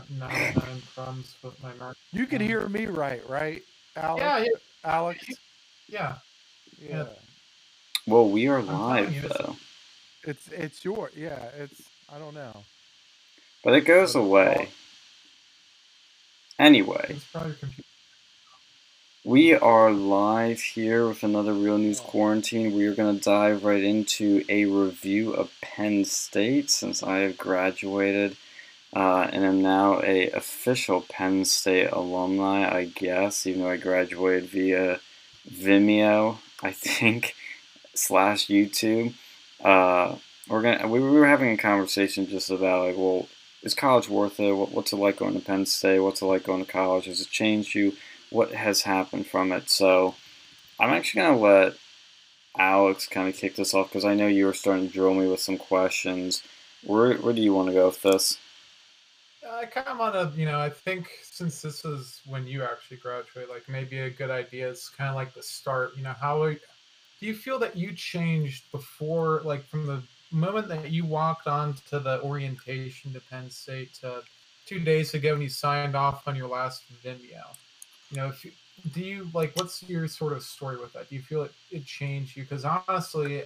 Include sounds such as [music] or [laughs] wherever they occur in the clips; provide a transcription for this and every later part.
got nine nine problems with my Mac. You can um, hear me right, right, Alex? Yeah, yeah, Alex. yeah. Yeah. Well, we are live you, it's- though, It's it's your yeah. It's I don't know. but it goes away. Anyway, It's probably confusing. we are live here with another Real News oh. Quarantine. We are going to dive right into a review of Penn State since I have graduated uh, and am now a official Penn State alumni, I guess, even though I graduated via Vimeo, I think, [laughs] slash YouTube. Uh, we're gonna we were having a conversation just about like, well, is college worth it? What, what's it like going to Penn State? What's it like going to college? Has it changed you? What has happened from it? So, I'm actually gonna let Alex kind of kick this off because I know you were starting to drill me with some questions. Where where do you want to go with this? I kind of want to, you know, I think since this is when you actually graduate, like maybe a good idea is kind of like the start. You know, how do you feel that you changed before, like from the moment that you walked on to the orientation to Penn State to two days ago when you signed off on your last Vimeo? You know, if you, do you like what's your sort of story with that? Do you feel it, it changed you? Because honestly,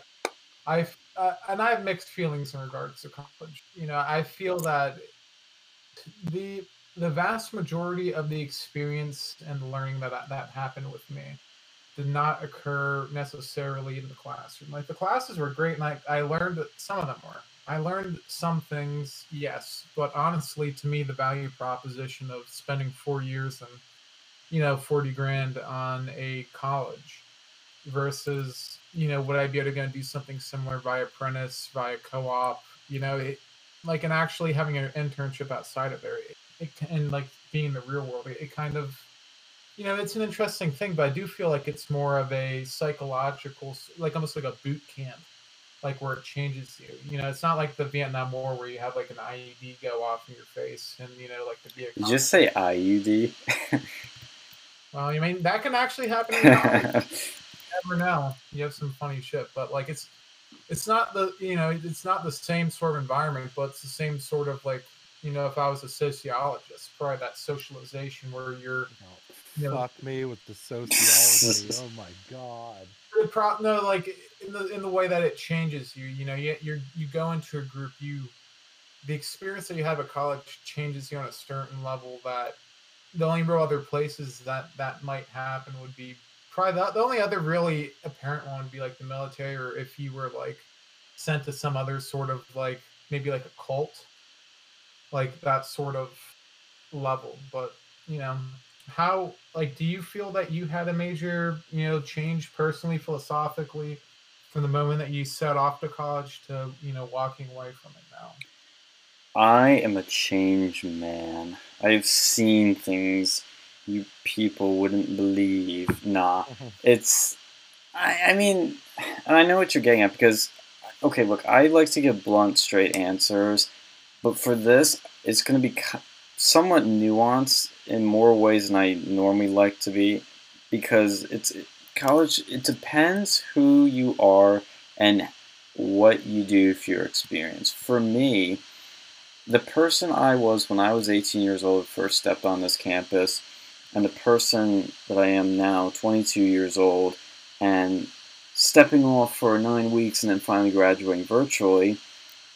I've uh, and I have mixed feelings in regards to college. You know, I feel that the the vast majority of the experience and learning that that happened with me did not occur necessarily in the classroom. Like the classes were great, and I, I learned that some of them were. I learned some things, yes, but honestly, to me, the value proposition of spending four years and you know forty grand on a college versus you know would I be able to go and do something similar via apprentice, via co-op, you know, it, like and actually having an internship outside of there, it, and like being in the real world, it, it kind of you know it's an interesting thing, but I do feel like it's more of a psychological, like almost like a boot camp, like where it changes you. You know, it's not like the Vietnam War where you have like an IED go off in your face and you know like the you just say IUD? [laughs] Well, I mean that can actually happen. College. [laughs] never know. You have some funny shit, but like it's it's not the you know it's not the same sort of environment, but it's the same sort of like you know if I was a sociologist, probably that socialization where you're you know Fuck me with the sociology. oh my god. [laughs] the pro- no like in the in the way that it changes you. You know, you you you go into a group, you the experience that you have at college changes you on a certain level that the only real other places that that might happen would be probably the, the only other really apparent one would be like the military or if you were like sent to some other sort of like maybe like a cult. Like that sort of level. But you know how like do you feel that you had a major you know change personally philosophically from the moment that you set off to college to you know walking away from it now? I am a change man. I've seen things you people wouldn't believe. Nah, mm-hmm. it's. I, I mean, and I know what you're getting at because, okay, look, I like to give blunt, straight answers, but for this, it's going to be somewhat nuanced in more ways than I normally like to be because it's college. It depends who you are and what you do for your experience. For me, the person I was when I was 18 years old, first stepped on this campus, and the person that I am now, 22 years old, and stepping off for nine weeks and then finally graduating virtually,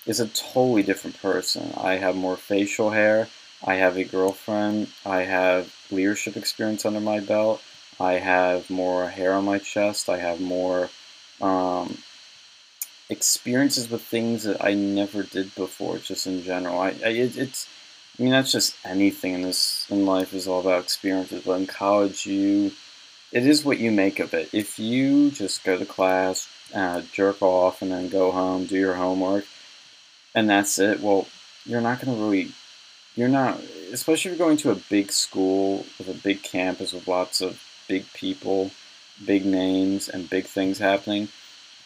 is a totally different person. I have more facial hair. I have a girlfriend. I have leadership experience under my belt. I have more hair on my chest. I have more um, experiences with things that I never did before, just in general. I, I it, it's, I mean, that's just anything in this in life is all about experiences. But in college, you, it is what you make of it. If you just go to class, uh, jerk off, and then go home, do your homework, and that's it, well, you're not going to really, you're not, especially if you're going to a big school with a big campus with lots of big people, big names, and big things happening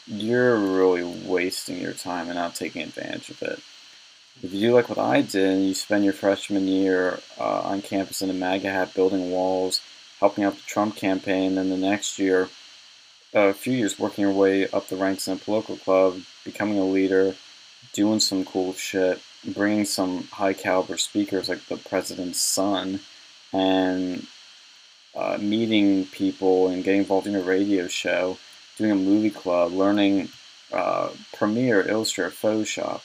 you're really wasting your time and not taking advantage of it. If you do like what I did and you spend your freshman year uh, on campus in a MAGA hat building walls, helping out the Trump campaign, then the next year, uh, a few years working your way up the ranks in a political club, becoming a leader, doing some cool shit, bringing some high caliber speakers like the president's son and uh, meeting people and getting involved in a radio show, doing a movie club, learning uh, Premiere, Illustrator, Photoshop,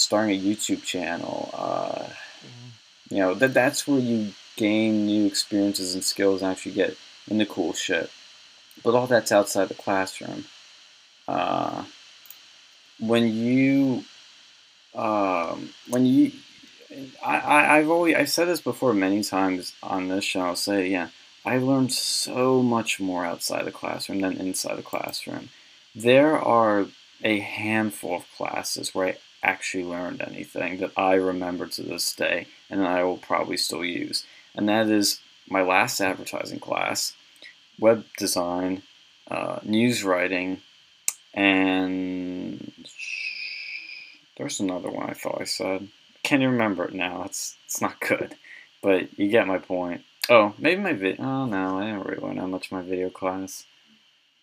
starting a YouTube channel. Uh, you know that that's where you gain new experiences and skills and actually get into cool shit. But all that's outside the classroom. Uh, when you um, when you I, I, I've always I've said this before many times on this show. I'll say yeah. I learned so much more outside the classroom than inside the classroom. There are a handful of classes where I actually learned anything that I remember to this day and I will probably still use. And that is my last advertising class, web design, uh, news writing, and there's another one I thought I said. Can't even remember it now. It's it's not good, but you get my point. Oh, maybe my video. Oh no, I didn't really learn that much in my video class.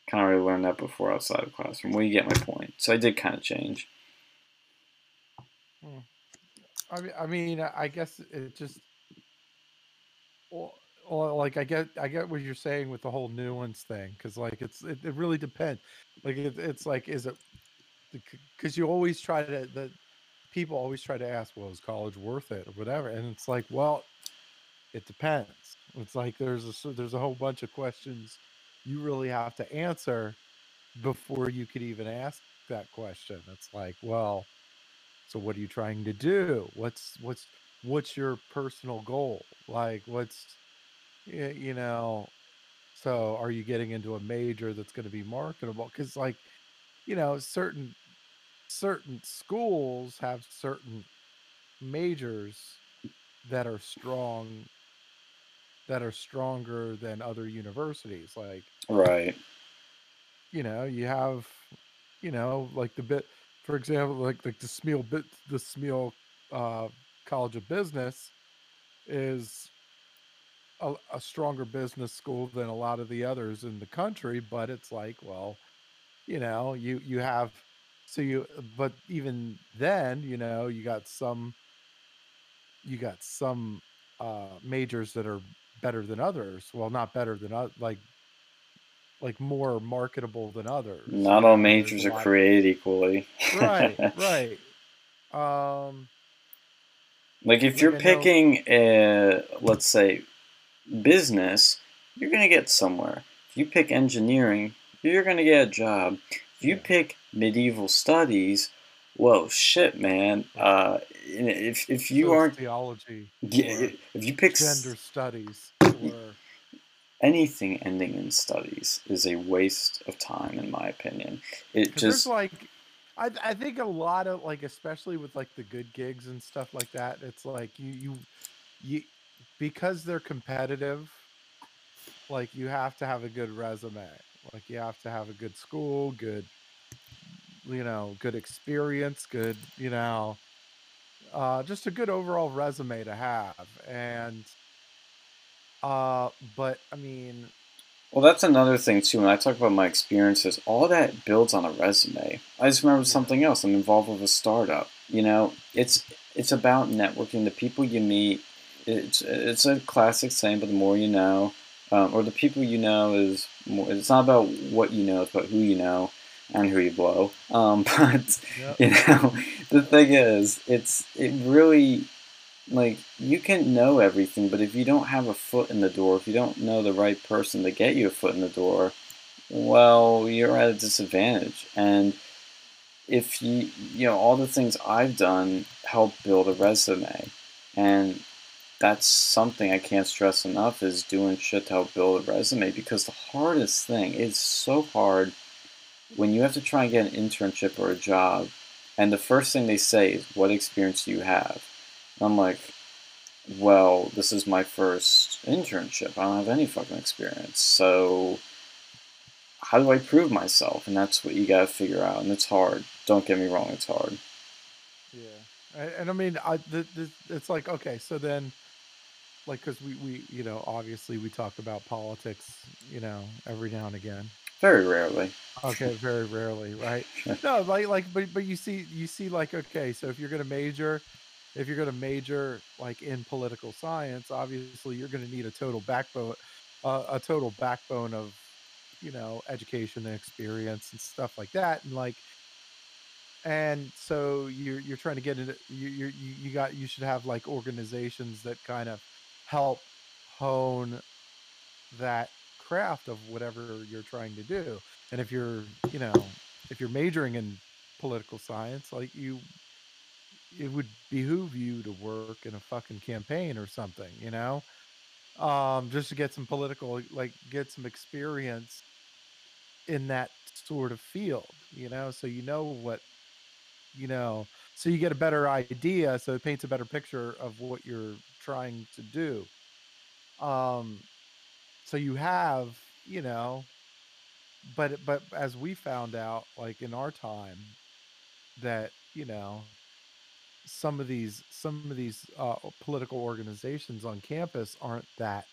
Kind of already learned that before outside of classroom. Well, you get my point. So I did kind of change. Hmm. I mean, I mean, I guess it just, well, like I get, I get what you're saying with the whole nuance thing, because like it's, it, it really depends. Like it, it's like, is it, because you always try to, the people always try to ask, well, is college worth it or whatever, and it's like, well, it depends. It's like there's a there's a whole bunch of questions you really have to answer before you could even ask that question. It's like, well, so what are you trying to do? What's what's what's your personal goal? Like what's you know, so are you getting into a major that's going to be marketable cuz like you know, certain certain schools have certain majors that are strong that are stronger than other universities. Like, right. You know, you have, you know, like the bit, for example, like like the Smeal bit, the Smeal uh, College of Business is a, a stronger business school than a lot of the others in the country. But it's like, well, you know, you you have so you, but even then, you know, you got some, you got some uh majors that are better than others. Well, not better than like like more marketable than others. Not all majors are created equally. right, [laughs] right. Um like if you're picking a let's say business, you're going to get somewhere. If you pick engineering, you're going to get a job. If you pick medieval studies, whoa, shit, man. Uh, if if you aren't theology, yeah, if you pick gender studies, or anything ending in studies is a waste of time, in my opinion. It just like. I, I think a lot of like especially with like the good gigs and stuff like that it's like you you you because they're competitive like you have to have a good resume like you have to have a good school good you know, good experience, good, you know, uh, just a good overall resume to have. And, uh, but I mean, well, that's another thing too. When I talk about my experiences, all that builds on a resume. I just remember something else. I'm involved with a startup. You know, it's it's about networking. The people you meet. It's it's a classic saying, but the more you know, um, or the people you know is more. It's not about what you know; it's about who you know and who you blow. Um, [laughs] but yep. you know, [laughs] the thing is, it's it really like you can know everything, but if you don't have a foot in the door, if you don't know the right person to get you a foot in the door, well, you're at a disadvantage. And if you you know all the things I've done help build a resume, and that's something I can't stress enough is doing shit to help build a resume because the hardest thing is so hard when you have to try and get an internship or a job, and the first thing they say is, What experience do you have? And I'm like, Well, this is my first internship. I don't have any fucking experience. So, how do I prove myself? And that's what you gotta figure out. And it's hard. Don't get me wrong, it's hard. Yeah. And, and I mean, I, the, the, it's like, okay, so then like because we, we you know obviously we talk about politics you know every now and again very rarely. Okay, very rarely, right? [laughs] no, like like but but you see you see like okay, so if you're gonna major, if you're going to major like in political science, obviously you're going to need a total backbone, uh, a total backbone of, you know, education and experience and stuff like that, and like, and so you're you're trying to get into you you you got you should have like organizations that kind of help hone that craft of whatever you're trying to do. And if you're, you know, if you're majoring in political science, like you, it would behoove you to work in a fucking campaign or something, you know, um, just to get some political, like get some experience in that sort of field, you know, so you know what, you know, so you get a better idea, so it paints a better picture of what you're trying to do. Um, so you have you know but but as we found out like in our time that you know some of these some of these uh, political organizations on campus aren't that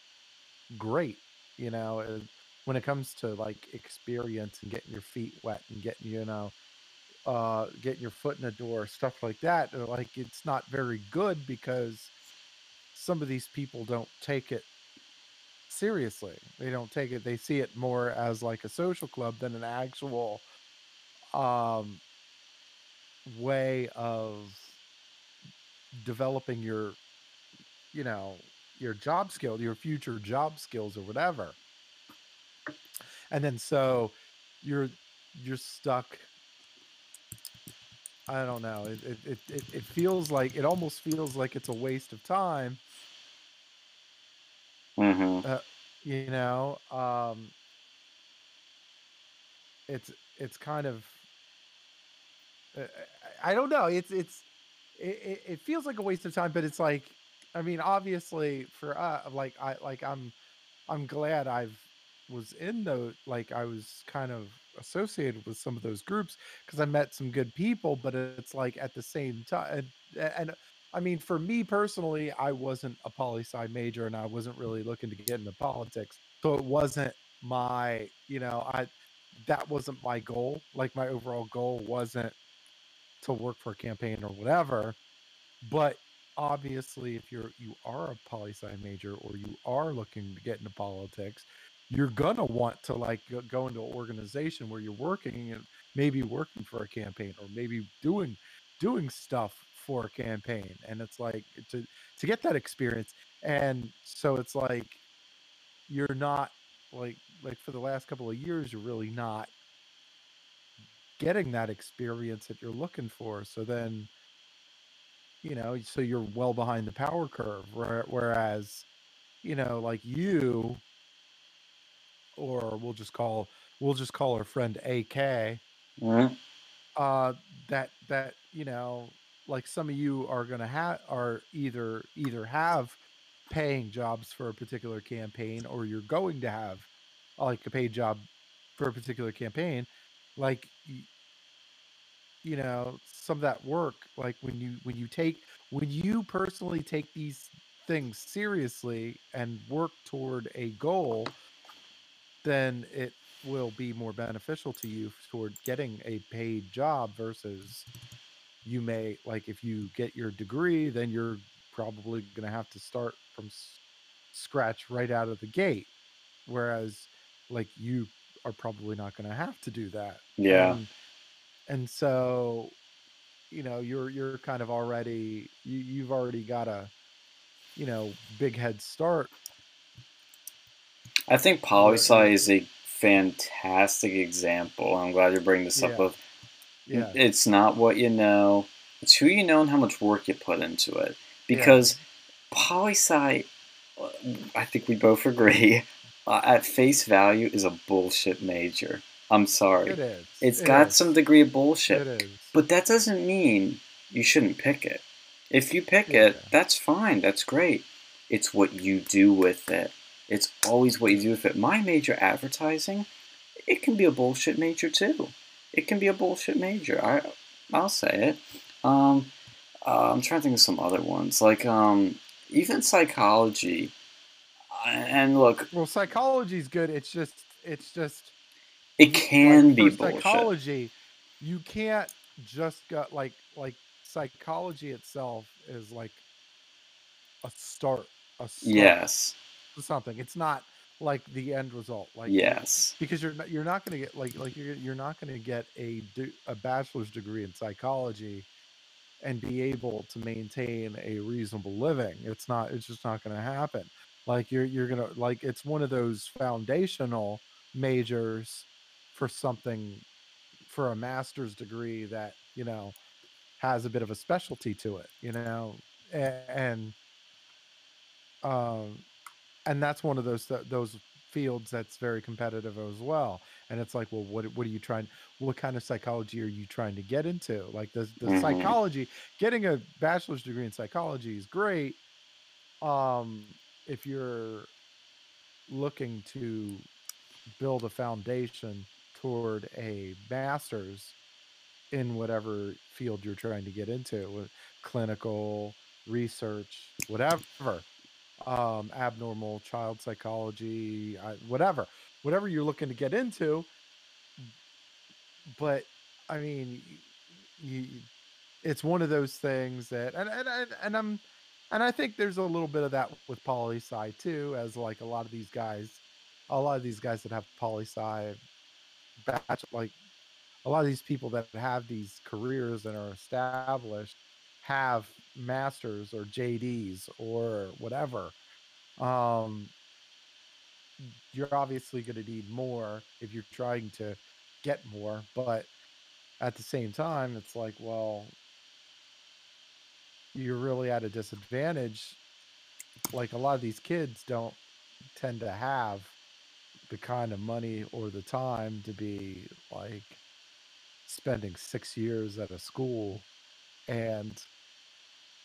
great you know when it comes to like experience and getting your feet wet and getting you know uh getting your foot in the door stuff like that like it's not very good because some of these people don't take it seriously. They don't take it. They see it more as like a social club than an actual um, way of developing your, you know, your job skill, your future job skills or whatever. And then so you're you're stuck. I don't know. It it, it, it feels like it almost feels like it's a waste of time Mm-hmm. uh, you know um it's it's kind of uh, I, I don't know it's it's it, it- it feels like a waste of time but it's like i mean obviously for uh like i like i'm i'm glad i've was in the like i was kind of associated with some of those groups because i met some good people but it's like at the same time and, and I mean, for me personally, I wasn't a poli sci major and I wasn't really looking to get into politics. So it wasn't my, you know, I that wasn't my goal. Like my overall goal wasn't to work for a campaign or whatever. But obviously if you're you are a poli sci major or you are looking to get into politics, you're gonna want to like go, into an organization where you're working and maybe working for a campaign or maybe doing doing stuff for a campaign and it's like to to get that experience and so it's like you're not like like for the last couple of years you're really not getting that experience that you're looking for so then you know so you're well behind the power curve whereas you know like you or we'll just call we'll just call our friend ak Mm-hmm. uh that that you know like some of you are going to have are either either have paying jobs for a particular campaign or you're going to have like a paid job for a particular campaign like you know some of that work like when you when you take when you personally take these things seriously and work toward a goal then it will be more beneficial to you toward getting a paid job versus you may like if you get your degree then you're probably going to have to start from s- scratch right out of the gate. Whereas like you are probably not going to have to do that Yeah. and, and so you know you're you're kind of already you, you've already got a you know big head start I think poli sci is a fantastic example. I'm glad you're bringing this up. yeah With yeah it's not what you know; it's who you know and how much work you put into it. yeah Because poli sci, uh, I think we both [laughs] agree, uh, at face value is a bullshit major. I'm sorry. is It's it got is some degree of bullshit, is but that doesn't mean you shouldn't pick it. If you pick yeah it, that's fine. That's great. It's what you do with it. It's always what you do with it. My major, advertising, it can be a bullshit major too. It can be a bullshit major. I, I'll say it. Um, uh, I'm trying to think of some other ones, like um, even psychology. And look, well psychology is good it's just it's just it you like can be psychology you can't just go like like psychology itself is like a start, a start Yes. to something. It's not like the end result. Like Yes. because you're not, you're not going to get like like you're you're not going to get a do, a bachelor's degree in psychology and be able to maintain a reasonable living. It's not. It's just not going to happen. Like you're you're gonna like it's one of those foundational majors for something for a master's degree that you know has a bit of a specialty to it. You know, and um and that's one of those th- those fields that's very competitive as well and it's like well what what are you trying what kind of psychology are you trying to get into like the, the Mhm. psychology getting a bachelor's degree in psychology is great um if you're looking to build a foundation toward a master's in whatever field you're trying to get into, clinical, research whatever um, abnormal child psychology, whatever, whatever you're looking to get into. But I mean, you, it's one of those things that, and and, and I'm, and I think there's a little bit of that with poli sci too, as like a lot of these guys, a lot of these guys that have poli sci, batch like a lot of these people that have these careers and are established have masters or JDs or whatever. Um, you're obviously going to need more if you're trying to get more, but at the same time, it's like, well, you're really at a disadvantage. Like a lot of these kids don't tend to have the kind of money or the time to be like spending six years at a school and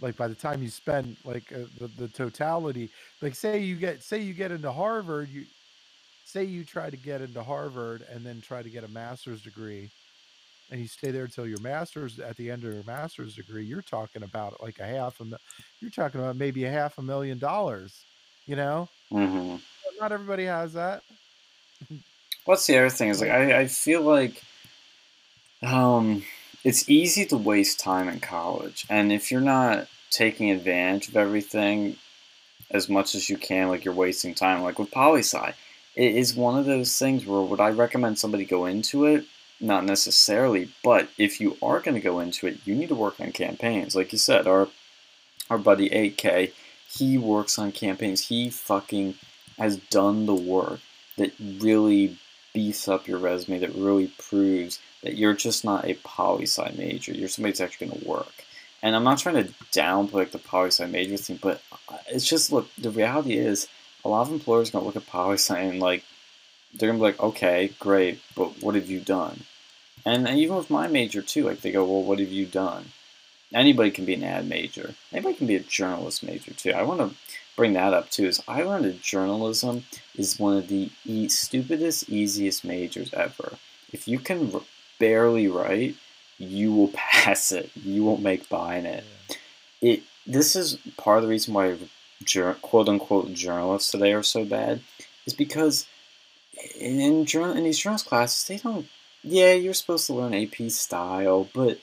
like by the time you spend like uh, the, the totality like say you get say you get into harvard you say you try to get into harvard and then try to get a master's degree and you stay there until your master's at the end of your master's degree you're talking about like a half a you're talking about maybe a half a million dollars you know? Hmm not everybody has that. [laughs] What's the other thing is like I, I feel like um it's easy to waste time in college and if you're not taking advantage of everything as much as you can like you're wasting time like with poli sci it is one of those things where would I recommend somebody go into it not necessarily but if you are going to go into it you need to work on campaigns like you said our our buddy AK he works on campaigns he fucking has done the work that really beefs up your resume that really proves that you're just not a poli sci major. You're somebody that's actually going to work. And I'm not trying to downplay like, the poli sci major thing, but uh, it's just look. The reality is, a lot of employers are going to look at poli sci and like they're going to be like, okay, great, but what have you done? And even with my major too, like they go, well, what have you done? Anybody can be an ad major. Anybody can be a journalist major too. I want to bring that up too. Is I learned that journalism is one of the e- stupidest, easiest majors ever. If you can r- barely write, you will [laughs] pass it. You won't make buying it. It. This is part of the reason why jour- quote unquote journalists today are so bad, is because in in, journal, in these journalist classes they don't. Yeah, you're supposed to learn AP style, but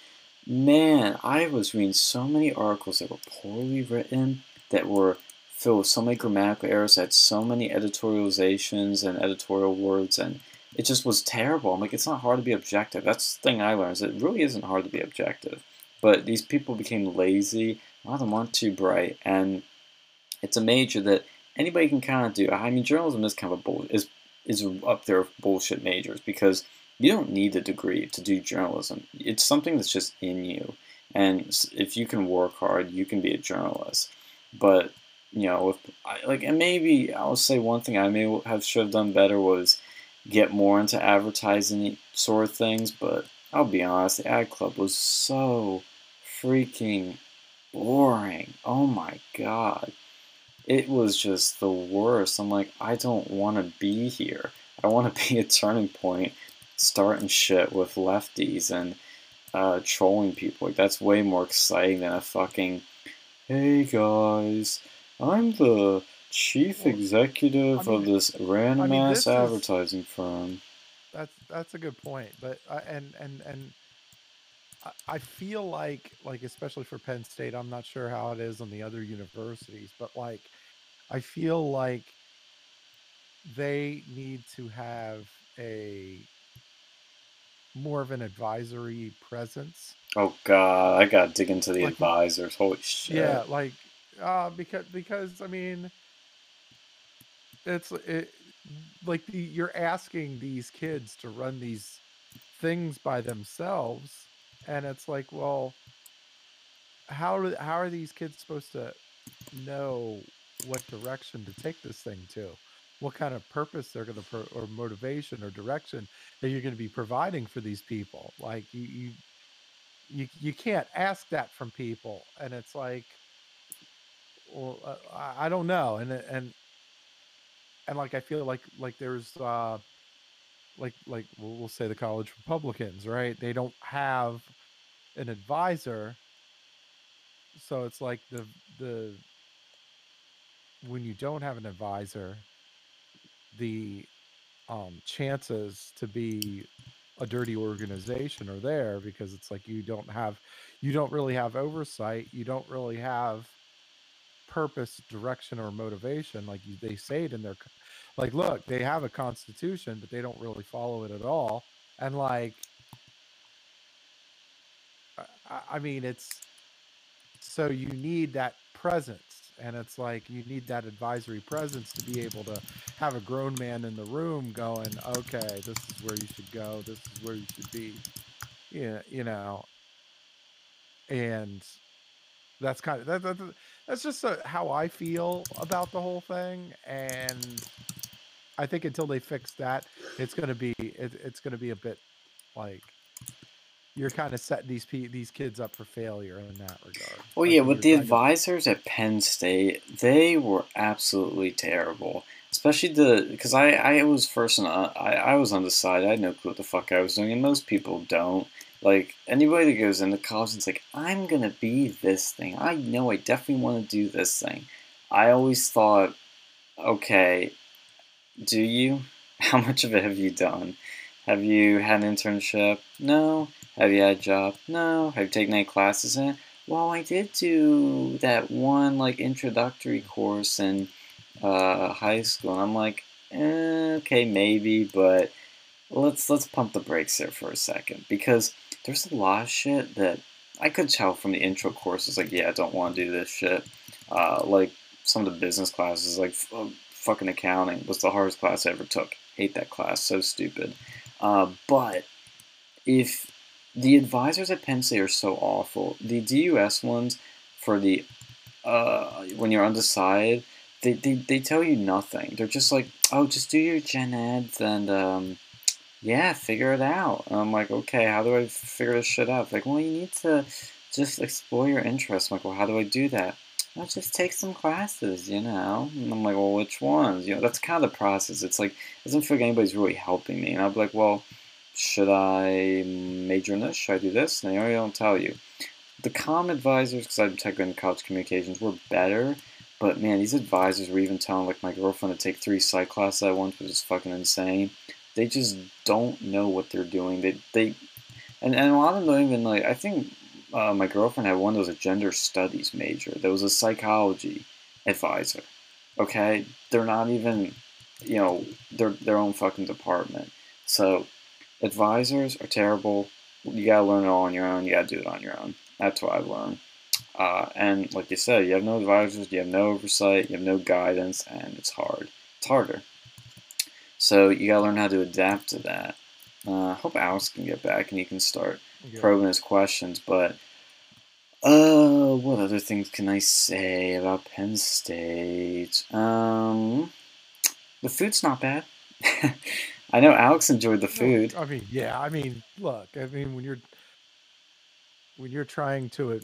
man, I was reading so many articles that were poorly written, that were filled with so many grammatical errors, had so many editorializations and editorial words, and it just was terrible. I'm like, it's not hard to be objective. That's the thing I learned. Is it really isn't hard to be objective. But these people became lazy. A lot of them weren't too bright, and it's a major that anybody can kind of do. I mean, journalism is kind of a bull is is up there with bullshit majors because you don't need a degree to do journalism. It's something that's just in you, and if you can work hard, you can be a journalist. But you know, if I, like, and maybe I'll say one thing I may have should have done better was get more into advertising sort of things. But I'll be honest, the ad club was so freaking boring. Oh my god. It was just the worst. I'm like, I don't want to be here. I want to [laughs] be a turning point, starting shit with lefties and uh, trolling people. Like, that's way more exciting than a fucking, hey guys, I'm the chief Well, executive I of this random I mean, ass this is- advertising firm. that's that's a good point but uh, and and and I- I feel like like especially for Penn State, I'm not sure how it is on the other universities, but like I feel like they need to have a more of an advisory presence. Oh god, I gotta dig into the Like- advisors. Holy shit. Yeah, like uh because because I mean it's it like the you're asking these kids to run these things by themselves and it's like, well, how do how are these kids supposed to know what direction to take this thing to? What kind of purpose they're going to pro- or motivation or direction that you're going to be providing for these people? Like you you you you can't ask that from people and it's like well uh, I, don't know and and and like i feel like like there's uh like like we'll say the college republicans right they don't have an advisor so it's like the the when you don't have an advisor the um chances to be a dirty organization are there because it's like you don't have you don't really have oversight you don't really have purpose direction or motivation like they say it in their like look they have a constitution but they don't really follow it at all and like I- I, I mean it's so you need that presence and it's like you need that advisory presence to be able to have a grown man in the room going okay this is where you should go. This is where you should be. Yeah you know? And that's kind of that, that, that- that's just uh how i feel about the whole thing. And i think until they fix that it's going to be it, it's going to be a bit like you're kind of setting these these kids up for failure in that regard Well, Like, yeah, with the advisors at Penn State, they were absolutely terrible. Especially the because I, I was first and I, I was undecided. I had no clue what the fuck I was doing, and most people don't. Like anybody that goes into college and's like, I'm gonna be this thing. I know I definitely want to do this thing. I always thought, okay, do you? [laughs] How much of it have you done? Have you had an internship? No. Have you had a job? No. Have you taken any classes in it? Well, I did do that one like introductory course in uh, high school, and I'm like, eh, okay, maybe, but let's let's pump the brakes there for a second because there's a lot of shit that I could tell from the intro courses. Like, yeah, I don't want to do this shit. Uh, like some of the business classes, like f- uh, fucking accounting was the hardest class I ever took. Hate that class, so stupid. Uh, but if the advisors at Penn State are so awful, the DUS ones for the uh, when you're undecided, they, they, they tell you nothing. They're just like, oh, just do your gen eds and um, yeah, figure it out. And I'm like, okay, how do I figure this shit out? Like, well, you need to just explore your interests. I'm like, well, how do I do that? Well, just take some classes, you know. And I'm like, well, which ones? You know, that's kind of the process. It's like, it doesn't feel like anybody's really helping me. And I'll be like, well, should I major in this? Should I do this? And they already don't tell you. The comm advisors, because I'm technically in college communications, were better. But man, these advisors were even telling like my girlfriend to take three psych classes at once, which is fucking insane. They just don't know what they're doing. They they, and, and a lot of them don't even like. I think uh, my girlfriend had one that was a gender studies major. That was a psychology advisor. Okay, they're not even, you know, their their own fucking department. So advisors are terrible. You gotta learn it all on your own. You gotta do it on your own. That's what I've learned. Uh, and like you said, you have no advisors, you have no oversight, you have no guidance, and it's hard. It's harder. So you gotta learn how to adapt to that. Uh, I hope Alex can get back and he can start Yeah. probing his questions. But uh, what other things can I say about Penn State? Um, the food's not bad. [laughs] I know Alex enjoyed the food. I mean, yeah. I mean, look. I mean, when you're when you're trying to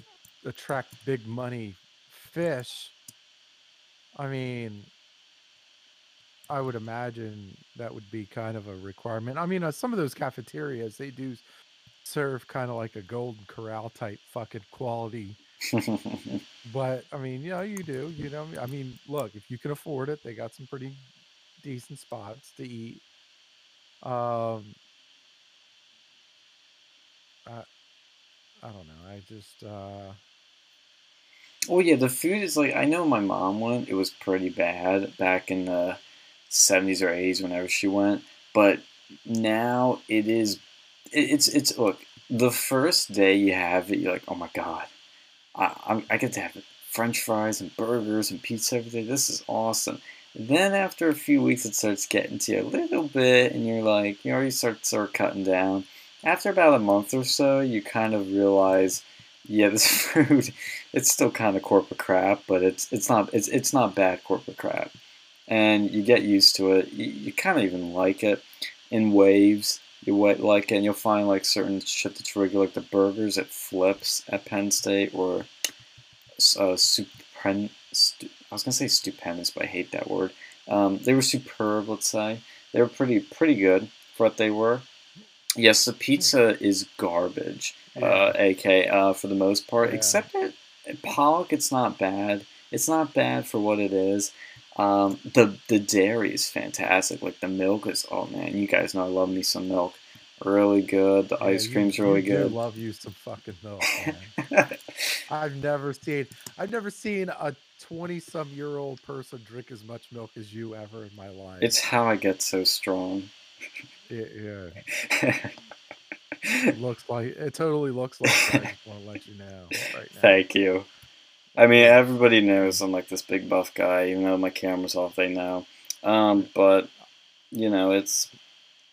attract big money fish, I mean, I would imagine that would be kind of a requirement. I mean, uh, some of those cafeterias they do serve kind of like a Golden Corral type fucking quality. But I mean, you know, you do. You know, I mean, look, if you can afford it, they got some pretty decent spots to eat. Um, uh, I don't know. I just uh Oh yeah, the food is like I know my mom went. It was pretty bad back in the seventies or eighties, whenever she went. But now it is. It, it's it's look. The first day you have it, you're like, oh my god, I I'm, I get to have French fries and burgers and pizza every day. This is awesome. Then after a few weeks, it starts getting to you a little bit, and you're like, you already start start cutting down. After about a month or so, you kind of realize yeah, [laughs] this food it's still kind of corporate crap, but it's it's not it's it's not bad corporate crap, and you get used to it. You, you kind of even like it in waves. You like it, and you'll find like certain shit that's regular, like the burgers at Flips at Penn State, or uh. Stu- I was gonna say stupendous, but I hate that word. Um, they were superb. Let's say they were pretty pretty good for what they were. Yes, the pizza is garbage yeah. uh, AK uh, for the most part. Yeah. Except at, at Pollock, it's not bad. It's not bad for what it is. Um, the the dairy is fantastic. Like the milk is oh man, you guys know I love me some milk. Really good. The yeah, ice cream's you, really you good. I love you some fucking milk. [laughs] I've never seen I've never seen a twenty some year old person drink as much milk as you ever in my life. It's how I get so strong. yeah. yeah [laughs] looks like it totally looks like I just want to let you know right now. Thank you. I mean, everybody knows I'm like this big buff guy, even though my camera's off. They know, um, but you know, it's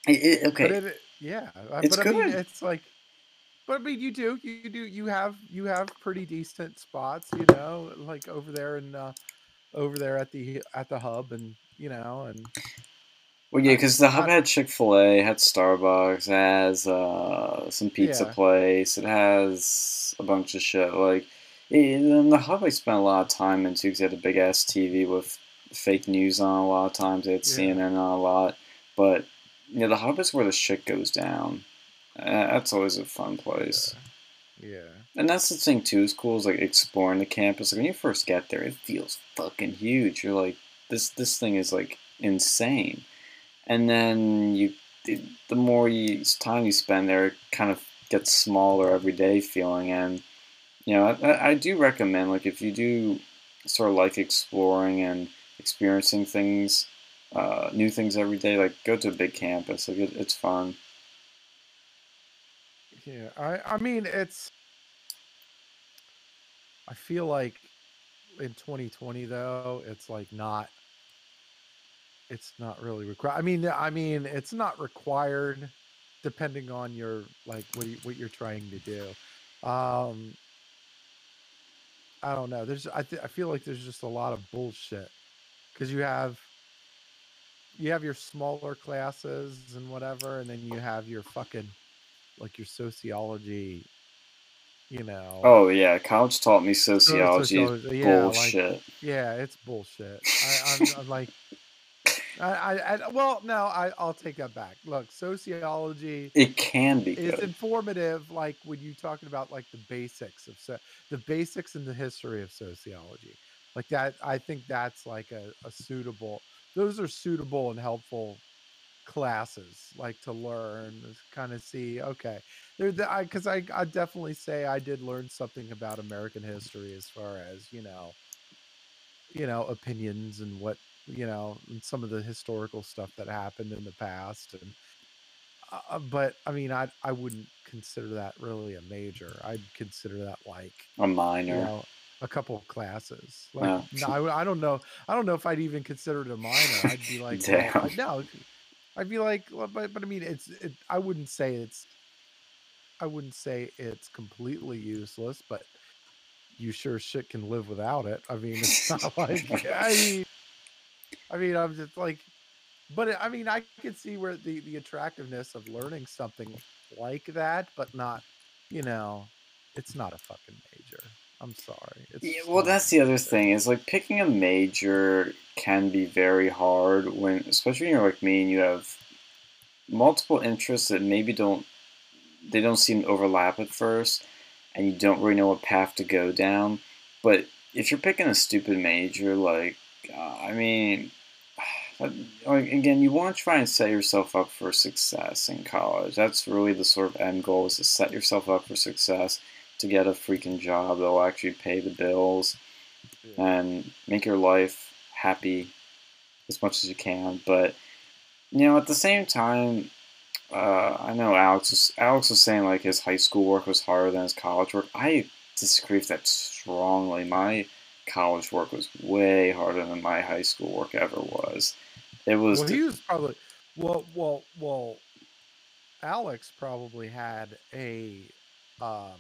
it, okay. But it, yeah, uh, it's but good. I mean, it's like, but I mean, you do, you do, you have, you have pretty decent spots, you know, like over there and uh, over there at the at the hub, and you know, and well, yeah, because the hub had Chick Fil A, had Starbucks, has uh, some pizza yeah. place. It has a bunch of shit. Like, in the hub, I spent a lot of time into because they had a big ass TV with fake news on a lot of times. They had yeah. CNN on a lot, but yeah, the hub is where the shit goes down. Uh, that's always a fun place. Yeah. yeah. And that's the thing too. Is cool is like exploring the campus. Like when you first get there, it feels fucking huge. You're like, this this thing is like insane and then you the more you time you spend there, it kind of gets smaller every day feeling. And you know, I, I do recommend like if you do sort of like exploring and experiencing things, uh, new things every day, like go to a big campus. Like it, it's fun. Yeah, I I mean it's. I feel like in 2020 though, it's like not it's not really required. I mean, I mean, it's not required, depending on your like what you, what you're trying to do. Um, I don't know. There's I th- I feel like there's just a lot of bullshit because you have you have your smaller classes and whatever, and then you have your fucking like your sociology. You know. Oh yeah, college taught me sociology. sociology yeah, bullshit. Like, yeah, it's bullshit. I, I'm, I'm like, I, I, I, well, no, I, I'll take that back. Look, sociology. It can be It's informative, like when you're talking about like the basics of so, the basics in the history of sociology, like that. I think that's like a, a suitable. Those are suitable and helpful classes, like to learn, kind of see. Okay, there, because I, I, I definitely say I did learn something about American history as far as you know, you know, opinions and what you know, and some of the historical stuff that happened in the past. And uh, uh, but I mean, I I wouldn't consider that really a major. I'd consider that like a minor. You know, a couple of classes. Like, no, I, I don't know. I don't know if I'd even consider it a minor. I'd be [laughs] like, Damn. Well, I, be like, well, but but I mean, it's. It, I wouldn't say it's. I wouldn't say it's completely useless, but you sure shit can live without it. I mean, it's [laughs] not like I, I mean, I'm just like, but I mean, I can see where the the attractiveness of learning something like that, but not, you know, it's not a fucking major. I'm sorry. It's yeah, well, that's the other thing is like picking a major can be very hard when, especially when you're like me and you have multiple interests that maybe don't they don't seem to overlap at first, and you don't really know what path to go down. But if you're picking a stupid major, like uh, I mean, [sighs] again, you want to try and set yourself up for success in college. That's really the sort of end goal is to set yourself up for success. To get a freaking job that'll actually pay the bills Yeah. and make your life happy as much as you can. But you know, at the same time, uh, I know Alex was Alex was saying like his high school work was harder than his college work. I disagree with that strongly. My college work was way harder than my high school work ever was. It was Well, he was probably well, well, well. Alex probably had a, um,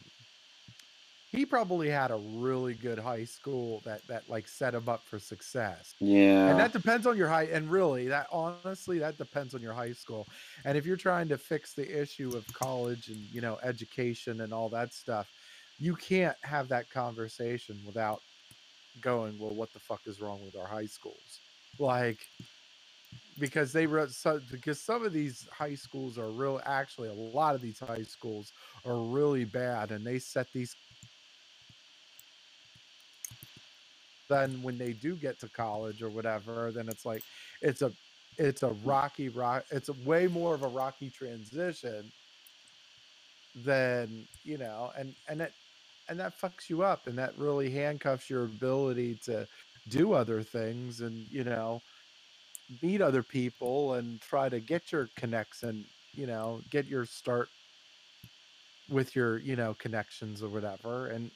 he probably had a really good high school that that like set him up for success. yeah. And that depends on your high. And really, that honestly, that depends on your high school. And if you're trying to fix the issue of college and you know education and all that stuff, you can't have that conversation without going, well, what the fuck is wrong with our high schools? Like, because they wrote so because some of these high schools are real. Actually, a lot of these high schools are really bad, and they set these. Then when they do get to college or whatever, then it's like it's a it's a mm. rocky rock. It's a way more of a rocky transition than you know, and and that and that fucks you up, and that really handcuffs your ability to do other things, and you know, meet other people and try to get your connects and you know get your start with your you know connections or whatever and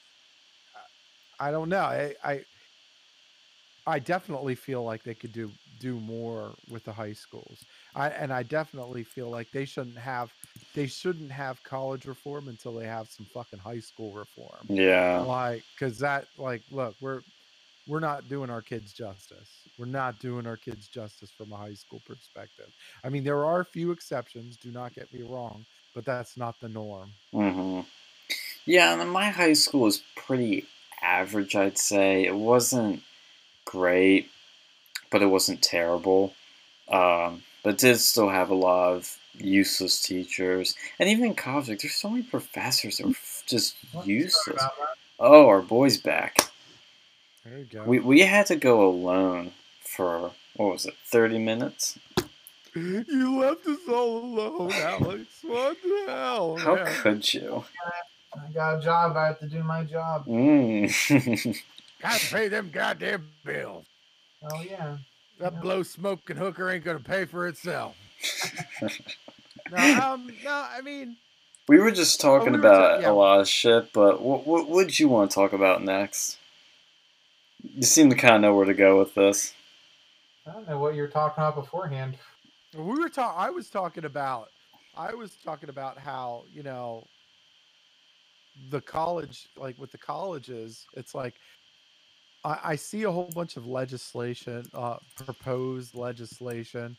i I don't know i i i definitely feel like they could do do more with the high schools. I and i definitely feel like they shouldn't have they shouldn't have college reform until they have some fucking high school reform. Yeah. like because that like look we're we're not doing our kids justice. We're not doing our kids justice from a high school perspective. I mean there are a few exceptions do not get me wrong but that's not the norm. Hmm Yeah, and my high school was pretty average, I'd say. It wasn't great, but it wasn't terrible. Um, but did still have a lot of useless teachers. And even in college, like, there's so many professors that were just What useless. Oh, our boy's back. there you go We, we had to go alone for, what was it, 30 minutes? you left us all alone alex what the hell [laughs] How man? could you? I got a job. I have to do my job. Mm. [laughs] gotta pay them goddamn bills Oh yeah. that Yeah. blow smoking hooker ain't gonna pay for itself [laughs] no um no i mean We were just talking we were ta- about yeah. a lot of shit, but what what would you want to talk about next? You seem to kind of know where to go with this. I don't know what you were talking about beforehand. we were talking i was talking about i was talking about how you know the college like with the colleges it's like i, I see a whole bunch of legislation uh proposed legislation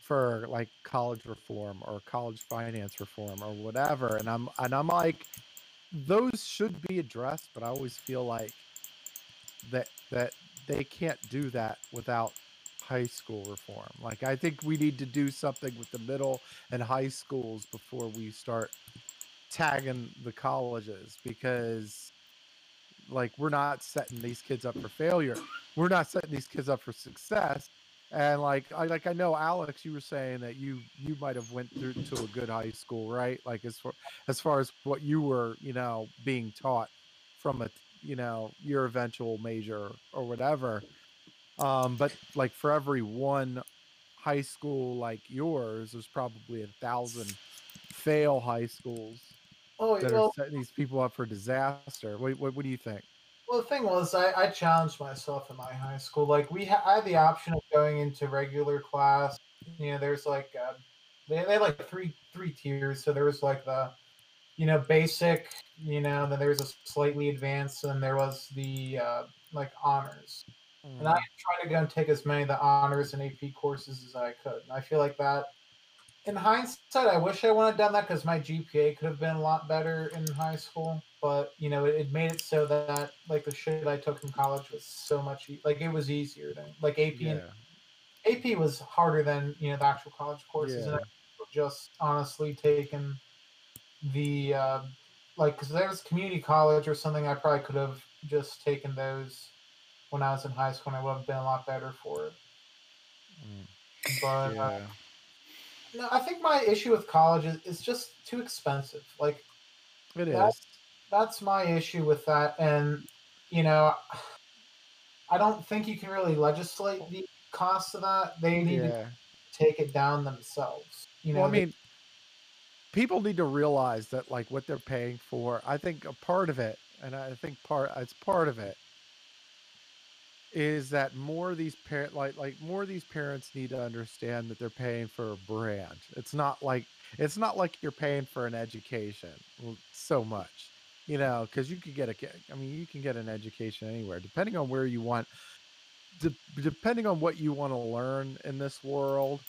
for like college reform or college finance reform or whatever and i'm and i'm like those should be addressed but i always feel like that that they can't do that without high school reform. Like I think we need to do something with the middle and high schools before we start tagging the colleges because like we're not setting these kids up for failure. We're not setting these kids up for success. And like I like I know Alex, you were saying that you you might have went through to a good high school, right? Like as far as far as what you were, you know, being taught from a you know your eventual major or whatever um but like for every one high school like yours there's probably a thousand fail high schools Oh that are setting these people up for disaster what, what, what do you think well, the thing was, I, I challenged myself in my high school. Like we, ha- I had the option of going into regular class. You know, there's like uh, they they had like three three tiers. So there was like the, you know, basic. You know, then there was a slightly advanced, and there was the uh, like honors. And I tried to go and take as many of the honors and AP courses as I could. And I feel like that, in hindsight, I wish I would have done that because my GPA could have been a lot better in high school. But you know, it, it made it so that like the shit I took in college was so much e- like it was easier than like AP. yeah, And, AP was harder than you know the actual college courses, and yeah. I just honestly taken the uh, like because there was community college or something. I probably could have just taken those when I was in high school, and I would have been a lot better for it. Mm, But uh, yeah. No, I think my issue with college is, is just too expensive. Like it is that- that's my issue with that, and you know, I don't think you can really legislate the cost of that. They need Yeah. to take it down themselves. You know, well, I mean, people need to realize that like what they're paying for. I think a part of it, and I think part it's part of it, is that more of these parent like like more of these parents need to understand that they're paying for a brand. It's not like it's not like you're paying for an education so much, you know, because you could get a I mean, you can get an education anywhere, depending on where you want. De- depending on what you want to learn in this world,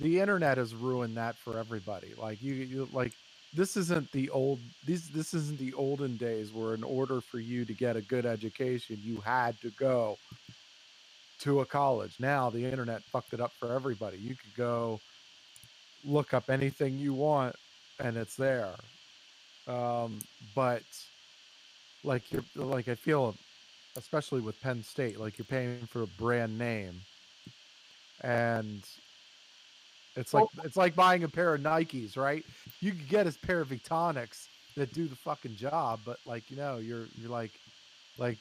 the internet has ruined that for everybody. Like you, you like this isn't the old these this isn't the olden days where in order for you to get a good education you had to go to a college. Now the internet fucked it up for everybody. You could go look up anything you want and it's there. Um, but like you're like I feel especially with Penn State, like you're paying for a brand name. And it's like it's like buying a pair of Nikes, right? You could get a pair of Etonics that do the fucking job, but like you know, you're you're like like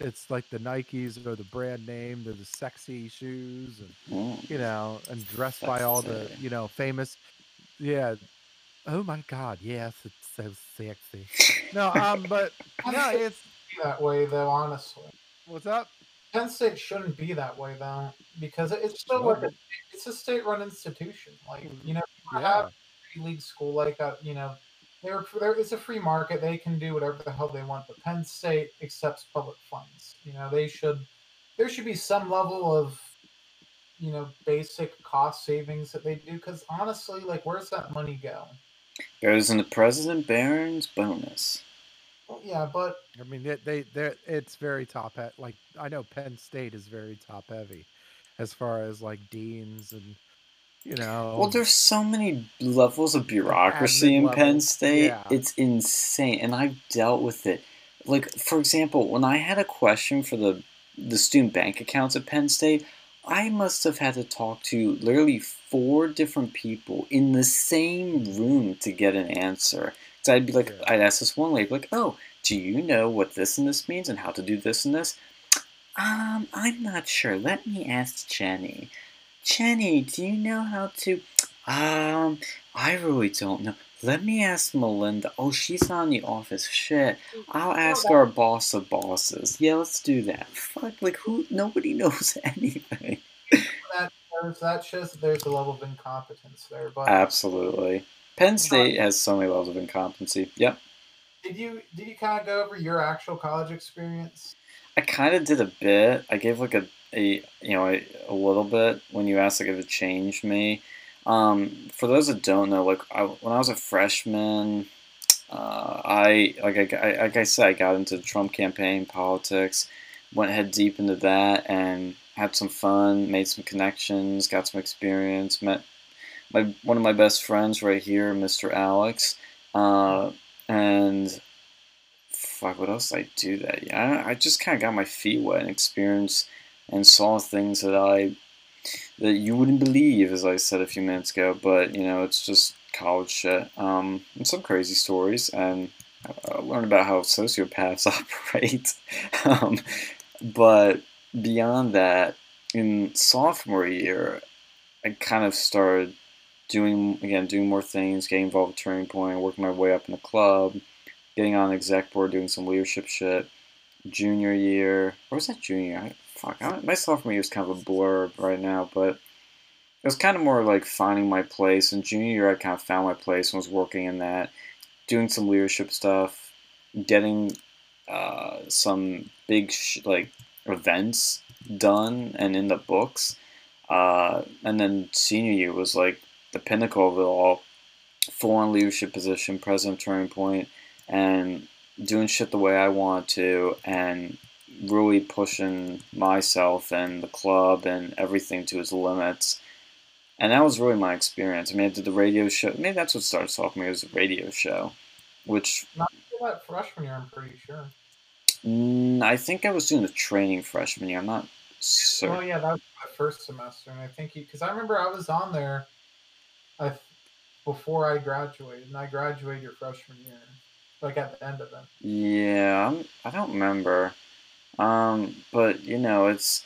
it's like the Nikes or the brand name, they're the sexy shoes and Mm. you know, and dressed by all the, you know, famous yeah. Oh my god, yes, it's so sexy. No, um, but [laughs] no, it's that way though. Honestly, what's up? Penn State shouldn't be that way though, because it's still like a, it's a state-run institution. Like mm-hmm. you know, you Yeah. have free league school like that. You know, they're there. It's a free market. They can do whatever the hell they want. But Penn State accepts public funds. You know, they should. There should be some level of, you know, basic cost savings that they do. Because honestly, like, where's that money go? Goes in the President Barron's bonus. Well, yeah, but I mean, they they they it's very top heavy. Like I know Penn State is very top heavy, as far as like deans and you know. Well, there's so many levels of bureaucracy admin in Penn State. yeah. It's insane, and I've dealt with it. Like, for example, when I had a question for the the student bank accounts at Penn State, I must have had to talk to literally four different people in the same room to get an answer. So I'd be like, Yeah. I'd ask this one lady, like, "Oh, do you know what this and this means and how to do this and this?" Um, I'm not sure. Let me ask Jenny. Jenny, do you know how to? Um, I really don't know. Let me ask Melinda. Oh, she's not in the office. Shit. I'll ask our boss of bosses. Yeah, let's do that. Fuck, like who? Nobody [laughs] knows anything. there's, that shows that there's a level of incompetence there. But Absolutely. Penn State has so many levels of incompetency. Yep. did you did you kind of go over your actual college experience? I kind of did a bit. I gave like a, a you know a, a little bit when you asked like if it changed me. Um, for those that don't know, like I, when I was a freshman, uh, I like I, I like I said I got into the Trump campaign politics, went head deep into that and had some fun, made some connections, got some experience, met my one of my best friends right here, Mr. Alex, uh, and fuck, what else did I do that? Yeah, I, I just kind of got my feet wet and experienced and saw things that I that you wouldn't believe, as I said a few minutes ago. But you know, it's just college shit. Um, and some crazy stories, and uh, learn about how sociopaths [laughs] operate. um, but beyond that, in sophomore year, I kind of started doing again, doing more things, getting involved with Turning Point, working my way up in the club getting on the exec board, doing some leadership shit. Junior year, or was that junior? I, fuck, I, my sophomore year is kind of a blur right now, but it was kind of more like finding my place. And junior year, I kind of found my place and was working in that, doing some leadership stuff, getting uh, some big sh- like events done and in the books. Uh, and then senior year was like the pinnacle of it all. On leadership position, president of Turning Point and doing shit the way I want to and really pushing myself and the club and everything to its limits. And that was really my experience. I mean, I did the radio show. Maybe that's what started sophomore year was a radio show, which Not that freshman year, I'm pretty sure. mm, I think I was doing the training freshman year. I'm not Oh certain. yeah, that was my first semester, and I think you because I remember I was on there, I before I graduated, and I graduated your freshman year. like at the end of it. Yeah, I don't remember. Um, but you know, it's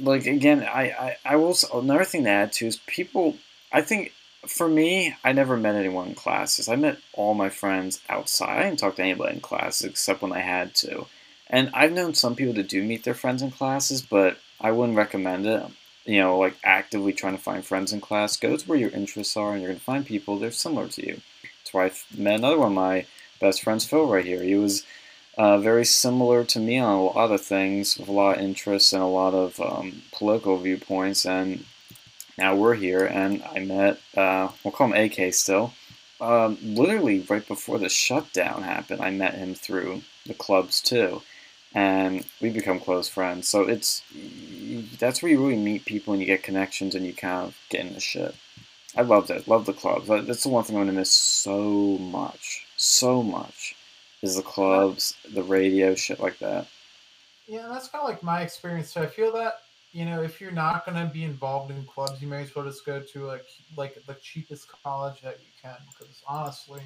like again, I, I, I will another thing to add to is people. I think for me, I never met anyone in classes. I met all my friends outside. I didn't talk to anybody in classes except when I had to. And I've known some people that do meet their friends in classes, but I wouldn't recommend it. You know, like actively trying to find friends in class. Go to where your interests are, and you're going to find people that are similar to you. That's why I met another one of my best friends, Phil, right here. He was uh, very similar to me on a lot of things, with a lot of interests and a lot of um, political viewpoints. And now we're here, and I met, uh, we'll call him AK still. Um, literally right before the shutdown happened, I met him through the clubs too, and we become close friends. So it's that's where you really meet people and you get connections and you kind of get into shit. I loved it. Love the clubs. That's the one thing I'm gonna miss so much, so much is the clubs, the radio, shit like that. Yeah, that's kind of like my experience. So I feel that you know if you're not to be involved in clubs, you may as well just go to like like the cheapest college that you can. Because honestly,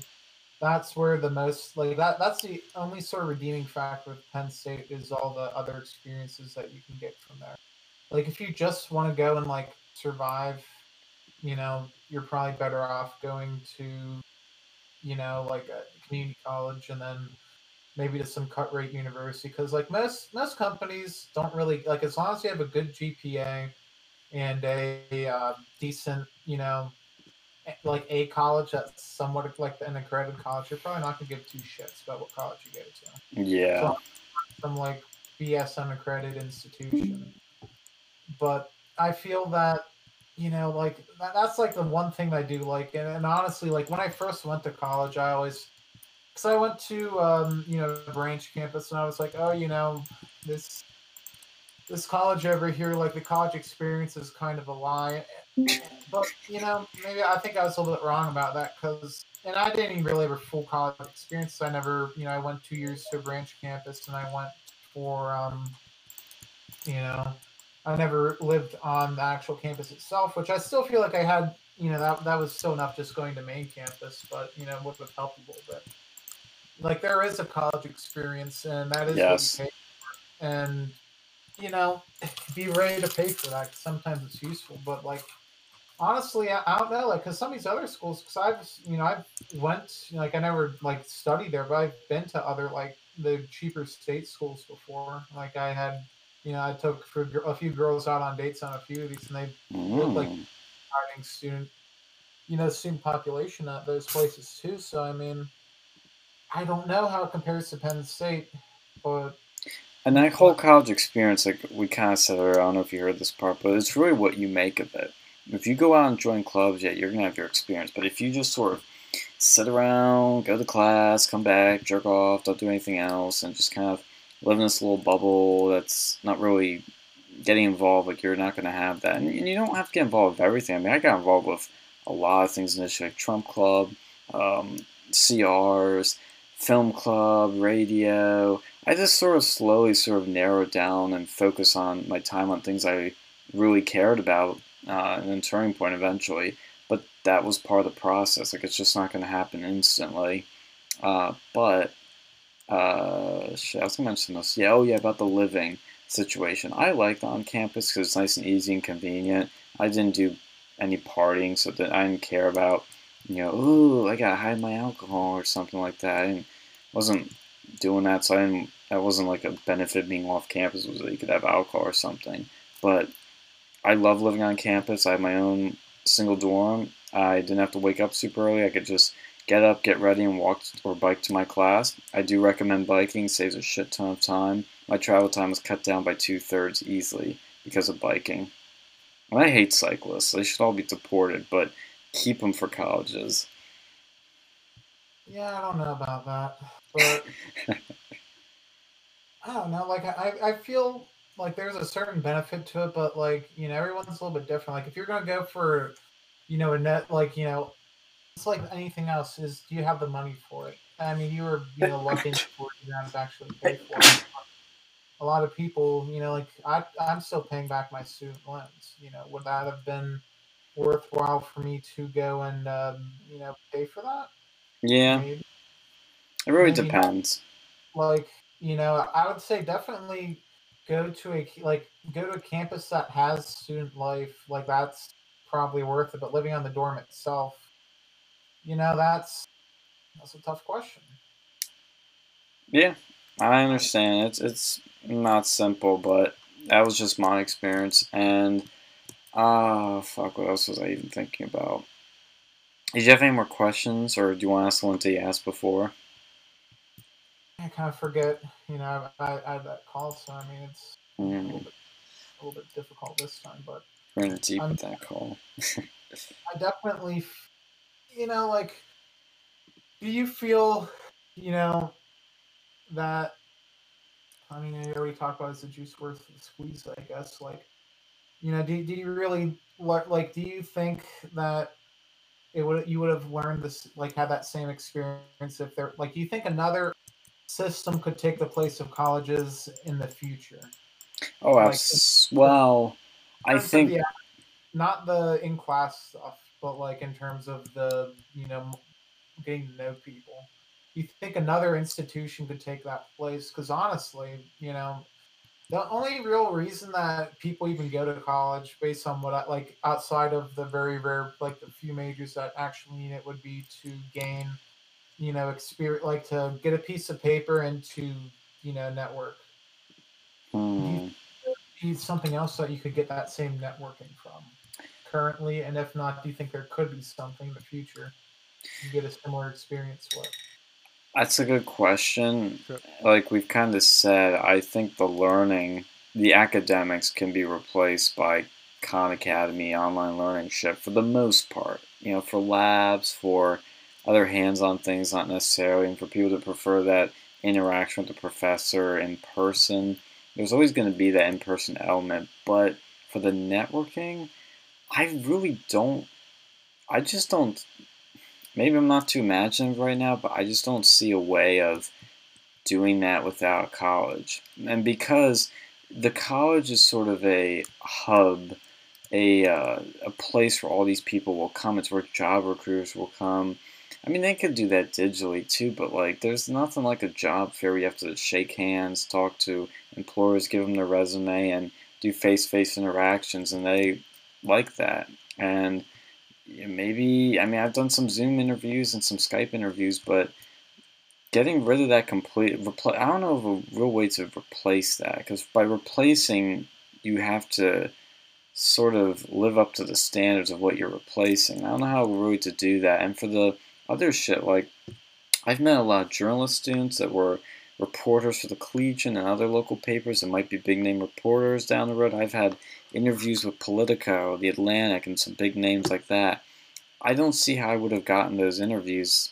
that's where the most like that. That's the only sort of redeeming factor with Penn State is all the other experiences that you can get from there. Like if you just want to go and like survive, you know, you're probably better off going to, you know, like a community college and then maybe to some cut rate university because like most most companies don't really like as long as you have a good GPA and a uh, decent you know like a college that's somewhat like an accredited college, you're probably not gonna give two shits about what college you go to. Yeah. So, some like BS unaccredited institution, but I feel that you know like that, that's like the one thing I do like, and, and honestly, like when I first went to college, I always because I went to um, you know branch campus and I was like, oh, you know, this this college over here, like the college experience is kind of a lie. But you know, maybe I think I was a little bit wrong about that because, and I didn't even really have a full college experience. I never, you know, I went two years to a branch campus and I went for, um, you know, I never lived on the actual campus itself, which I still feel like I had, you know, that that was still enough just going to main campus, but you know, would have helped a little bit like there is a college experience, and that is yes. what you pay for. And you know, [laughs] be ready to pay for that. sometimes it's useful, but like honestly, I, I don't know, like because some of these other schools, because I've you know I've went like I never like studied there, but I've been to other like the cheaper state schools before. Like I had, you know, I took for a few girls out on dates on a few of these, and they mm. looked like starting student, you know, student population at those places too. So I mean, I don't know how it compares to Penn State, but and that whole college experience, like we kind of said earlier, I don't know if you heard this part, but it's really what you make of it. If you go out and join clubs, yeah, you're gonna have your experience. But if you just sort of sit around, go to class, come back, jerk off, don't do anything else, and just kind of live in this little bubble that's not really getting involved, like you're not gonna have that. And, you don't have to get involved with everything. I mean, I got involved with a lot of things initially, like Trump Club, um, CRs film club, radio. I just sort of slowly sort of narrowed down and focus on my time on things I really cared about uh, and then turning point eventually. But that was part of the process. Like it's just not going to happen instantly. Uh, but uh, I was going to mention this. Yeah, oh yeah, about the living situation. I liked on campus because it's nice and easy and convenient. I didn't do any partying, so that I didn't care about you know, ooh, I gotta hide my alcohol or something like that. I wasn't doing that, so I didn't. That wasn't like a benefit being off campus was that you could have alcohol or something. But I love living on campus. I have my own single dorm. I didn't have to wake up super early. I could just get up, get ready, and walk or bike to my class. I do recommend biking. Saves a shit ton of time. My travel time was cut down by two thirds easily because of biking. And I hate cyclists. They should all be deported. But keep them for colleges. Yeah, I don't know about that, but [laughs] I don't know. Like, I I feel like there's a certain benefit to it, but like you know, everyone's a little bit different. Like, if you're gonna go for, you know, a net, like you know, it's like anything else. Is do you have the money for it? I mean, you were you know lucky for you to actually pay for it. A lot of people, you know, like I I'm still paying back my student loans. You know, would that have been worthwhile for me to go and um, you know pay for that. Yeah. It really Maybe not. depends. like you know i would say definitely go to a like go to a campus that has student life like that's probably worth it but living on the dorm itself you know that's that's a tough question Yeah, I understand. It's it's not simple, but that was just my experience. And ah, fuck, what else was I even thinking about? Did you have any more questions, or do you want to ask the ones that you asked before? i kind of forget you know i, I had that call so i mean it's a little Mm, bit a little bit difficult this time but we're in deep Um, with that call. [laughs] I definitely, you know, like, do you feel, you know, that? I mean, I already talked about is the juice worth the squeeze? I guess, like, you know, do, do you really like? Do you think that it would you would have learned this, like, had that same experience if there, like, do you think another system could take the place of colleges in the future? Oh, like, abs- well, I think the- not the in class stuff, but like in terms of the you know getting to know people. You think another institution could take that place? Because honestly, you know, the only real reason that people even go to college, based on what I like, outside of the very rare like the few majors that actually need it, would be to gain, you know, experience, like to get a piece of paper and to you know network. hmm, be something else that you could get that same networking from currently? And if not, do you think there could be something in the future you get a similar experience with? that's a good question. Sure. Like we've kind of said, I think the learning, the academics can be replaced by Khan Academy online learning shit for the most part. You know, for labs, for other hands-on things, not necessarily, and for people to prefer that interaction with the professor in person. There's always going to be that in-person element, but for the networking, I really don't. I just don't. Maybe I'm not too imaginative right now, but I just don't see a way of doing that without college. And because the college is sort of a hub, a uh, a place where all these people will come. It's where job recruiters will come. I mean, they could do that digitally too, but like, there's nothing like a job fair where you have to shake hands, talk to employers, give them their resume, and do face-to-face interactions, and they like that. And maybe, I mean, I've done some Zoom interviews and some Skype interviews, but getting rid of that complete, repl- I don't know of a real way to replace that, because by replacing, you have to sort of live up to the standards of what you're replacing. I don't know how really to do that. And for the other shit, like, I've met a lot of journalist students that were reporters for the Collegian and other local papers that might be big name reporters down the road. I've had interviews with Politico, The Atlantic, and some big names like that. I don't see how I would have gotten those interviews.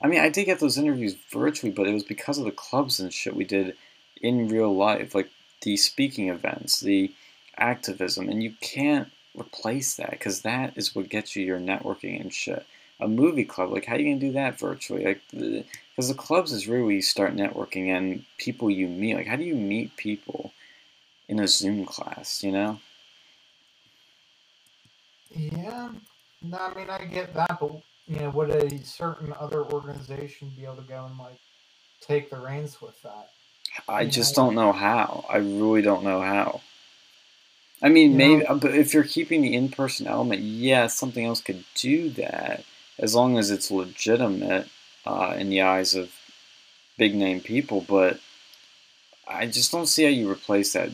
I mean, I did get those interviews virtually, but it was because of the clubs and shit we did in real life, like the speaking events, the activism, and you can't replace that because that is what gets you your networking and shit. A movie club, like how are you gonna do that virtually? Like, because the clubs is really where you start networking and people you meet. Like, how do you meet people in a Zoom class? You know? Yeah, no, I mean I get that, but you know, would a certain other organization be able to go and like take the reins with that? I You just know? don't know how. I really don't know how. I mean, You maybe, know- uh, but if you're keeping the in-person element, yeah, something else could do that as long as it's legitimate uh, in the eyes of big-name people. But I just don't see how you replace that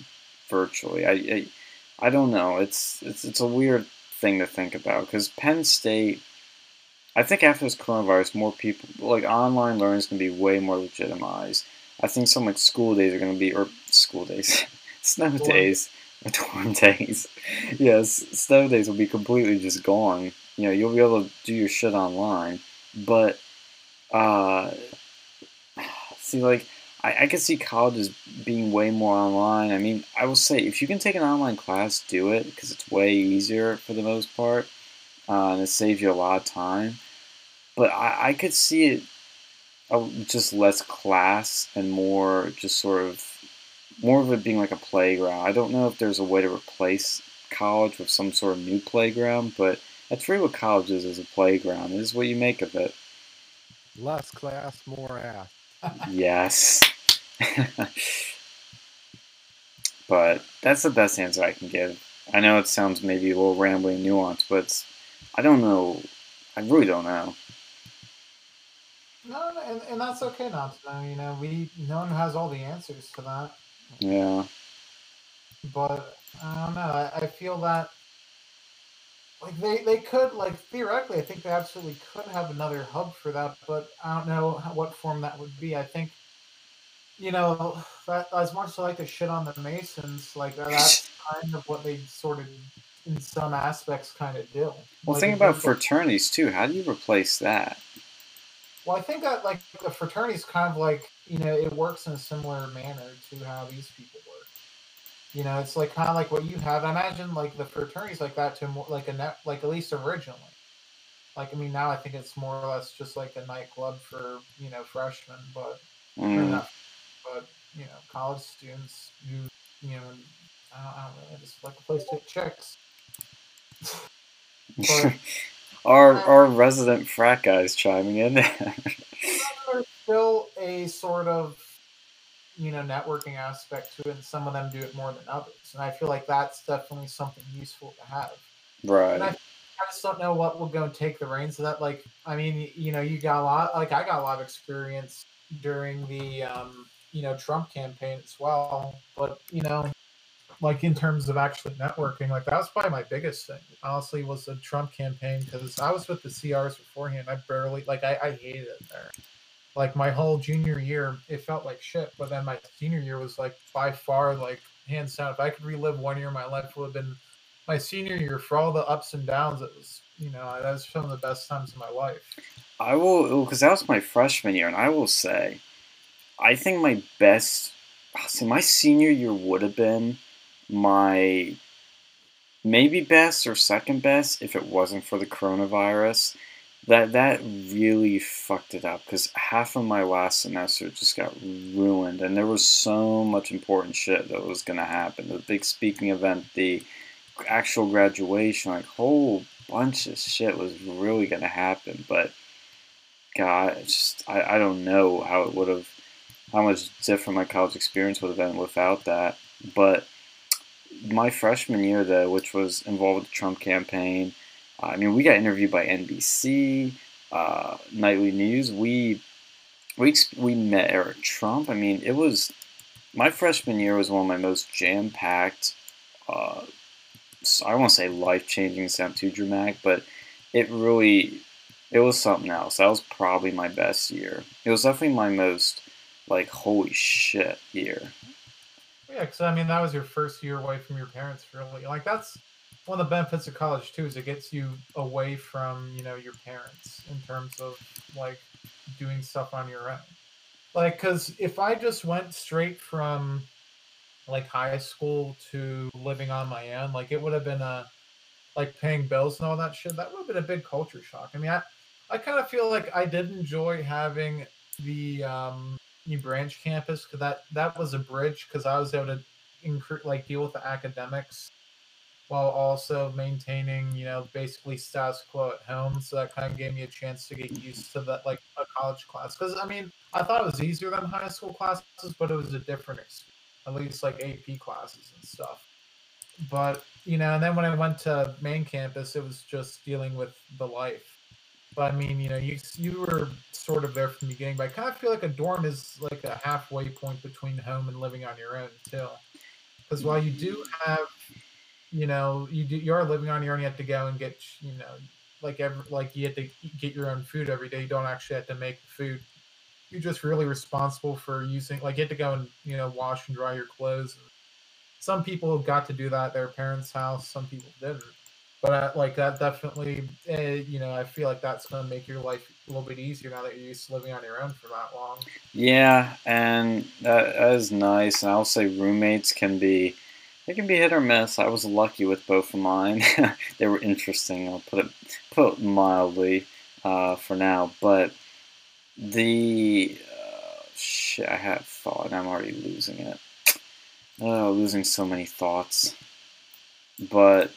virtually. I, I, I don't know. It's it's it's a weird thing to think about because Penn State. I think after this coronavirus, more people like online learning is going to be way more legitimized. I think some like school days are going to be, or school days, [laughs] snow Dorm. days, or dorm days. [laughs] yes, snow days will be completely just gone. You know, you'll be able to do your shit online, but uh, see, like I, I could see colleges being way more online. I mean, I will say if you can take an online class, do it because it's way easier for the most part, uh, and it saves you a lot of time. But I, I could see it uh, just less class and more just sort of more of it being like a playground. I don't know if there's a way to replace college with some sort of new playground, but that's really what college is as a playground. It is what you make of it. Less class, more ass. yes. [laughs] but that's the best answer I can give. I know it sounds maybe a little rambling nuanced, but I don't know. I really don't know. No, no, and, and that's okay not to know. You know, we no one has all the answers to that. Yeah. But I don't know. I, I feel that like they, they could like theoretically, I think they absolutely could have another hub for that, but I don't know how, what form that would be. I think you know that as much as I like to shit on the Masons, like that's [laughs] kind of what they sort of in some aspects kind of do. Well, Like, think about fraternities too. How do you replace that? Well, I think that like the fraternities kind of like you know it works in a similar manner to how these people work. You know, it's like kind of like what you have. I imagine like the fraternities like that to more like a net like at least originally. Like I mean now I think it's more or less just like a nightclub for you know freshmen, but Mm. not, but you know college students who you know I don't, I don't know just like a place to chicks. But- [laughs] our our resident frat guys chiming in. [laughs] there's still a sort of you know networking aspect to it and some of them do it more than others. And i feel like that's definitely something useful to have. Right. i just don't know what will go and take the reins of that like i mean you know you got a lot like i got a lot of experience during the um you know trump campaign as well but you know like in terms of actually networking like that was probably my biggest thing. Honestly was the trump campaign because i was with the crs beforehand i barely like i, I hated it there like my whole junior year it felt like shit but then my senior year was like by far like hands down if i could relive one year of my life would have been my senior year for all the ups and downs it was you know that was some of the best times of my life I will, because that was my freshman year, and I will say, I think my best, see, my senior year would have been my maybe best or second best if it wasn't for the coronavirus. That that really fucked it up because half of my last semester just got ruined, and there was so much important shit that was gonna happen. The big speaking event, the actual graduation, like whole bunch of shit was really gonna happen, but God, just I, I don't know how it would have, how much different my college experience would have been without that. But my freshman year, though, which was involved with the Trump campaign, I mean, we got interviewed by NBC, uh, Nightly News. We we we met Eric Trump. I mean, it was my freshman year was one of my most jam packed. Uh, I won't say life changing, sound too dramatic, but it really it was something else. That was probably my best year. It was definitely my most like holy shit year. yeah because i mean that was your first year away from your parents really like that's one of the benefits of college too is it gets you away from you know your parents in terms of like doing stuff on your own. Like because if i just went straight from like high school to living on my own like it would have been a like paying bills and all that shit that would have been a big culture shock. I mean i i kind of feel like i did enjoy having the um new branch campus because that that was a bridge because i was able to incre- like deal with the academics while also maintaining, you know, basically status quo at home. So that kind of gave me a chance to get used to that, like a college class. Because I mean, I thought it was easier than high school classes, but it was a different experience. At least like AP classes and stuff. But you know, and then when I went to main campus, it was just dealing with the life. But I mean, you know, you you were sort of there from the beginning. But I kind of feel like a dorm is like a halfway point between home and living on your own too. Because while you do have you know you do you are living on your own you have to go and get you know like every like you have to get your own food every day. You don't actually have to make the food. You're just really responsible for using like you have to go and you know wash and dry your clothes. Some people got to do that at their parents house. Some people didn't. But I, like that definitely uh, you know i feel like that's going to make your life a little bit easier now that you're used to living on your own for that long. Yeah, and that, that is nice. And I'll say roommates can be they can be hit or miss. I was lucky with both of mine. [laughs] they were interesting. I'll put it put it mildly uh, for now. But the uh, shit, I had a thought, and I'm already losing it. Oh, losing so many thoughts. But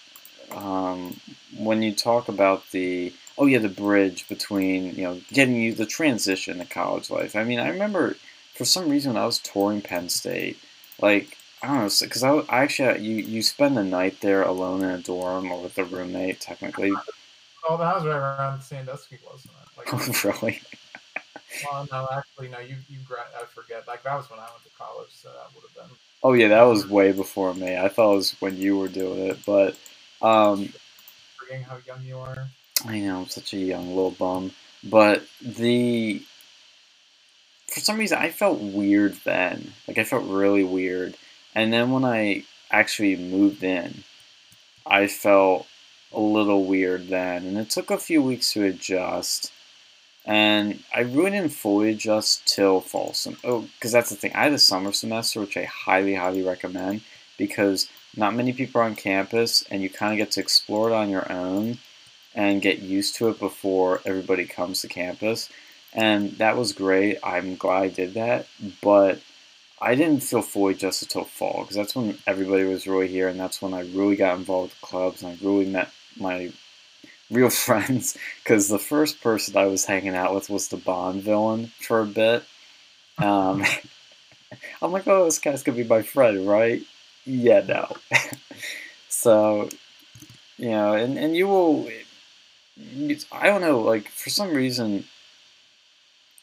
um, when you talk about the oh yeah the bridge between you know getting you the transition to college life. I mean, I remember for some reason when I was touring Penn State, like I don't know, because I, I actually you you spend the night there alone in a dorm or with a roommate technically. [laughs] Oh, that was right around Sandusky, wasn't it? Like, oh, [laughs] really? well, no, actually, no. You you I forget. Like that was when I went to college, so that would have been. Oh yeah, that was way before me. I thought it was when you were doing it, but um, forgetting how young you are. I know I'm such a young little bum, but the for some reason I felt weird then. Like I felt really weird, and then when I actually moved in, I felt a little weird then, and it took a few weeks to adjust. And I really didn't fully adjust till fall sem- Oh, because that's the thing. I had a summer semester, which I highly, highly recommend because not many people are on campus, and you kind of get to explore it on your own and get used to it before everybody comes to campus. And that was great. I'm glad I did that, but I didn't feel fully adjusted till fall because that's when everybody was really here, and that's when I really got involved with clubs and I really met my real [laughs] friends. Because the first person I was hanging out with was the Bond villain for a bit. [laughs] Um, [laughs] I'm like, oh, this guy's gonna be my friend, right? Yeah, no. so, you know, and, and you will, I don't know, like, for some reason,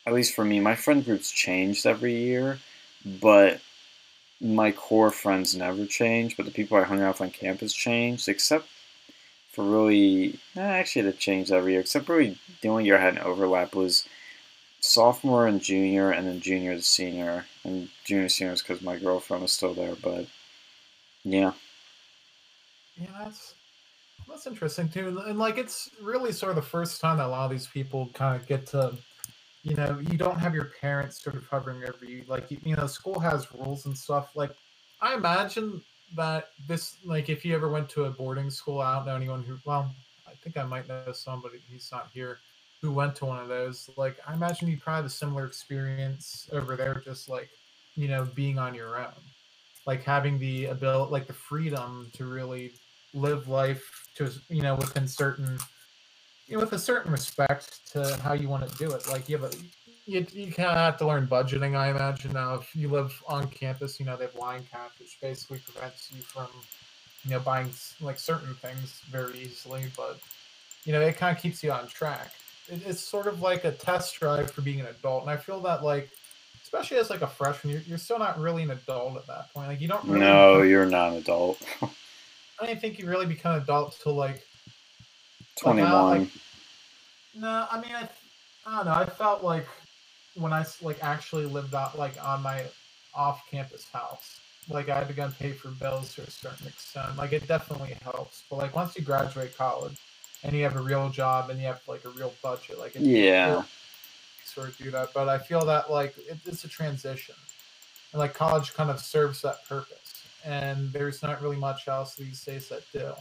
at least for me, my friend group's changed every year, but my core friends never change, but the people I hung out on campus changed, except for really, eh, actually, it changed every year, except really the only year I had an overlap was sophomore and junior, and then junior to senior. And junior senior is because my girlfriend was still there, but yeah. Yeah, that's that's interesting too, and like it's really sort of the first time that a lot of these people kind of get to, you know, you don't have your parents sort of hovering over you. Like you, you know, school has rules and stuff. Like I imagine that this, like, if you ever went to a boarding school, I don't know anyone who. Well, I think I might know somebody. He's not here who went to one of those. Like I imagine you probably had a similar experience over there, just like you know, being on your own like having the ability like the freedom to really live life to you know within certain you know with a certain respect to how you want to do it like you have a you, you kind of have to learn budgeting i imagine now if you live on campus you know they have line caps which basically prevents you from you know buying like certain things very easily but you know it kind of keeps you on track it, it's sort of like a test drive for being an adult and i feel that like especially as like a freshman, you're, you're still not really an adult at that point. Like you don't. Really no, become, you're not an adult. [laughs] I don't think you really become an adult till like twenty one. Like, no, I mean I, I don't know. I felt like when I like actually lived out like on my off-campus house, like I had to go and pay for bills to a certain extent. Like it definitely helps, but like once you graduate college and you have a real job and you have like a real budget, like it, yeah. Sort of do that. But I feel that like it, it's a transition, and like college kind of serves that purpose. And there's not really much else these days that do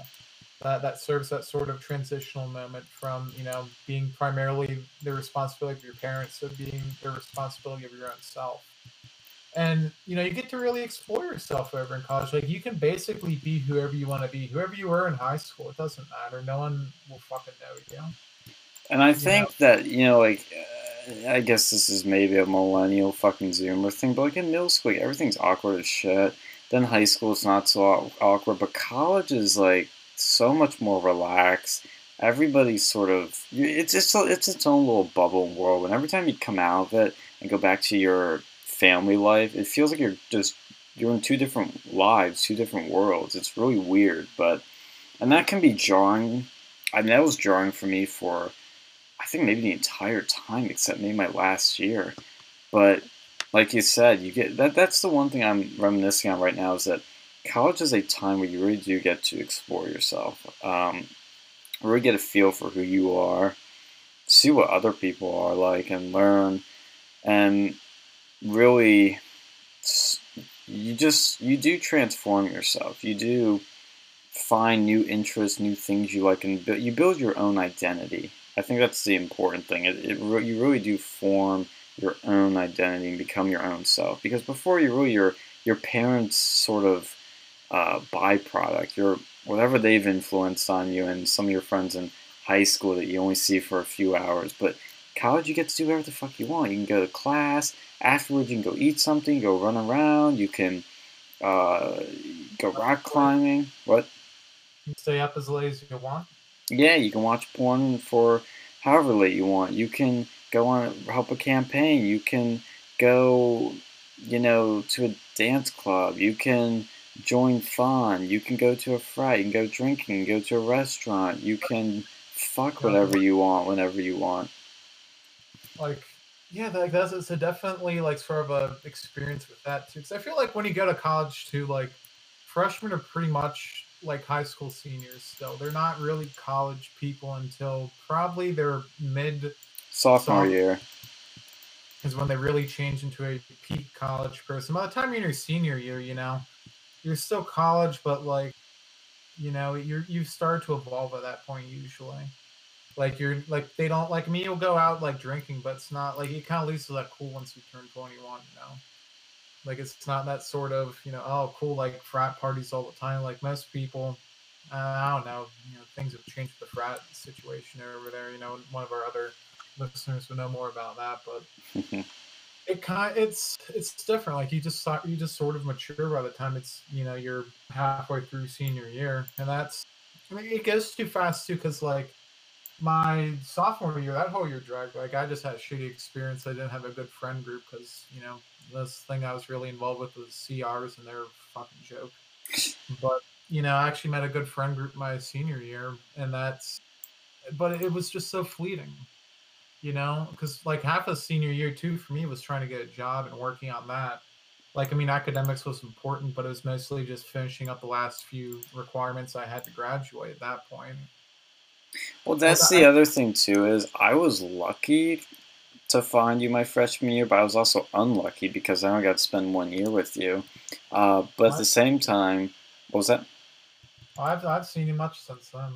that that serves that sort of transitional moment from you know being primarily the responsibility of your parents to being the responsibility of your own self. And you know you get to really explore yourself over in college. Like you can basically be whoever you want to be. Whoever you were in high school it doesn't matter. No one will fucking know you. And i think you know? that you know like uh, I guess this is maybe a millennial fucking Zoomer thing, but like in middle school, like, everything's awkward as shit. Then high school, it's not so awkward, but college is like so much more relaxed. Everybody's sort of it's just it's its own little bubble world, and every time you come out of it and go back to your family life, it feels like you're just you're in two different lives, two different worlds. It's really weird, but and that can be jarring. I mean, that was jarring for me for I think maybe the entire time except maybe my last year. But like you said, you get that. That's the one thing I'm reminiscing on right now is that college is a time where you really do get to explore yourself, um, really get a feel for who you are, see what other people are like, and learn, and really, you just you do transform yourself. You do find new interests, new things you like, and you build your own identity. I think that's the important thing. It, it you really do form your own identity and become your own self. Because before you really your your parents' sort of uh, byproduct. You're whatever they've influenced on you, and some of your friends in high school that you only see for a few hours. But college, you get to do whatever the fuck you want. You can go to class afterwards. You can go eat something, go run around. You can uh, go rock climbing. What? You stay up as late as you want. Yeah, you can watch porn for however late you want. You can go on help a campaign. You can go, you know, to a dance club. You can join fun. You can go to a frat. You can go drinking. Go to a restaurant. You can fuck whatever you want whenever you want. Like, yeah, like that's it's a definitely like sort of a experience with that too. Because I feel like when you go to college too, like freshmen are pretty much like high school seniors still. They're not really college people until probably their mid sophomore year. Is when they really change into a peak college person. By the time you're in your senior year, you know, you're still college, but like, you know, you're you've started to evolve at that point usually. Like you're like they don't like me. You'll go out like drinking, but it's not like it kind of loses that cool once you turn 21. You know. Like it's not that sort of you know oh cool like frat parties all the time. Like most people, uh, I don't know. You know things have changed the frat situation over there. You know one of our other listeners would know more about that, but [laughs] it kind it's it's different. Like you just you just sort of mature by the time it's you know you're halfway through senior year, and that's I mean it goes too fast too because like my sophomore year, that whole year dragged. Like I just had a shitty experience. I didn't have a good friend group because you know this thing I was really involved with was CRs, and they're fucking joke. But you know, I actually met a good friend group my senior year, and that's. But it was just so fleeting, you know, because like half of senior year too for me was trying to get a job and working on that. Like I mean, academics was important, but it was mostly just finishing up the last few requirements I had to graduate at that point well, that's the other thing too is I was lucky to find you my freshman year, but I was also unlucky because I only got to spend one year with you. Uh, but at the same time, what was that? I've I've seen you much since then.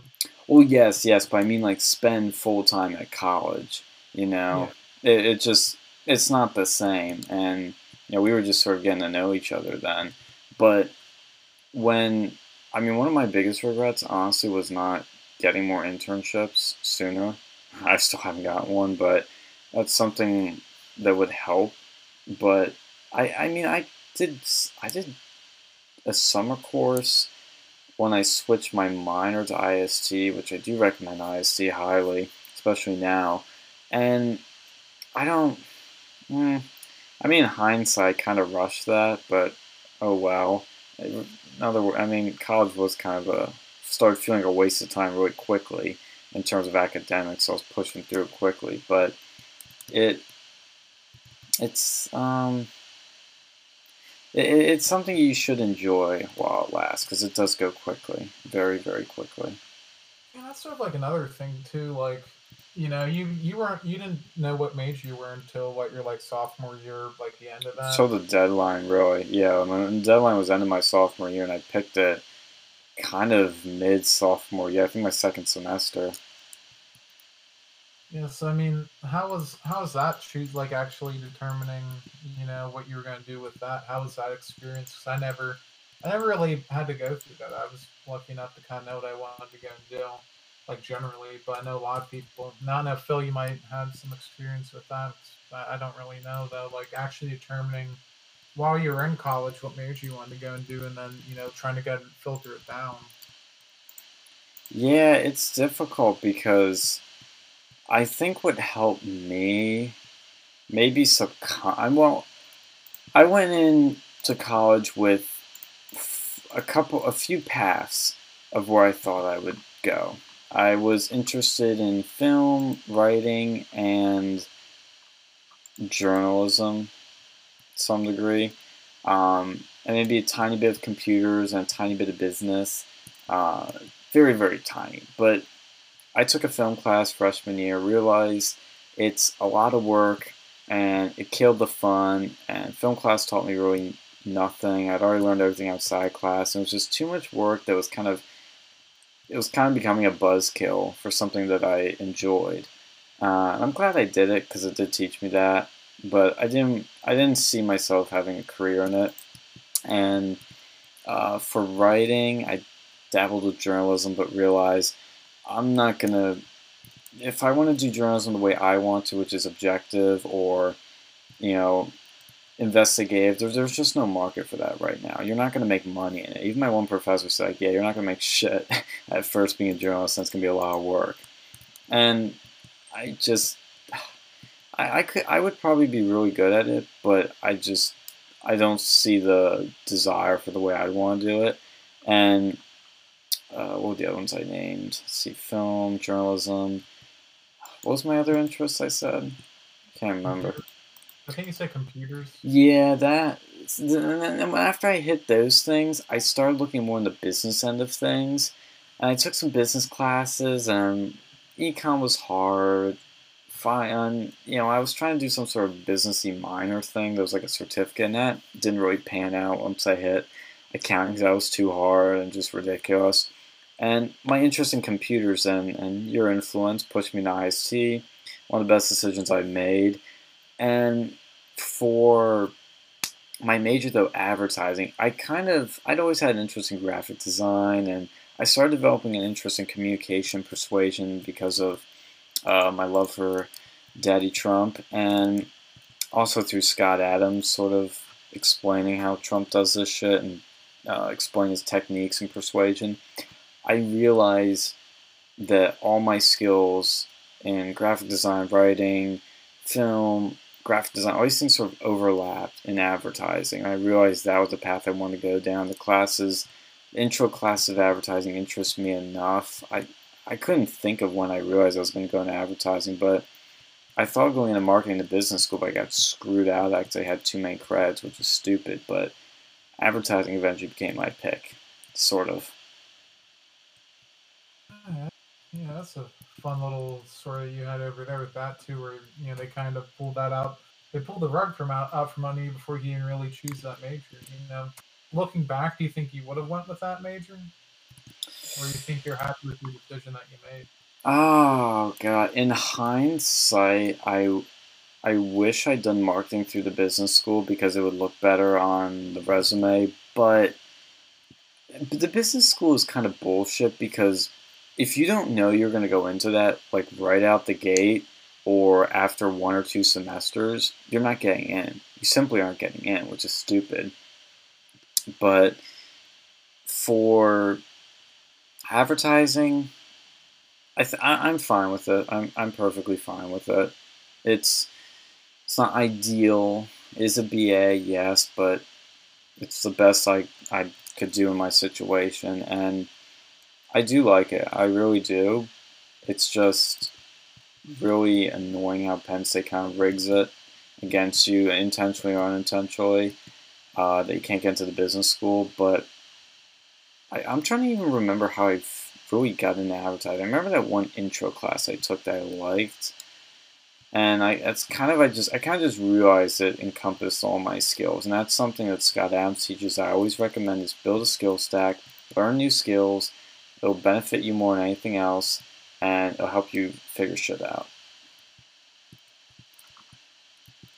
Well, yes, yes, but I mean like spend full time at college. You know, yeah. it, it just it's not the same, and you know we were just sort of getting to know each other then. But when I mean, one of my biggest regrets, honestly, was not getting more internships sooner. I still haven't got one, but that's something that would help. But I, I mean, I did, I did a summer course when I switched my minor to IST, which I do recommend IST highly, especially now. And I don't, mm, I mean, in hindsight, kind of rushed that, but oh well. In other words, I mean, college was kind of a started feeling a waste of time really quickly in terms of academics. So I was pushing through it quickly, but it it's um it, it's something you should enjoy while it lasts because it does go quickly, very very quickly. Yeah, that's sort of like another thing too. Like you know, you you weren't you didn't know what major you were until what your like sophomore year, like the end of that. So the deadline, really, yeah. Mean, the deadline was end of my sophomore year, and I picked it kind of mid sophomore year. I think my second semester. Yes, I mean, how was how was that choose like actually determining, you know, what you were going to do with that? How was that experience? Because I never, I never really had to go through that. I was lucky enough to kind of know what I wanted to go and do, like generally. But I know a lot of people. Now, I know Phil, you might have some experience with that. I don't really know though. Like actually determining while you were in college what major you wanted to go and do, and then you know trying to get filter it down. Yeah, it's difficult because I think what helped me, maybe subcon. Well, I went into college with a couple, a few paths of where I thought I would go. I was interested in film, writing, and journalism to some degree, um, and maybe a tiny bit of computers and a tiny bit of business. Uh, very, very tiny. But I took a film class freshman year, realized it's a lot of work and it killed the fun. And film class taught me really nothing. I'd already learned everything outside class, and it was just too much work that was kind of it was kind of becoming a buzzkill for something that I enjoyed. Uh, I'm glad I did it because it did teach me that but I didn't I didn't see myself having a career in it. And uh, for writing, I dabbled with journalism, but realized I'm not gonna. If I want to do journalism the way I want to, which is objective or, you know, investigative, there's, just no market for that right now. You're not going to make money in it. Even my one professor said, like, yeah, you're not going to make shit [laughs] at first being a journalist, it's going to be a lot of work. And I just, I, I could, I would probably be really good at it, but I just, I don't see the desire for the way I'd want to do it. And uh, what were the other ones I named? Let's see, film, journalism. What was my other interest I said? I Can't remember. I think you said computers. Yeah, that. And after I hit those things, I started looking more in the business end of things. And I took some business classes, and econ was hard. Fine, you know, I was trying to do some sort of businessy minor thing. There was like a certificate in that. Didn't really pan out once I hit accounting because that was too hard and just ridiculous. And my interest in computers and, and your influence pushed me to IST. One of the best decisions I've made. And for my major, though, advertising, I kind of, I'd always had an interest in graphic design and I started developing an interest in communication persuasion because of uh, my love for Daddy Trump and also through Scott Adams sort of explaining how Trump does this shit and uh, explaining his techniques in persuasion. I realized that all my skills in graphic design, writing, film, graphic design, all these things sort of overlapped in advertising. I realized that was the path I wanted to go down. The classes, intro class of advertising interests me enough. I, I couldn't think of when I realized I was going to go into advertising, but I thought going into marketing to business school, but I got screwed out I had too many credits, which was stupid. But advertising eventually became my pick, sort of. Yeah, that's a fun little story you had over there with that too, where you know they kind of pulled that out. They pulled the rug from out, out from under you before you even really choose that major. You know, looking back, do you think you would have went with that major, or you think you're happy with the decision that you made? Oh god! In hindsight, I I wish I'd done marketing through the business school because it would look better on the resume. But the business school is kind of bullshit because if you don't know you're going to go into that like right out the gate or after one or two semesters, you're not getting in. You simply aren't getting in, which is stupid. But for advertising, I th- I, am fine with it. I'm, I'm perfectly fine with it. It's it's not ideal. It is a BA, yes, but it's the best I I could do in my situation, and I do like it. I really do. It's just really annoying how Penn State kind of rigs it against you intentionally or unintentionally. Uh, that you can't get into the business school, but I, I'm trying to even remember how I really got into advertising. I remember that one intro class I took that I liked, and I that's kind of I just I kind of just realized it encompassed all my skills, and that's something that Scott Adams teaches. I always recommend is build a skill stack, learn new skills, It'll benefit you more than anything else, and it'll help you figure shit out.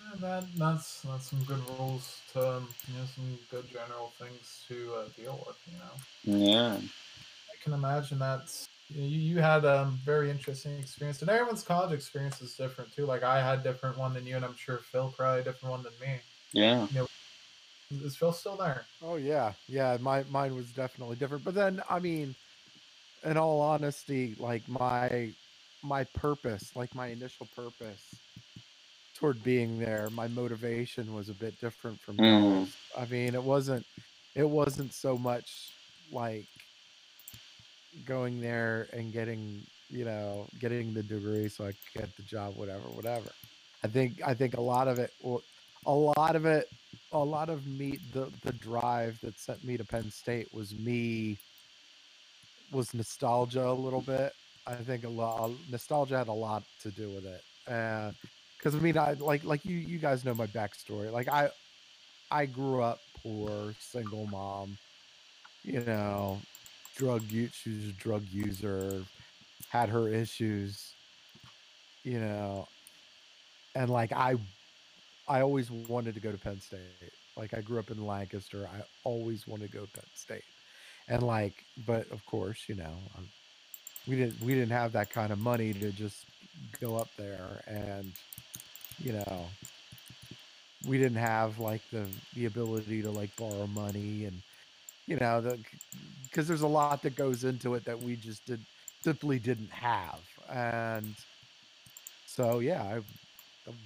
Yeah, that, that's that's some good rules to um, you know some good general things to uh, deal with. You know. Yeah. I can imagine that you, you had a um, very interesting experience, and everyone's college experience is different too. Like I had a different one than you, and I'm sure Phil probably a different one than me. Yeah. You know, is Phil still there? Oh yeah, yeah. My mine was definitely different, but then I mean, in all honesty, like my my purpose, like my initial purpose toward being there, my motivation was a bit different from mm. I mean, it wasn't it wasn't so much like going there and getting, you know, getting the degree so I could get the job, whatever, whatever. I think I think a lot of it a lot of it a lot of me the the drive that sent me to Penn State was me was nostalgia a little bit. I think a lot nostalgia had a lot to do with it. Because uh, I mean, I like like you you guys know my backstory. Like I I grew up poor, single mom. You know, drug use. She was a drug user. Had her issues. You know, and like I I always wanted to go to Penn State. Like I grew up in Lancaster. I always wanted to go to Penn State and like, but of course, you know, um, we didn't we didn't have that kind of money to just go up there, and you know, we didn't have like the the ability to like borrow money and you know the because there's a lot that goes into it that we just did simply didn't have and so yeah I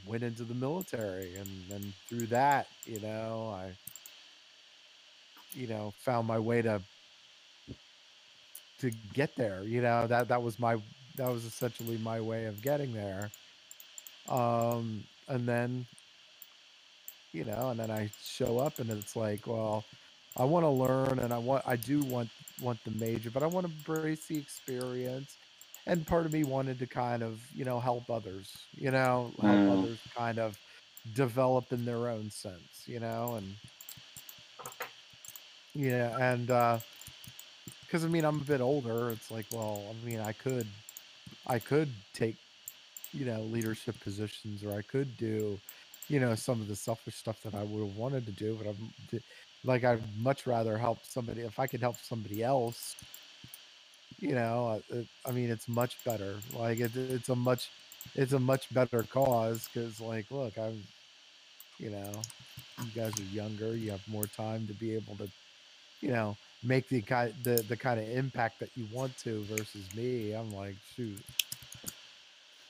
went into the military and then through that you know i you know found my way to to get there you know that that was my that was essentially my way of getting there um and then you know and then i show up and it's like well i want to learn and i want i do want want the major but i want to embrace the experience and part of me wanted to kind of you know help others you know help Mm. others kind of develop in their own sense you know and yeah and uh because i mean i'm a bit older it's like well i mean i could i could take you know leadership positions or i could do you know some of the selfish stuff that i would have wanted to do but i'm like i'd much rather help somebody if i could help somebody else you know uh, i mean it's much better. Like it, it's a much it's a much better cause because like look i'm you know you guys are younger you have more time to be able to you know make the kind the, the kind of impact that you want to versus me i'm like shoot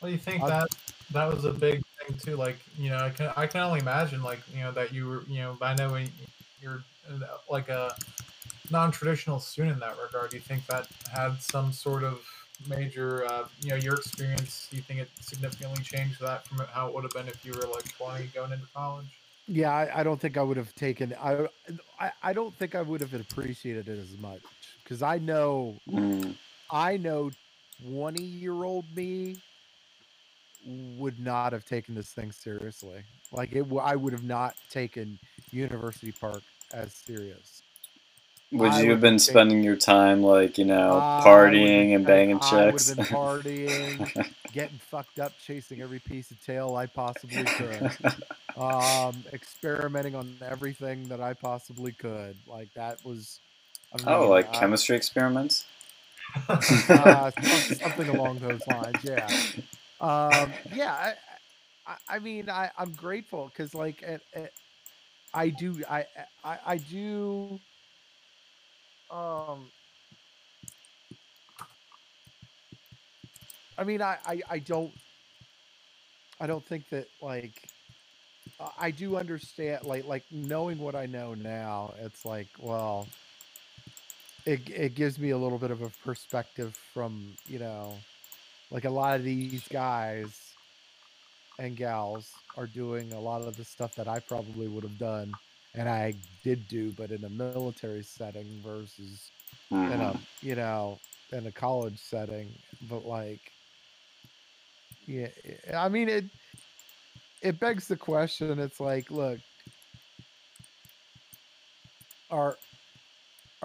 Well, you think I'll- that that was a big thing too? Like, you know, I can I can only imagine, like, you know, that you were, you know, I know when you're like a non-traditional student in that regard. Do you think that had some sort of major, uh, you know, your experience? Do you think it significantly changed that from how it would have been if you were like 20 going into college? Yeah I, I don't think i would have taken I, I i don't think i would have appreciated it as much because i know Mm. i know 20 year old me would not have taken this thing seriously like it i would have not taken university park as serious Would I you have been spending your time like you know partying and banging I would chicks? have been partying, getting fucked up, chasing every piece of tail I possibly could, [laughs] um, experimenting on everything that I possibly could. Like that was. I oh, like I- chemistry experiments? uh, [laughs] something along those lines. Yeah. Um, yeah. I, I, mean, I, I'm grateful because, like, it, it, I do, I, I, I do. Um, I mean, I, I, I don't, I don't think that like, I do understand, like, like knowing what I know now. It's like, well, it it gives me a little bit of a perspective from you know, like a lot of these guys and gals are doing a lot of the stuff that I probably would have done, and I did do, but in a military setting versus in Mhm. a you know in a college setting but like yeah i mean it it begs the question it's like look are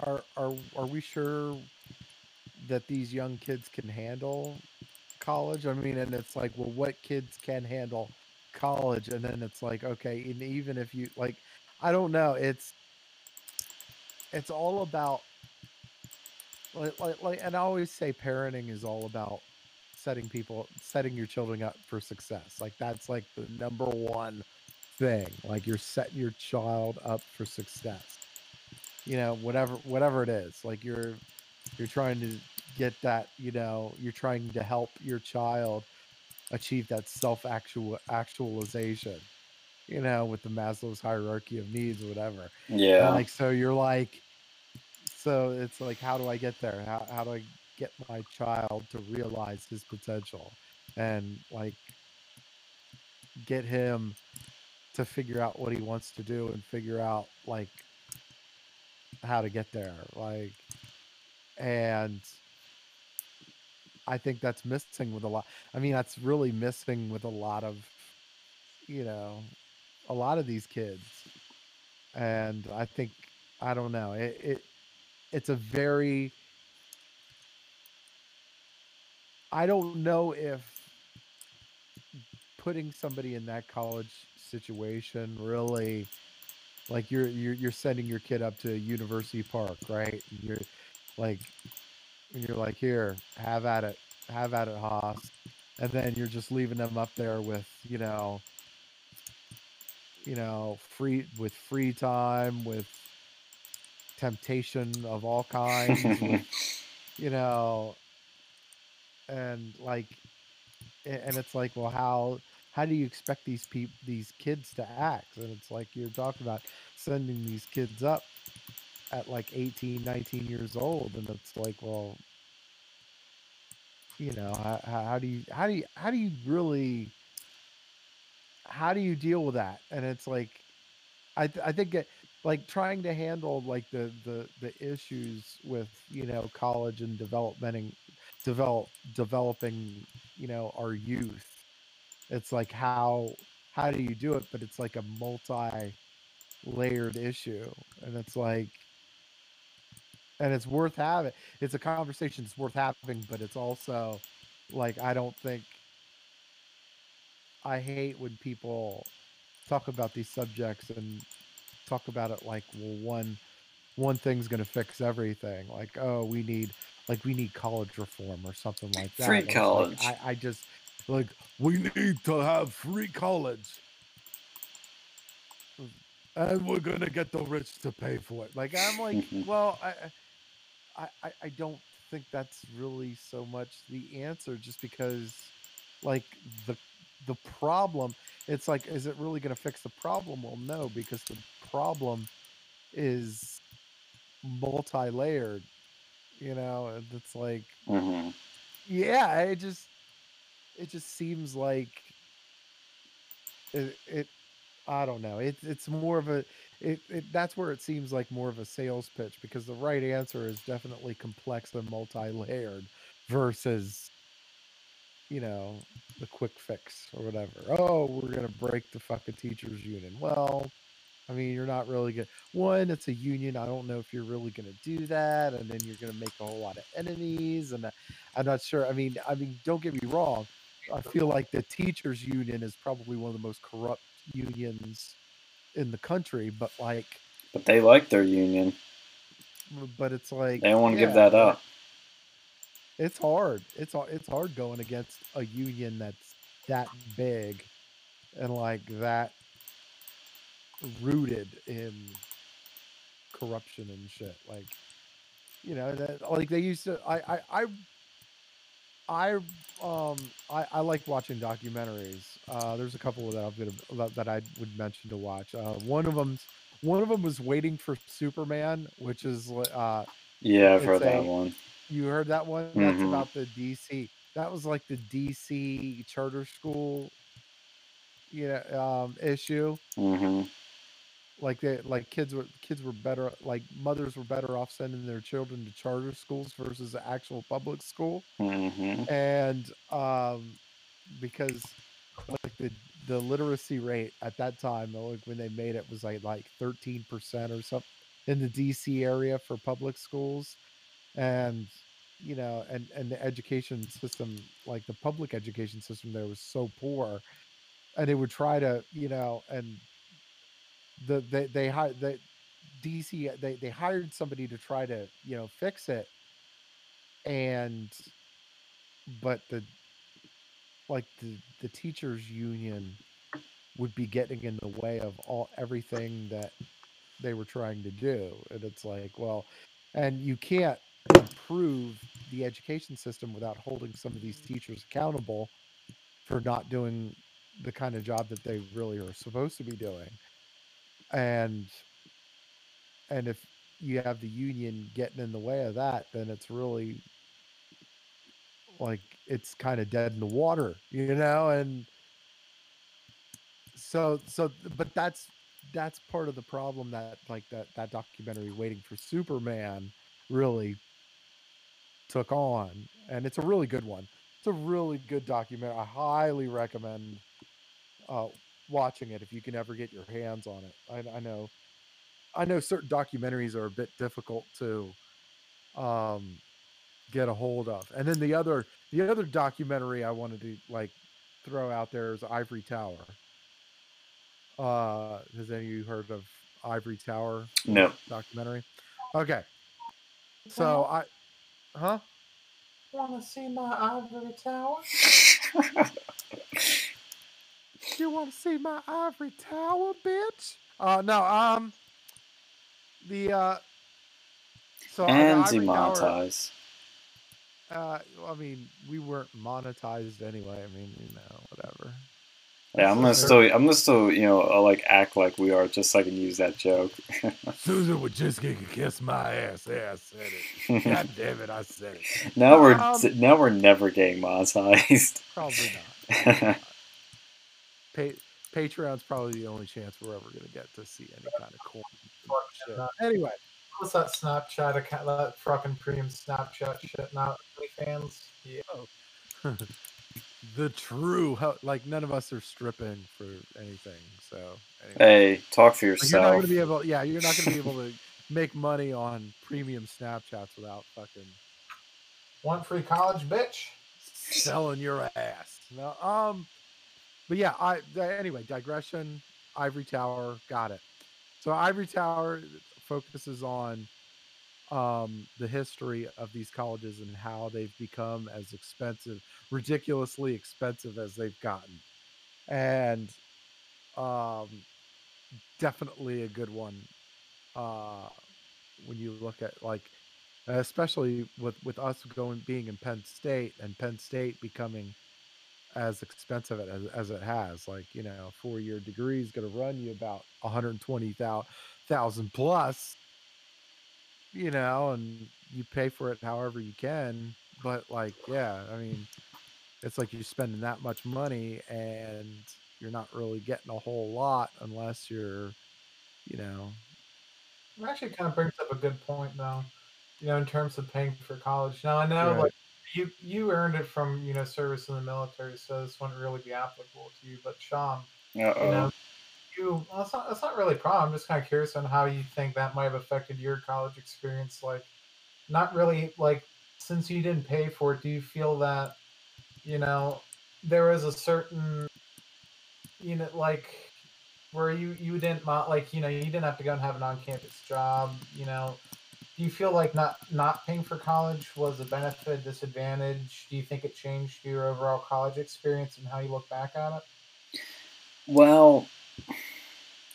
are are are we sure that these young kids can handle college? I mean and it's like well what kids can handle college? And then it's like okay and even if you like i don't know it's it's all about like, like, like and i always say parenting is all about setting people setting your children up for success. Like that's like the number one thing. Like you're setting your child up for success. You know whatever whatever it is. Like you're you're trying to get that you know you're trying to help your child achieve that self actual actualization you know with the maslow's hierarchy of needs or whatever. And, Yeah. like so you're like so it's like how do i get there? How, how do i get my child to realize his potential and like get him to figure out what he wants to do and figure out like how to get there like and i think that's missing with a lot i mean that's really missing with a lot of you know a lot of these kids. And i think i don't know it, it it's a very i don't know if putting somebody in that college situation really like you're you're you're sending your kid up to University Park, right? And you're like, and you're like, here, have at it, have at it, Hoss, and then you're just leaving them up there with you know, you know, free with free time with temptation of all kinds, with, [laughs] you know, and like, and it's like, well, how how do you expect these people these kids to act? And it's like you're talking about sending these kids up at like 18 19 years old and it's like well you know how, how do you how do you how do you really how do you deal with that and it's like i th- i think it, like trying to handle like the the the issues with you know college and developmenting develop developing you know our youth. It's like how how do you do it? But it's like a multi layered issue and it's like and it's worth having it's a conversation it's worth having but it's also like i don't think i hate when people talk about these subjects and talk about it like well one one thing's going to fix everything. Like oh we need like we need college reform or something like that Free like, college. I, I just like we need to have free college. And we're gonna get the rich to pay for it. Like i'm like [laughs] well I, I i i don't think that's really so much the answer just because like the the problem it's like is it really going to fix the problem? Well no because the problem is multi-layered you know it's like hmm yeah it just it just seems like it, it i don't know it, it's more of a it, it that's where it seems like more of a sales pitch because the right answer is definitely complex and multi-layered versus you know the quick fix or whatever. Oh we're gonna break the fucking teachers union. Well i mean you're not really good one it's a union i don't know if you're really gonna do that and then you're gonna make a whole lot of enemies and uh, i'm not sure i mean i mean don't get me wrong i feel like the teachers union is probably one of the most corrupt unions in the country but like But they like their union. but it's like They don't want to give that up. it's hard it's hard it's hard going against a union that's that big and like that rooted in corruption and shit like you know that like they used to i i i I um I, I like watching documentaries. Uh, there's a couple that I'm gonna that, I would mention to watch. Uh, one of them, one of them was Waiting for Superman, which is uh, Yeah, I've heard that one. you heard that one? That's Mhm. about the DC. That was like the DC charter school, you know, um, issue. hmm Like they, like kids were kids were better, like mothers were better off sending their children to charter schools versus the actual public school. hmm and um because like the the literacy rate at that time like when they made it was like like 13% or something in the dc area for public schools. And you know and and the education system like the public education system there was so poor. And they would try to you know and the they they hired the dc they they hired somebody to try to you know fix it. And but the like the the teachers union would be getting in the way of all everything that they were trying to do. And it's like well and you can't improve the education system without holding some of these teachers accountable for not doing the kind of job that they really are supposed to be doing and and if you have the union getting in the way of that then it's really like it's kind of dead in the water you know and so so but that's that's part of the problem that like that that documentary waiting for superman really took on and it's a really good one. It's a really good documentary i highly recommend uh watching it if you can ever get your hands on it i, I know i know certain documentaries are a bit difficult to um get a hold of and then the other the other documentary i wanted to like throw out there is ivory tower uh has any of you heard of Ivory Tower No. documentary? Okay, so I, huh? want to see my ivory tower? [laughs] You want to see my ivory tower, bitch? Uh, no. Um, the uh, so uh, the and ivory tower. Uh, I mean, we weren't monetized anyway. I mean, you know, whatever. Yeah, I'm gonna still, I'm gonna still, you know, uh, like act like we are, just so I can use that joke. [laughs] Susan would just get to kiss my ass. Yeah, I said it. God [laughs] damn it, I said it. now we're, Um, now we're never getting monetized. Probably not. [laughs] Pa- Patreon's probably the only chance we're ever gonna get to see any kind of cool shit. Anyway, What's that Snapchat account? That fucking premium Snapchat shit now? fans? Yeah. [laughs] the true hel- like none of us are stripping for anything. So anyway. hey, talk for Like, you're not yourself. gonna be able. Yeah, you're not gonna be able to [laughs] make money on premium Snapchats without fucking one free college, bitch? selling your ass. No, um, but yeah, I anyway digression. Ivory Tower, got it. So Ivory Tower focuses on um, the history of these colleges and how they've become as expensive, ridiculously expensive as they've gotten, and um, definitely a good one uh, when you look at like especially with with us going being in Penn State and Penn State becoming as expensive as, as it has like you know a four year degree is going to run you about 120,000 plus you know and you pay for it however you can but like yeah i mean it's like you're spending that much money and you're not really getting a whole lot unless you're you know It actually kind of brings up a good point, though. You know, in terms of paying for college. Now I know, Right. like you you earned it from you know service in the military, so this wouldn't really be applicable to you. But Sean, Uh you know, you well, it's not it's not really a problem. I'm just kind of curious on how you think that might have affected your college experience. Like, not really like since you didn't pay for it. Do you feel that you know there was a certain you know like where you you didn't like you know you didn't have to go and have an on-campus job you know do you feel like not not paying for college was a benefit disadvantage? Do you think it changed your overall college experience and how you look back at it? Well,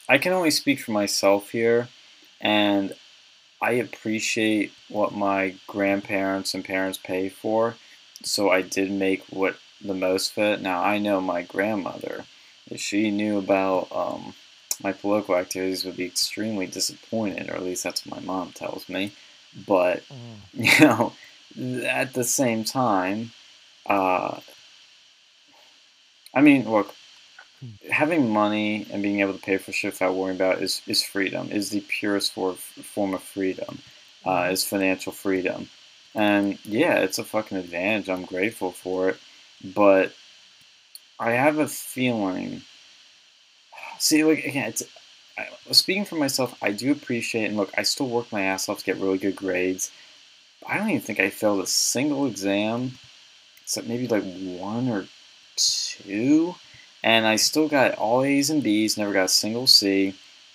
I can only speak for myself here, and I appreciate what my grandparents and parents pay for, so I did make what the most fit. Now, I know my grandmother, she knew about um, my political activities, would be extremely disappointed, or at least that's what my mom tells me. But you know, at the same time, uh, I mean, look, having money and being able to pay for shit without worrying about is, is freedom, is the purest for, form of freedom, uh, is financial freedom. And yeah, it's a fucking advantage. I'm grateful for it. But I have a feeling. See, like, again, it's. I, speaking for myself, I do appreciate, and look, I still work my ass off to get really good grades. I don't even think I failed a single exam, except maybe like one or two. And I still got all A's and B's, never got a single C.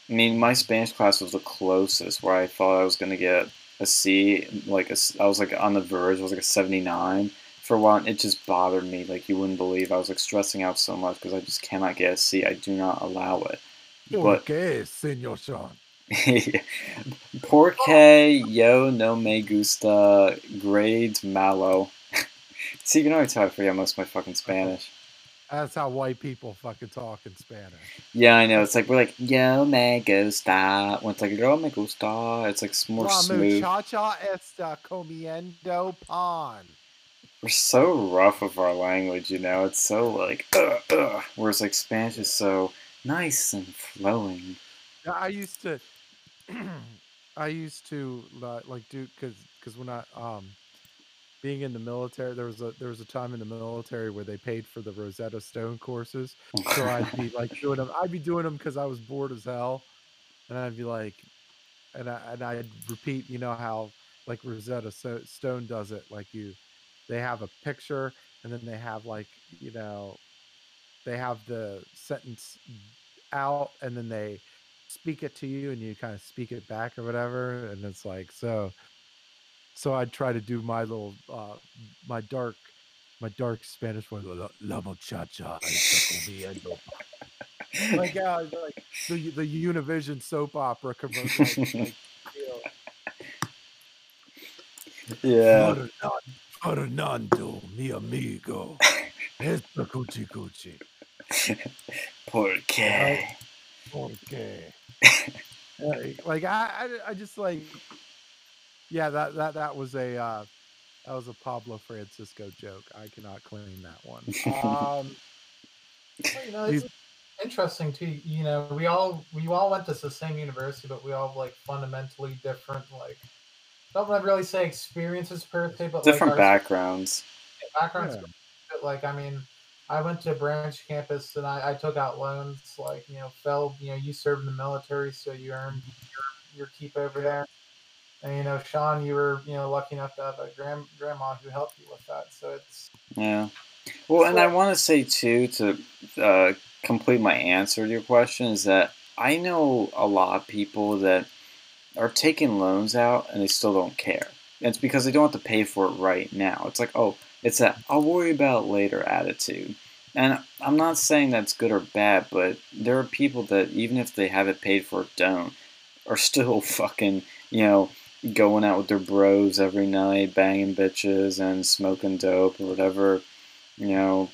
I mean, my Spanish class was the closest where I thought I was going to get a C. Like, a, I was like on the verge, it was like a 79 for a while. And it just bothered me. Like, you wouldn't believe. I was like stressing out so much because I just cannot get a C. I do not allow it. But- Okay, Senor Sean. [laughs] Porque yo no me gusta grades malo. [laughs] See, you can already tell I forget most of my fucking Spanish. That's how white people fucking talk in Spanish. Yeah, I know. It's like we're like yo me gusta. When it's like yo me gusta, it's like more La smooth. muchacha está comiendo pan. We're so rough of our language, you know. It's so like ugh, ugh. Whereas like Spanish is so nice and flowing. Yeah, I used to, [clears throat] I used to li- like do because because when I um being in the military, there was a there was a time in the military where they paid for the Rosetta Stone courses, so I'd be like [laughs] doing them. I'd be doing them because I was bored as hell, and I'd be like, and I and I'd repeat, you know how like Rosetta Stone does it, like you, they have a picture and then they have like you know, they have the sentence out and then they speak it to you and you kind of speak it back or whatever and it's like so so i'd try to do my little uh my dark my dark spanish one la, la muchacha está comiendo." [laughs] like yeah like the the univision soap opera commercial like, you know, Yeah. Fernando, Fernando, mi amigo. Esta cuchi cuchi. Por Porque. Okay. like, like I, I, I just like, yeah, that that that was a uh, that was a Pablo Francisco joke. I cannot claim that one. Um, Well, you know, it's interesting too. You know, we all we all went to the same university, but we all have, like fundamentally different. Like, don't want to really say experiences per se, but Different like backgrounds. backgrounds. Yeah. But, like, I mean, I went to a branch campus and I, I took out loans. Like, you know, Phil, you know, you served in the military, so you earned your, your keep over there. And you know, Sean, you were you know lucky enough to have a grand grandma who helped you with that. So it's Yeah. Well, and I want to say too to uh, complete my answer to your question is that I know a lot of people that are taking loans out and they still don't care. And it's because they don't have to pay for it right now. It's like, oh, it's that I'll worry about later attitude. And I'm not saying that's good or bad, but there are people that even if they have it paid for, don't, are still [laughs] fucking, you know, going out with their bros every night, banging bitches and smoking dope or whatever you know,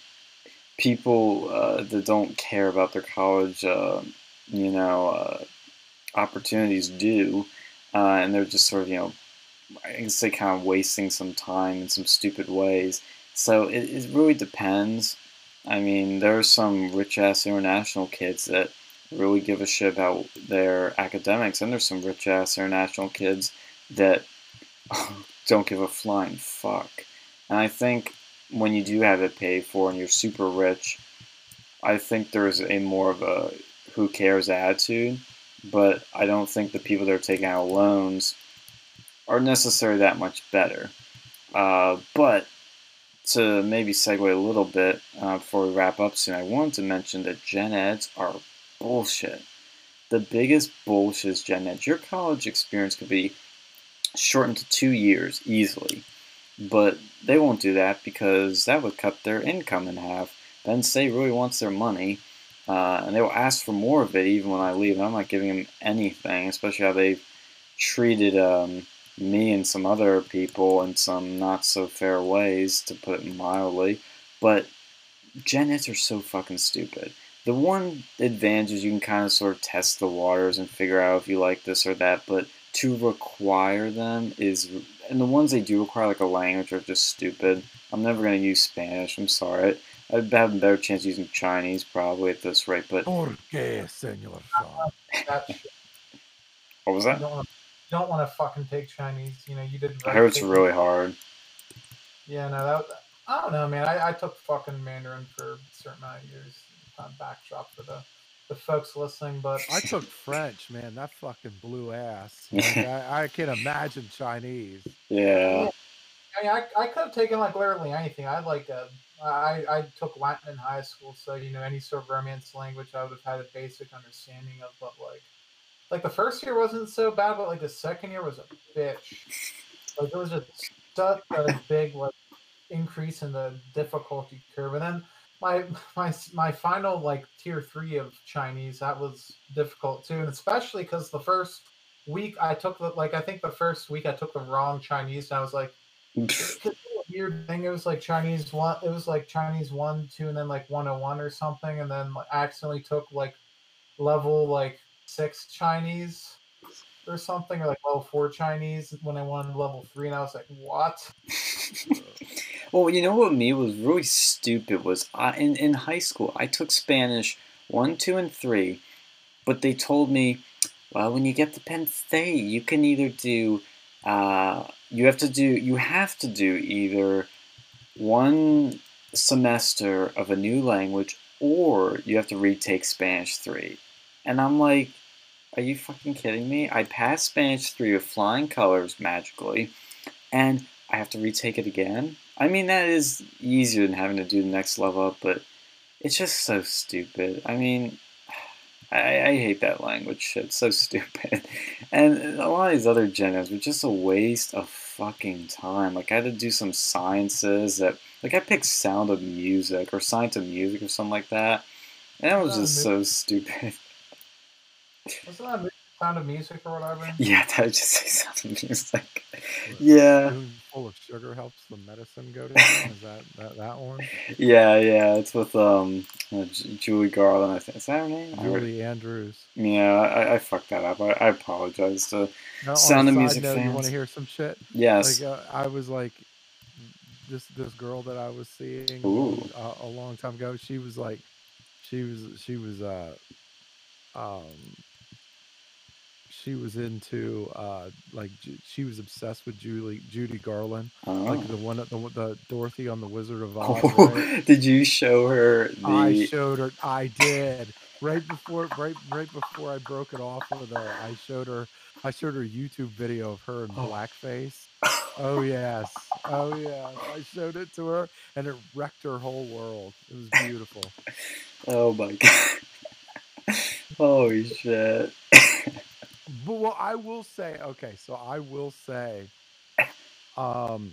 people uh, that don't care about their college, uh, you know, uh, opportunities do, uh, and they're just sort of, you know, I can say kind of wasting some time in some stupid ways. So it, it really depends. I mean, there are some rich ass international kids that really give a shit about their academics, and there's some rich ass international kids that [laughs] don't give a flying fuck. And I think when you do have it paid for and you're super rich, I think there's a more of a who cares attitude. But I don't think the people that are taking out loans are necessarily that much better. Uh, but to maybe segue a little bit uh, before we wrap up soon, I wanted to mention that gen eds are bullshit. The biggest bullshit is gen eds. Your college experience could be shortened to two years easily. But they won't do that because that would cut their income in half. Penn State really wants their money, uh, and they will ask for more of it even when I leave. And I'm not giving them anything, especially how they've treated um, me and some other people in some not so fair ways, to put it mildly. But Gen Eds are so fucking stupid. The one advantage is you can kind of sort of test the waters and figure out if you like this or that, but to require them is and the ones they do require like a language are just stupid. I'm never gonna use Spanish. I'm sorry. I'd have a better chance using Chinese probably at this rate. But Por qué, señor Sean? that shit. what was You that? don't want to you don't want to fucking take Chinese. You know, you did. I heard it's really hard. Yeah, no, that I don't know, man. I, I took fucking Mandarin for a certain amount of years. Kind of backdrop for the the folks listening, but I took French, man. That fucking blew ass. [laughs] Like, I, I can imagine Chinese. Yeah. I mean, I, I could have taken like literally anything. I like uh, I I took Latin in high school, so you know any sort of Romance language, I would have had a basic understanding of. But like, like the first year wasn't so bad, but like the second year was a bitch. Like it was just such a big like increase in the difficulty curve, and then my my my final like tier three of Chinese that was difficult too, and especially because the first week I took the like I think the first week I took the wrong Chinese, and I was like. [laughs] Weird thing. It was like Chinese one. It was like Chinese one, two, and then like one hundred one or something, and then like, accidentally took like level like six Chinese or something, or like level four Chinese when I wanted level three, and I was like, what? [laughs] Well, you know what me was really stupid was I, in in high school I took Spanish one, two, and three, but they told me, well, when you get to Penn State, you can either do, uh, you have to do, you have to do either one semester of a new language or you have to retake Spanish three, and I'm like, are you fucking kidding me? I passed Spanish three with flying colors magically, and I have to retake it again. I mean, that is easier than having to do the next level up, but it's just so stupid. I mean, I, I hate that language shit. [laughs] It's so stupid. And a lot of these other genres were just a waste of fucking time. Like I had to do some sciences that like I picked sound of music or science of music or something like that. And that was just so stupid. Wasn't that movie Sound of Music or whatever? Yeah, that would just say [laughs] sound of music. Yeah. full of sugar helps the medicine go down. Is that, that that one? Yeah, yeah. It's with um uh, Julie Garland. I think is that her name? Julie Andrews. Yeah, I, I fucked that up. I, I apologize to Now, on a Sound of Music note, You want to hear some shit? yes. Like uh, I was like, this this girl that I was seeing a, a long time ago. She was like, she was she was uh, um, she was into uh like she was obsessed with Julie Judy Garland, Oh. like the one the, the Dorothy on the Wizard of Oz. [laughs] Oh, right? did you show her I showed her. I did right before right right before I broke it off with her. I showed her. I showed her a YouTube video of her in Oh. blackface. [laughs] Oh yes. Oh yes. I showed it to her, and it wrecked her whole world. It was beautiful. [laughs] Oh my god! Holy shit! But well, I will say, okay, so I will say, um,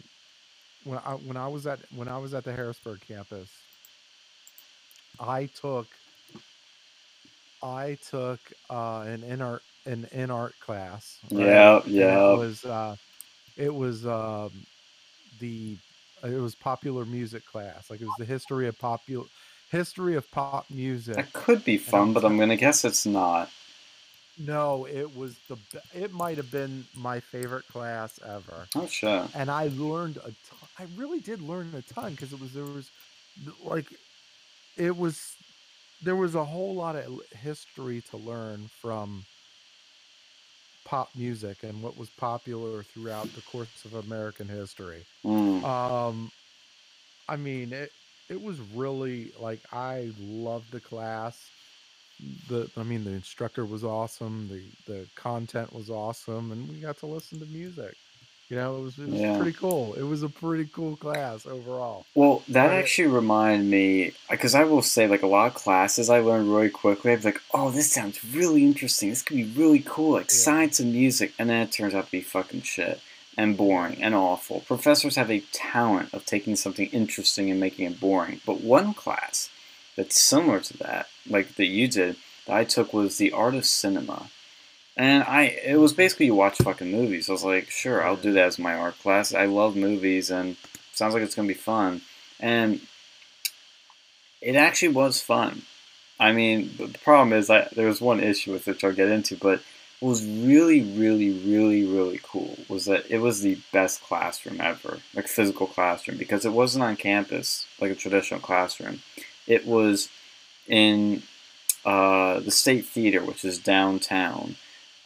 when I when I was at when I was at the Harrisburg campus, I took I took uh, an INART an INART class. Yeah, And yeah. It was uh, it was um, the it was popular music class. Like it was the history of popular history of pop music. That could be fun, but I'm gonna guess it's not. No, it was the it might have been my favorite class ever. Oh shit! And I learned a ton. I really did learn a ton because it was there was like it was there was a whole lot of history to learn from pop music and what was popular throughout the course of American history. Mm. Um I mean it it was really like I loved the class. The I mean the instructor was awesome, the the content was awesome and we got to listen to music. You know, it was, it was Yeah. pretty cool. It was a pretty cool class overall. Well, that Right. actually reminded me, because I will say, like a lot of classes I learned really quickly. I'd be like, "Oh, this sounds really interesting. This could be really cool, like Yeah. science and music," and then it turns out to be fucking shit and boring and awful. Professors have a talent of taking something interesting and making it boring. But one class that's similar to that, like that you did, that I took was the art of cinema. And I, it was basically you watch fucking movies. I was like, sure, I'll do that as my art class. I love movies, and sounds like it's gonna be fun. And it actually was fun. I mean, the problem is that there was one issue with which I'll get into, but what was really, really, really, really cool was that it was the best classroom ever, like physical classroom, because it wasn't on campus like a traditional classroom. It was in uh, the State Theater, which is downtown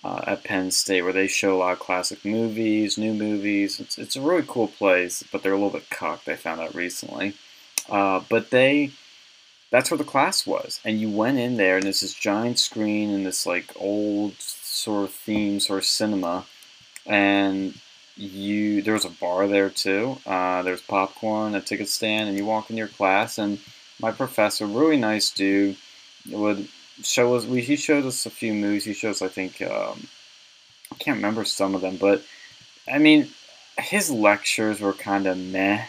uh, at Penn State, where they show a lot of classic movies, new movies. It's, it's a really cool place, but they're a little bit cocked. I found out recently. Uh, but they, that's where the class was, and you went in there, and there's this giant screen and this like old sort of theme, sort of cinema, and you there was a bar there too. Uh, there's popcorn, a ticket stand, and you walk in your class, and my professor, really nice dude, would show us. We, he showed us a few movies. He shows, I think, um, I can't remember some of them, but I mean, his lectures were kind of meh,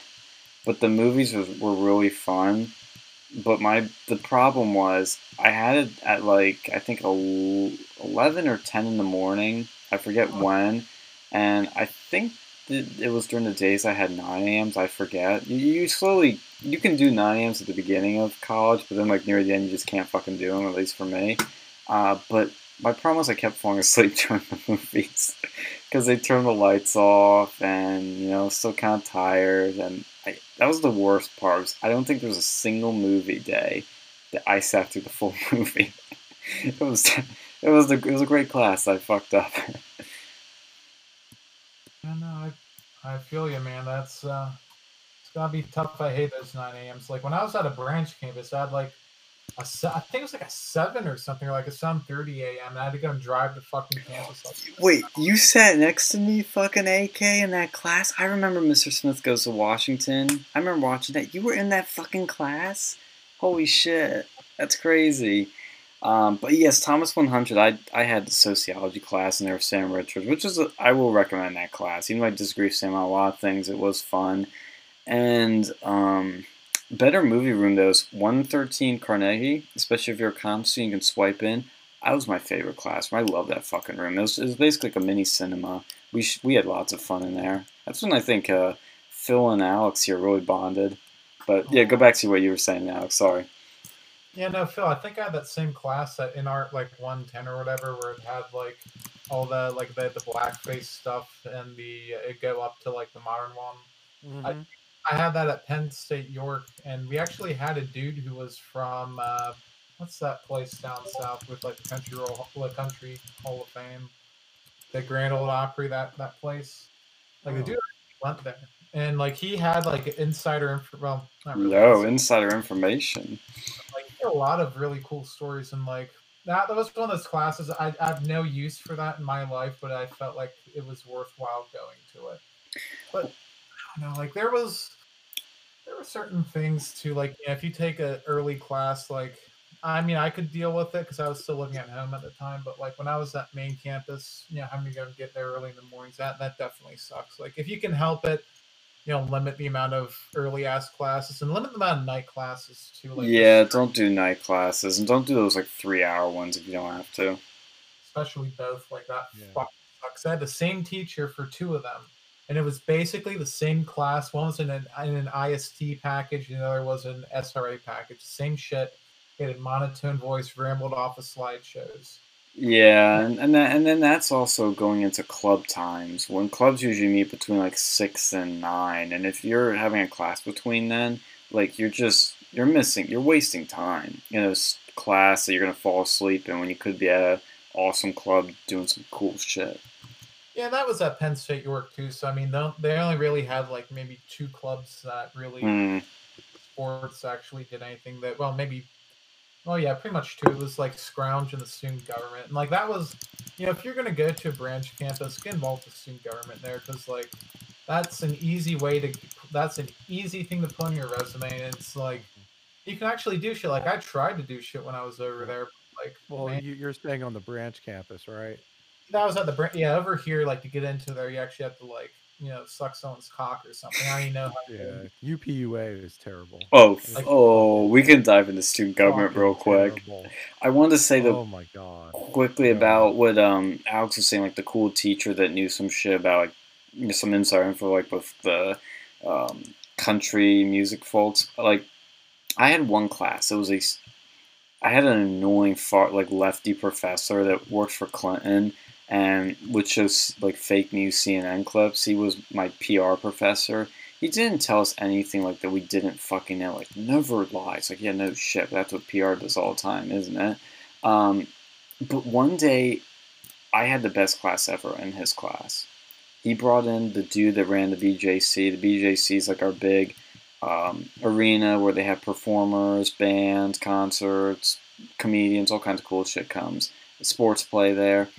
but the movies was, were really fun. But my the problem was I had it at like I think eleven or ten in the morning. I forget when, and I think it was during the days I had nine a.m.s. I forget. You, slowly you can do nine a.m.s at the beginning of college, but then like near the end you just can't fucking do them. At least for me. Uh, but my problem was I kept falling asleep [laughs] during the movies because they turned the lights off, and you know still kind of tired, and I, that was the worst part. was I don't think there was a single movie day that I sat through the full [laughs] movie. it was it was the, it was a great class. I fucked up. [laughs] I know. I, I feel you, man. That's uh, it's gonna be tough. I hate those nine a.m.s. Like when I was at a branch campus, I had like a I think it was like a seven or something, or like a seven thirty a.m. And I had to go and drive to fucking campus. Like, Wait, you sat next to me, fucking AK, in that class? I remember Mr. Smith Goes to Washington. I remember watching that. You were in that fucking class? Holy shit. That's crazy. Um, but yes, Thomas 100. I I had the sociology class in there with Sam Richards, which is a, I will recommend that class. Even though I disagree with Sam on a lot of things, it was fun. And um, better movie room though is 113 Carnegie, especially if you're a comp student, you can swipe in. That was my favorite class. I love that fucking room. It was, it was basically like a mini cinema. We sh- we had lots of fun in there. That's when I think uh, Phil and Alex here really bonded. But yeah, go back to what you were saying, Alex. Sorry. Yeah, no, Phil. I think I had that same class at INART like one ten or whatever, where it had like all the like the the blackface stuff and the it go up to like the modern one. Mhm. I had that at Penn State York, and we actually had a dude who was from uh, what's that place down south with like the country roll, the country Hall of Fame, the Grand Ole Opry. That that place, like the Oh. dude went there, and like he had like insider info. Well, not really. No insider information. He had a lot of really cool stories and like that, that was one of those classes I, I have no use for that in my life but i felt like it was worthwhile going to it. But i don't know like there was there were certain things to like you know, if you take an early class like i mean i could deal with it because i was still living at home at the time but like when i was at main campus you know having to go and get there early in the mornings? That that definitely sucks. Like if you can help it you know limit the amount of early ass classes and limit the amount of night classes too like yeah, don't do night classes and don't do those like three hour ones if you don't have to. especially both like that Yeah. fucking sucks. I had the same teacher for two of them, and it was basically the same class. One was in an in an IST package, and the other was an SRA package. Same shit. He had a monotone voice, rambled off of slideshows. Yeah, and and, that, and then that's also going into club times when clubs usually meet between like six and nine, and if you're having a class between then, like you're just you're missing, you're wasting time in a s- class that you're gonna fall asleep in when you could be at a awesome club doing some cool shit. Yeah, that was at Penn State York too. So I mean, they they only really had like maybe two clubs that really Hmm. sports actually did anything that well maybe well yeah pretty much too. it was like scrounge and the student government and like that was you know if you're going to go to a branch campus get involved with student government there because like that's an easy way to that's an easy thing to put on your resume and it's like you can actually do shit like i tried to do shit when i was over there like Well, man, you, you're staying on the branch campus, right? that was at the branch yeah over here like to get into there you actually have to like you know suck someone's cock or something i don't even know how to Yeah, UPUA is terrible. Oh, f- Like- oh, we can dive into student government real quick. terrible. I wanted to say the Oh my god. quickly Yeah. about what um Alex was saying, like the cool teacher that knew some shit about like you know, some insider info, like with the um, country music folks. Like, I had one class. It was a, s- I had an annoying fart like lefty professor that worked for Clinton and would show like fake news CNN clips. He was my PR professor. He didn't tell us anything like that we didn't fucking know. Like, never lies. Like, yeah, no shit. That's what PR does all the time, isn't it? Um, but one day, I had the best class ever in his class. He brought in the dude that ran the BJC. The BJC is like our big um, arena where they have performers, bands, concerts, comedians, all kinds of cool shit comes. Sports play there.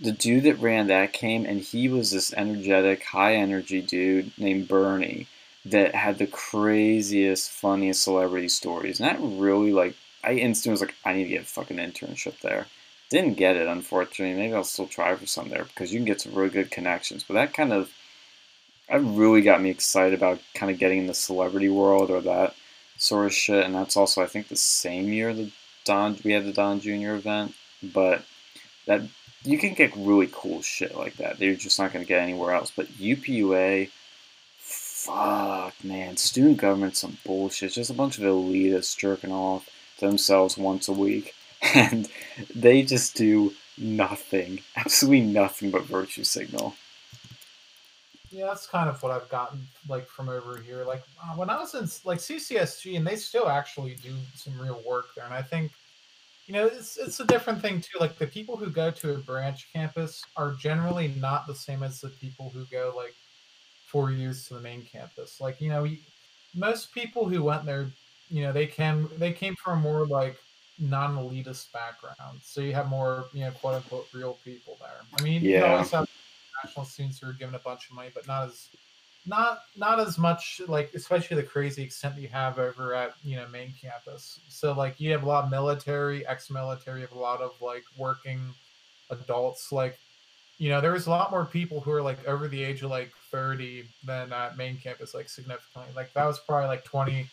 The dude that ran that came, and he was this energetic, high energy dude named Bernie that had the craziest, funniest celebrity stories. And that really, like, I instantly was like, I need to get a fucking internship there. Didn't get it, unfortunately. Maybe I'll still try for some there because you can get some really good connections. But that kind of, that really got me excited about kind of getting in the celebrity world or that sort of shit. And that's also, I think, the same year the Don we had the Don Jr. event. But that you can get really cool shit like that. You're just not going to get anywhere else. But UPUA, fuck, man, student government's some bullshit. Just a bunch of elitists jerking off to themselves once a week, [laughs] and they just do nothing, absolutely nothing but virtue signal. Yeah, that's kind of what I've gotten like from over here. Like uh, when I was in like CCSG, and they still actually do some real work there. And I think, you know, it's it's a different thing too. Like the people who go to a branch campus are generally not the same as the people who go like four years to the main campus. Like you know, most people who went there, you know, they came they came from a more like non-elitist backgrounds. So you have more, you know, quote unquote real people there. I mean, you Yeah. always have national students who are given a bunch of money, but not as not not as much like especially the crazy extent that you have over at you know main campus. So like you have a lot of military ex-military you have a lot of like working adults. Like you know there was a lot more people who are like over the age of like 30 than at main campus like significantly. Like that was probably like 20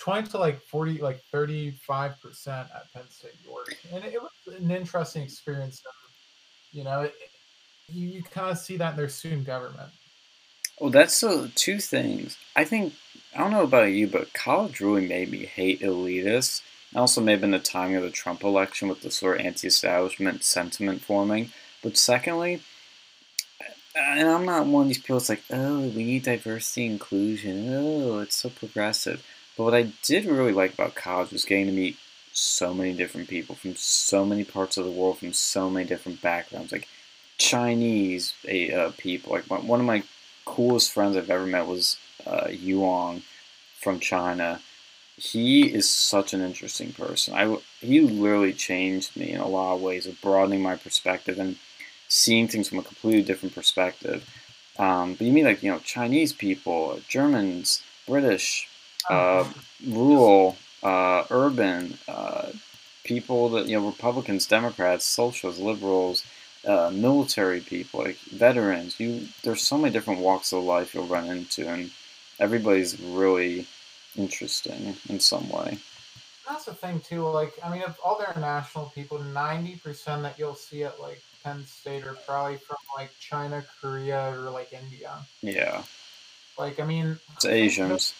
20 to like 40 like 35 percent at penn state york. And it, was an interesting experience you know it, you, you kind of see that in their student government well, that's so two things. I think I don't know about you, but college really made me hate elitists. Also, maybe in the timing of the Trump election with the sort of anti-establishment sentiment forming. But secondly, and I'm not one of these people that's like, oh, we need diversity inclusion. Oh, it's so progressive. But what I did really like about college was getting to meet so many different people from so many parts of the world, from so many different backgrounds, like Chinese uh, people. Like one of my coolest friends I've ever met was uh, Yuang from China. He is such an interesting person. I he literally changed me in a lot of ways of broadening my perspective and seeing things from a completely different perspective. Um, but you mean like you know Chinese people, Germans, British, uh, rural, uh, urban, uh, people that you know Republicans, Democrats, socialists, liberals uh, military people, like veterans. You there's so many different walks of life you'll run into, and everybody's really interesting in some way. That's the thing too. Like, I mean, of all the international people, ninety percent that you'll see at like Penn State are probably from like China, Korea, or like India. Yeah. Like, I mean, it's Asians.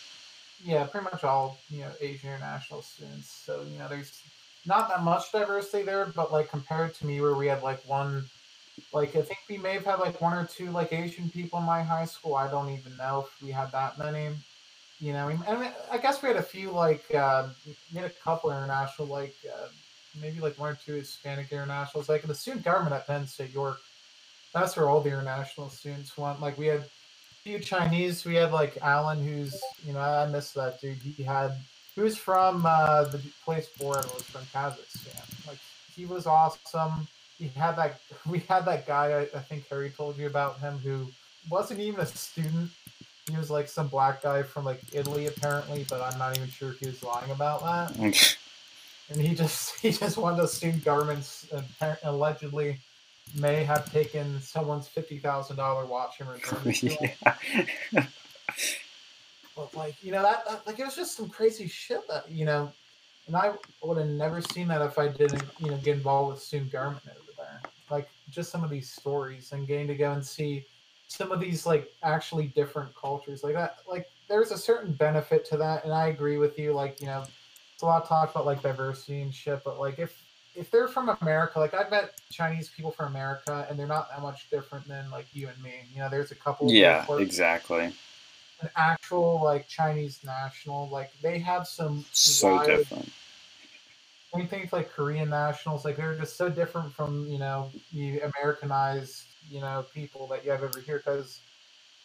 Yeah, pretty much all you know Asian international students. So you know, there's not that much diversity there, but like compared to me, where we had like one, like I think we may have had like one or two like Asian people in my high school. I don't even know if we had that many. You know, I mean, I guess we had a few like uh, we had a couple international like uh, maybe like one or two Hispanic internationals. Like the student government at Penn State York, that's where all the international students went. Like we had a few Chinese. We had like Alan, who's you know I miss that dude. He had who's from uh, the place born was from Kazakhstan. Like he was awesome. He had that. [laughs] We had that guy. I, I think Harry told you about him who wasn't even a student. He was like some black guy from like Italy apparently, but I'm not even sure if he was lying about that. [laughs] and he just [laughs] he just wanted to student governments and allegedly may have taken someone's fifty thousand dollar watch and returned yeah. But like, you know, that, that, like it was just some crazy shit that you know, and I would have never seen that if I didn't, you know, get involved with student government over there. Like just some of these stories and getting to go and see some of these like actually different cultures like that. Like there's a certain benefit to that, and I agree with you. Like you know, it's a lot of talk about like diversity and shit, but like if if they're from America, like I've met Chinese people from America, and they're not that much different than like you and me. You know, there's a couple. Yeah, exactly an actual like Chinese national. Like they have some so wild, different. When you think like Korean nationals, like they're just so different from you know the Americanized you know people that you have over here because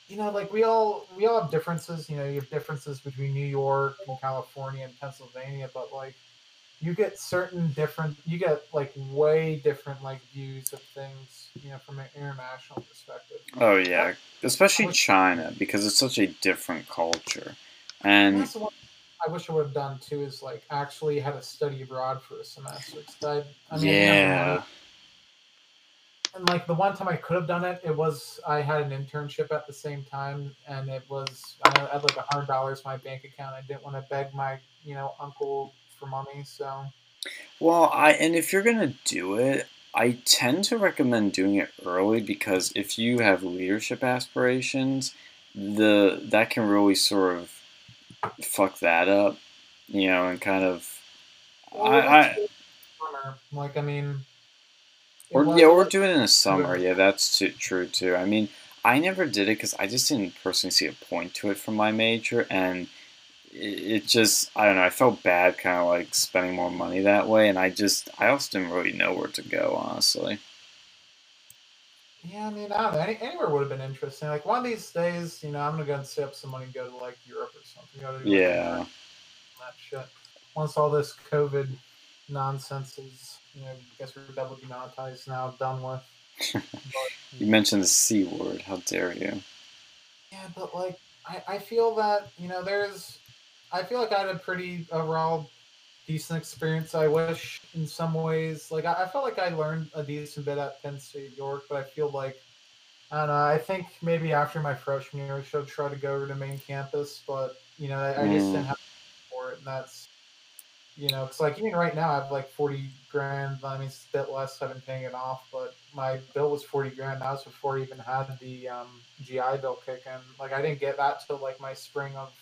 you know like we all we all have differences. You know you have differences between New York and California and Pennsylvania, but like you get certain different you get like way different like views of things you know from an international perspective. Oh yeah. Especially china because it's such a different culture. And that's the one i wish i would have done too is like actually had a study abroad for a semester. I, I mean, yeah. and like the one time I could have done it, it was I had an internship at the same time, and it was I had like a hundred dollars in my bank account. I didn't want to beg my you know uncle for money. So, well, I and if you're gonna do it, I tend to recommend doing it early because if you have leadership aspirations, the that can really sort of fuck that up, you know, and kind of. Well, I, I like I mean. Or yeah, we're doing it in the summer. Yeah, that's too, true too. I mean, I never did it because I just didn't personally see a point to it from my major, and it just I don't know. I felt bad, kind of like spending more money that way, and I just I also didn't really know where to go, honestly. Yeah, I mean, I don't know. Any, anywhere would have been interesting. Like one of these days, you know, I'm gonna go and save up some money and go to like Europe or something. Go to yeah. that shit. Once all this COVID nonsense is, you know, I guess we're double demonetized now, done with. [laughs] But, you mentioned the c word. How dare you? Yeah, but like I, I feel that you know there's I feel like I had a pretty overall decent experience. I wish in some ways like I, I felt like I learned a decent bit at Penn State York, but I feel like I don't know. I think maybe after my freshman year, I should try to go over to main campus, but you know, I, I just didn't Mm. have for it, and that's you know, it's like even right now I have like forty grand. I mean, it's a bit less. I've been paying it off, but my bill was forty grand. That was before I even had the um, GI Bill kick in. Like I didn't get that till like my spring of,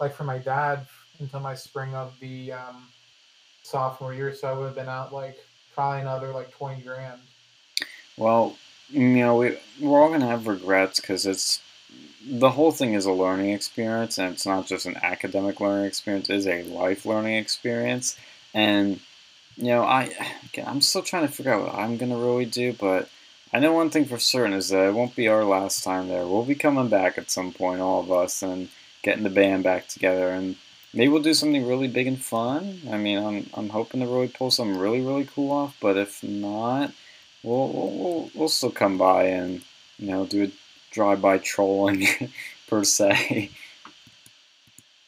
like for my dad until my spring of the um, sophomore year. So I would have been out like probably another like twenty grand. Well, you know, we, we're all going to have regrets because it's the whole thing is a learning experience, and it's not just an academic learning experience, it is a life learning experience. And, you know, I, I'm still trying to figure out what I'm going to really do, but I know one thing for certain is that it won't be our last time there. We'll be coming back at some point, all of us, and getting the band back together. And maybe we'll do something really big and fun. I mean, I'm, I'm hoping to really pull something really, really cool off, but if not, we'll, we'll, we'll, still come by and, you know, do a drive-by trolling, [laughs] per se.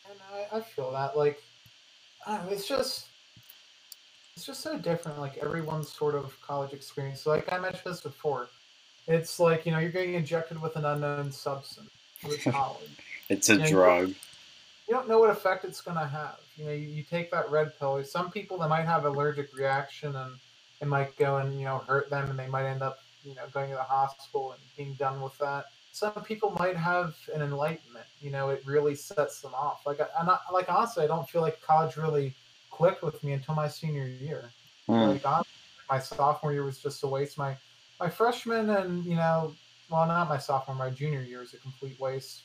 And I, I feel that like know, it's just it's just so different. Like everyone's sort of college experience. Like I mentioned this before, it's like you know you're getting injected with an unknown substance with [laughs] college. It's a you- drug. you don't know what effect it's going to have. You know, you, you take that red pill. Some people that might have allergic reaction and it might go and you know hurt them, and they might end up you know going to the hospital and being done with that. Some people might have an enlightenment. You know, it really sets them off. Like I, I'm not like honestly, I don't feel like college really clicked with me until my senior year. Hmm. Like honestly, my sophomore year was just a waste. My my freshman and you know, well, not my sophomore, my junior year was a complete waste.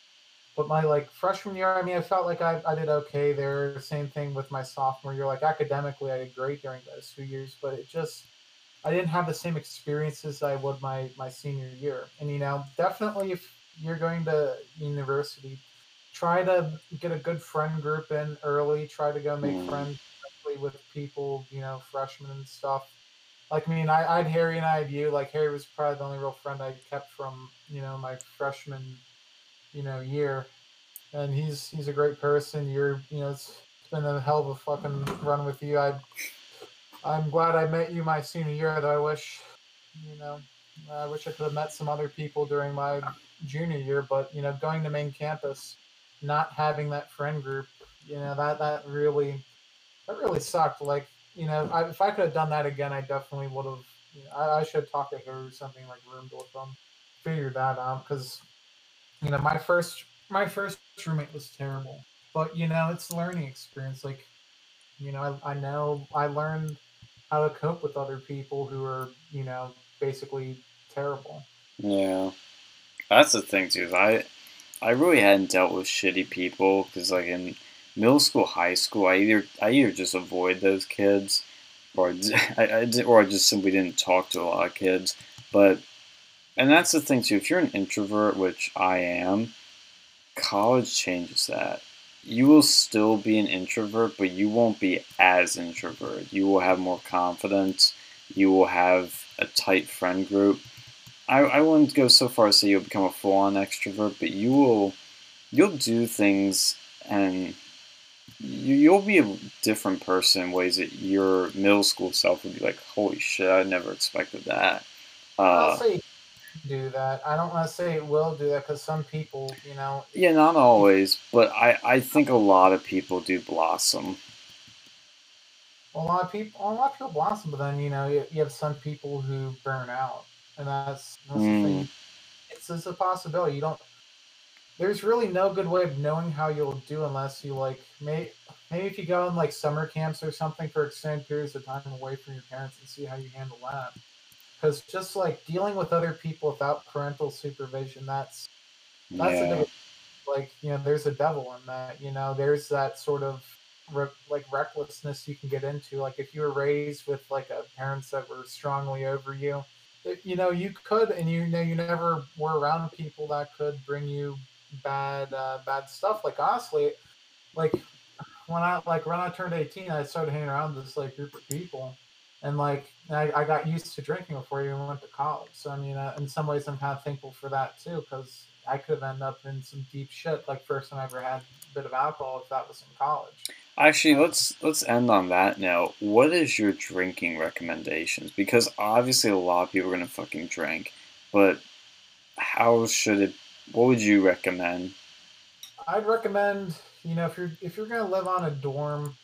But my like freshman year, I mean, I felt like I, I did okay there. Same thing with my sophomore year. Like academically, I did great during those two years, but it just I didn't have the same experiences I would my my senior year. And you know, definitely if you're going to university, try to get a good friend group in early. Try to go make Mm. friends with people, you know, freshmen and stuff. Like, I mean, I, I had Harry and I had you. Like, Harry was probably the only real friend I kept from, you know, my freshman, you know, year. And he's he's a great person. You're, you know, it's, it's been a hell of a fucking run with you. I, I'm glad I met you my senior year. Though I wish, you know, I wish I could have met some other people during my junior year. But you know, going to main campus, not having that friend group, you know, that that really that really sucked. Like, you know, I, if I could have done that again, I definitely would have. You know, I, I should have talked to her or something like roomed with them, figured that out because, you know, my first my first roommate was terrible. But you know, it's a learning experience. Like, you know, I, I know I learned how to cope with other people who are, you know, basically terrible. Yeah, that's the thing too. I I really hadn't dealt with shitty people because like in middle school, high school, I either I either just avoid those kids, or [laughs] I, I- or I just simply didn't talk to a lot of kids. But and that's the thing too. If you're an introvert, which I am, college changes that. You will still be an introvert, but you won't be as introvert. You will have more confidence. You will have a tight friend group. I, I wouldn't go so far as say you'll become a full on extrovert, but you will you'll do things and you, you'll be a different person in ways that your middle school self would be like, holy shit, I never expected that. Uh, do that. I don't want to say it will do that because some people, you know, yeah, not always, but I, I think a lot of people do blossom. a lot of people, a lot of people blossom, but then you know you, you have some people who burn out, and that's that's the thing. Mm. It's, it's a possibility. You don't. There's really no good way of knowing how you'll do unless you like may maybe if you go in like summer camps or something for extended periods of time away from your parents and see how you handle that. Because just like dealing with other people without parental supervision, that's that's Yeah. biggest like you know there's a devil in that you know there's that sort of re- like recklessness you can get into like if you were raised with like a parents that were strongly over you it- you know you could and you know you never were around people that could bring you bad uh, bad stuff like honestly like when i like when i turned 18 i started hanging around this like group of people and like I, I got used to drinking before I even went to college. So I mean, uh, in some ways, I'm kind of thankful for that too, because I could have ended up in some deep shit. Like first time I ever had a bit of alcohol, if that was in college. Actually, let's let's end on that now. What is your drinking recommendations? Because obviously, a lot of people are gonna fucking drink, but how should it? What would you recommend? I'd recommend, you know, if you're if you're gonna live on a dorm,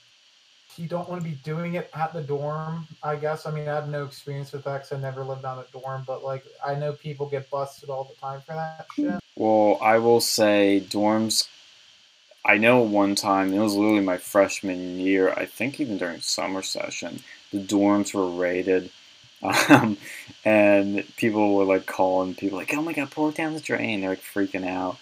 you don't want to be doing it at the dorm. I guess. I mean, I have no experience with that because I never lived on a dorm, but like I know people get busted all the time for that shit. Well, I will say dorms. I know one time it was literally my freshman year. I think even during summer session, the dorms were raided, [laughs] um, and people were like calling people like, "Oh my god, pour it down the drain!" They're like freaking out.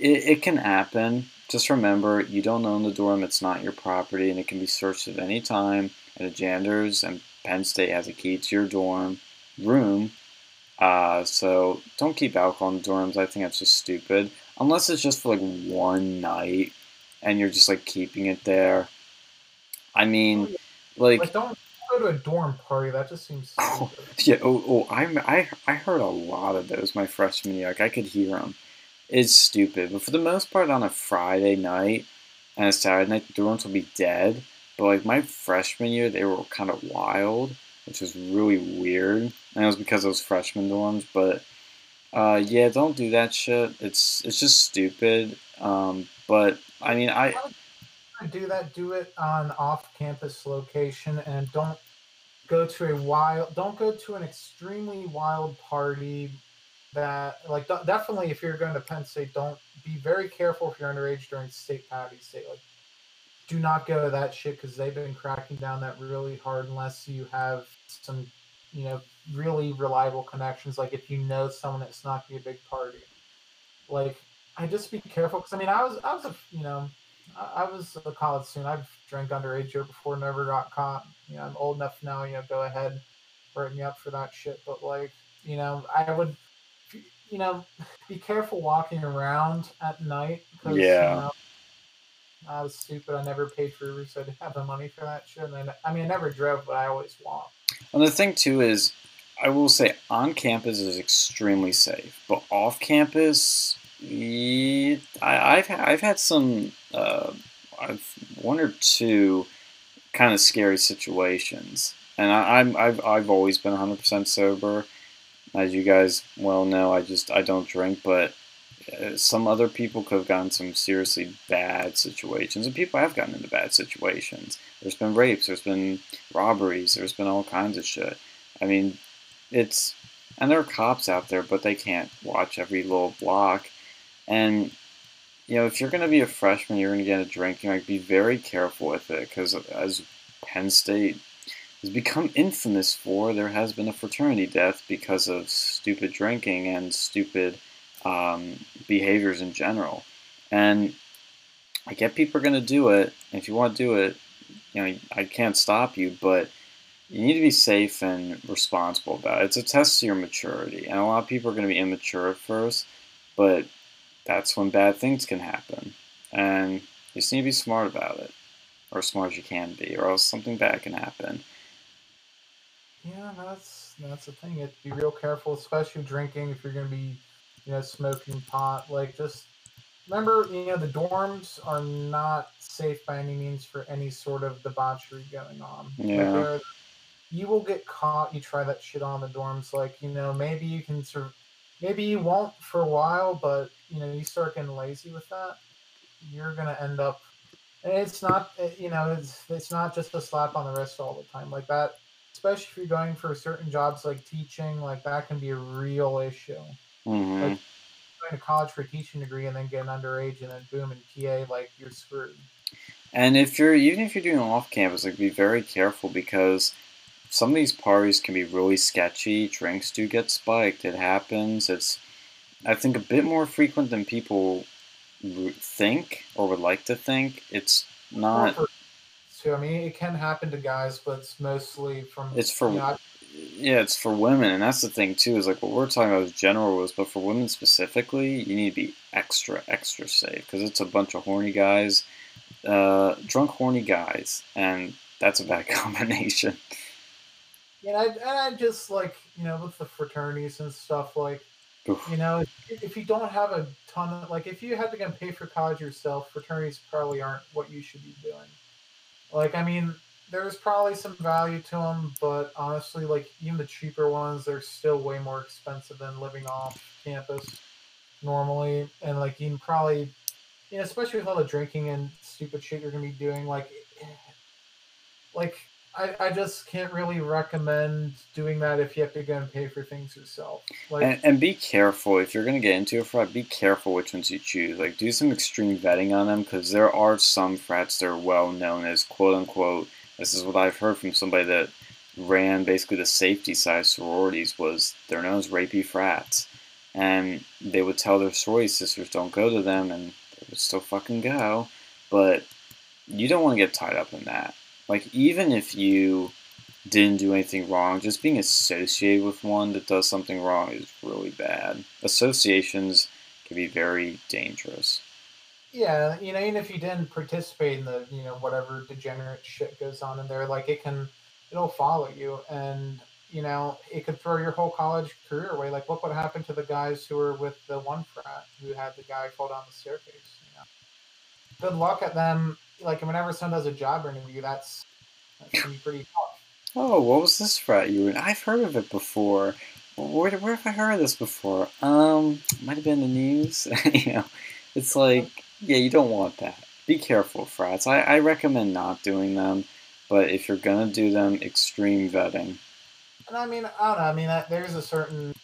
It, it can happen just remember, you don't own the dorm, it's not your property, and it can be searched at any time. And the janitors and Penn State has a key to your dorm room. Uh, so don't keep alcohol in dorms. I think that's just stupid. Unless it's just for like one night and you're just like keeping it there. I mean, like, like don't go to a dorm party. That just seems. [laughs] Oh, yeah. Oh, oh I, I, I heard a lot of those my freshman year. Like I could hear them is stupid. But for the most part, on a Friday night and a Saturday night, the dorms will be dead. But like my freshman year, they were kind of wild, which was really weird. And it was because it was freshman dorms. But uh, yeah, don't do that shit. It's it's just stupid. Um, but I mean, I do that. Do it on off-campus location, and don't go to a wild. Don't go to an extremely wild party that like definitely if you're going to Penn State, don't be very careful if you're underage during State Patty's Day. Like, do not go to that shit because they've been cracking down that really hard unless you have some, you know, really reliable connections. Like if you know someone that's not gonna be a big party, like I just be careful because I mean I was I was a you know I, I was a college student. I've drank underage here before, never got caught. You know I'm old enough now. You know go ahead, write me up for that shit. But like you know I would you know, be careful walking around at night. Cause, yeah. You know, I was stupid. I never paid for Uber, so I didn't have the money for that shit. And I I mean, I never drove, but I always walked. And the thing too is, I will say, on campus is extremely safe, but off campus, yeah, I, have I've had some, uh, I've one or two kind of scary situations, and I, I'm I've I've always been 100% sober as you guys well know, I just I don't drink, but uh, some other people could have gotten some seriously bad situations, and people have gotten into bad situations. There's been rapes, there's been robberies, there's been all kinds of shit. I mean, it's and there are cops out there, but they can't watch every little block. And you know, if you're going to be a freshman, you're going to get into drinking. Like, be very careful with it, because as Penn State has become infamous for, there has been a fraternity death because of stupid drinking and stupid um, behaviors in general. And I get people are going to do it. If you want to do it, you know, I can't stop you, but you need to be safe and responsible about it. It's a test to your maturity. And a lot of people are going to be immature at first, but that's when bad things can happen. And you just need to be smart about it, or as smart as you can be, or else something bad can happen. Yeah, that's that's the thing. You have to be real careful, especially drinking. If you're going to be, you know, smoking pot, like just remember, you know, the dorms are not safe by any means for any sort of debauchery going on. Yeah. Like you will get caught. You try that shit on the dorms. Like you know, maybe you can sort of, maybe you won't for a while, but you know, you start getting lazy with that, you're gonna end up. It's not, eh, you know, it's it's not just a slap on the wrist all the time. Like that especially if you're going for certain jobs like teaching, like that can be a real issue. Mm-hmm. Like going to college for a teaching degree and then getting underage and then boom in TA, like you're screwed. And if you're even if you're doing off campus, like be very careful because some of these parties can be really sketchy. Drinks do get spiked. It happens. It's I think a bit more frequent than people think or would like to think. It's not too. I mean, it can happen to guys, but it's mostly from. It's for. You know, yeah, it's for women, and that's the thing too. Is like what we're talking about is general rules, but for women specifically, you need to be extra, extra safe because it's a bunch of horny guys, uh, drunk, horny guys, and that's a bad [laughs] combination. you know, and I just like you know with the fraternities and stuff like Oof. you know if, if you don't have a ton of like if you had to go and pay for college yourself, fraternities probably aren't what you should be doing. Like I mean, there's probably some value to them, but honestly, like even the cheaper ones, they're still way more expensive than living off campus normally, and like you can probably, you know, especially with all the drinking and stupid shit you're gonna be doing, like, eh, like I, I just can't really recommend doing that if you have to go and pay for things yourself. Like, And, and be careful if you're gonna get into a frat. Be careful which ones you choose. Like, do some extreme vetting on them because there are some frats that are well known as quote unquote. This is what I've heard from somebody that ran basically the safety side sororities. Was they're known as rapey frats, and they would tell their sorority sisters don't go to them, and they would still fucking go. But you don't want to get tied up in that. Like, even if you didn't do anything wrong, just being associated with one that does something wrong is really bad. Associations can be very dangerous. yeah, you know, even if you didn't participate in the, you know, whatever degenerate shit goes on in there, like it can, it'll follow you, and you know, it could throw your whole college career away. Like, look what happened to the guys who were with the one frat who had the guy fall down the staircase. You know, good luck at them. Like, whenever someone does a job interview, that's that's gonna be pretty tough. Oh, what was this frat you were in? I've heard of it before. Where, where have I heard of this before? Um, might have been the news. [laughs] you know, it's like, yeah, you don't want that. Be careful, frats. I, I recommend not doing them, but if you're gonna do them, extreme vetting. And I mean, I don't know. I mean, there's a certain,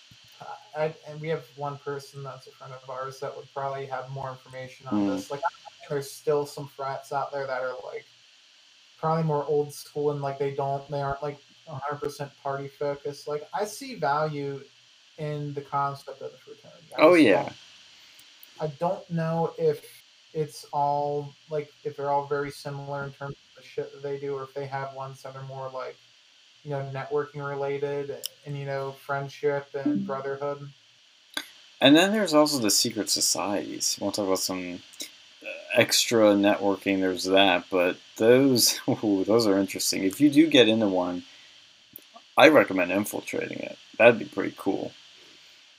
I, and we have one person that's a friend of ours that would probably have more information on Mm. this. Like, there's still some frats out there that are like probably more old school and like they don't, they aren't like 100% party focused. Like, I see value in the concept of the fraternity. I Oh yeah, don't- I don't know if it's all like if they're all very similar in terms of the shit that they do, or if they have ones that are more like you know networking related and you know friendship and brotherhood. and then there's also the secret societies. We'll talk about some uh, extra networking. There's that, but those [laughs] ooh, those are interesting. If you do get into one, I recommend infiltrating it. That'd be pretty cool.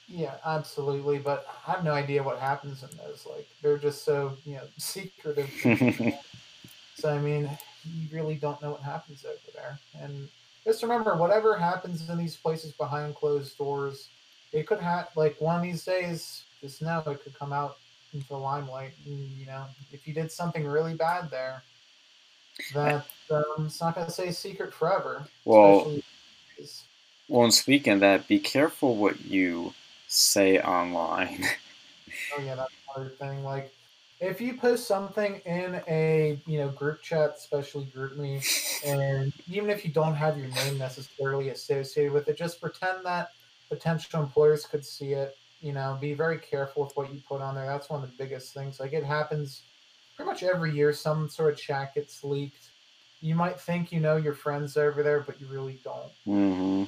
Yeah, absolutely. But I have no idea what happens in those. Like they're just so you know [laughs] secretive. [laughs] so I mean, you really don't know what happens over there. And just remember, whatever happens in these places behind closed doors, it could have like one of these days. Just know it could come out into the limelight. And, you know, if you did something really bad there, that um, it's not going to stay secret forever. Well, Well, and speaking of that, be careful what you say online. Oh yeah, that's another thing. Like, if you post something in a you know group chat, especially GroupMe, and even if you don't have your name necessarily associated with it, just pretend that potential employers could see it. You know, be very careful with what you put on there. That's one of the biggest things. Like, it happens pretty much every year. Some sort of chat gets leaked. You might think you know your friends over there, but you really don't. Mm-hmm.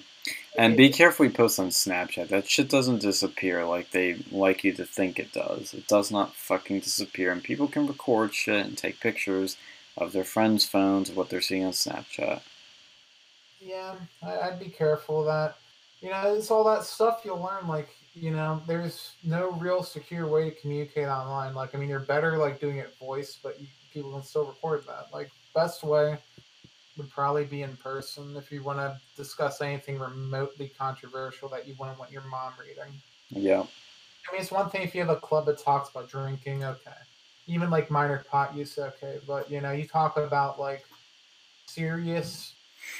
And be careful you post on Snapchat. That shit doesn't disappear like they like you to think it does. It does not fucking disappear. And people can record shit and take pictures of their friends' phones of what they're seeing on Snapchat. Yeah, I, I'd be careful of that. You know, it's all that stuff you'll learn. Like, you know, there's no real secure way to communicate online. Like, I mean, you're better like doing it voice, but you, people can still record that. Like, best way would probably be in person if you want to discuss anything remotely controversial that you wouldn't want your mom reading. Yeah. I mean, it's one thing if you have a club that talks about drinking, okay. Even like minor pot use, okay. But you know, you talk about like serious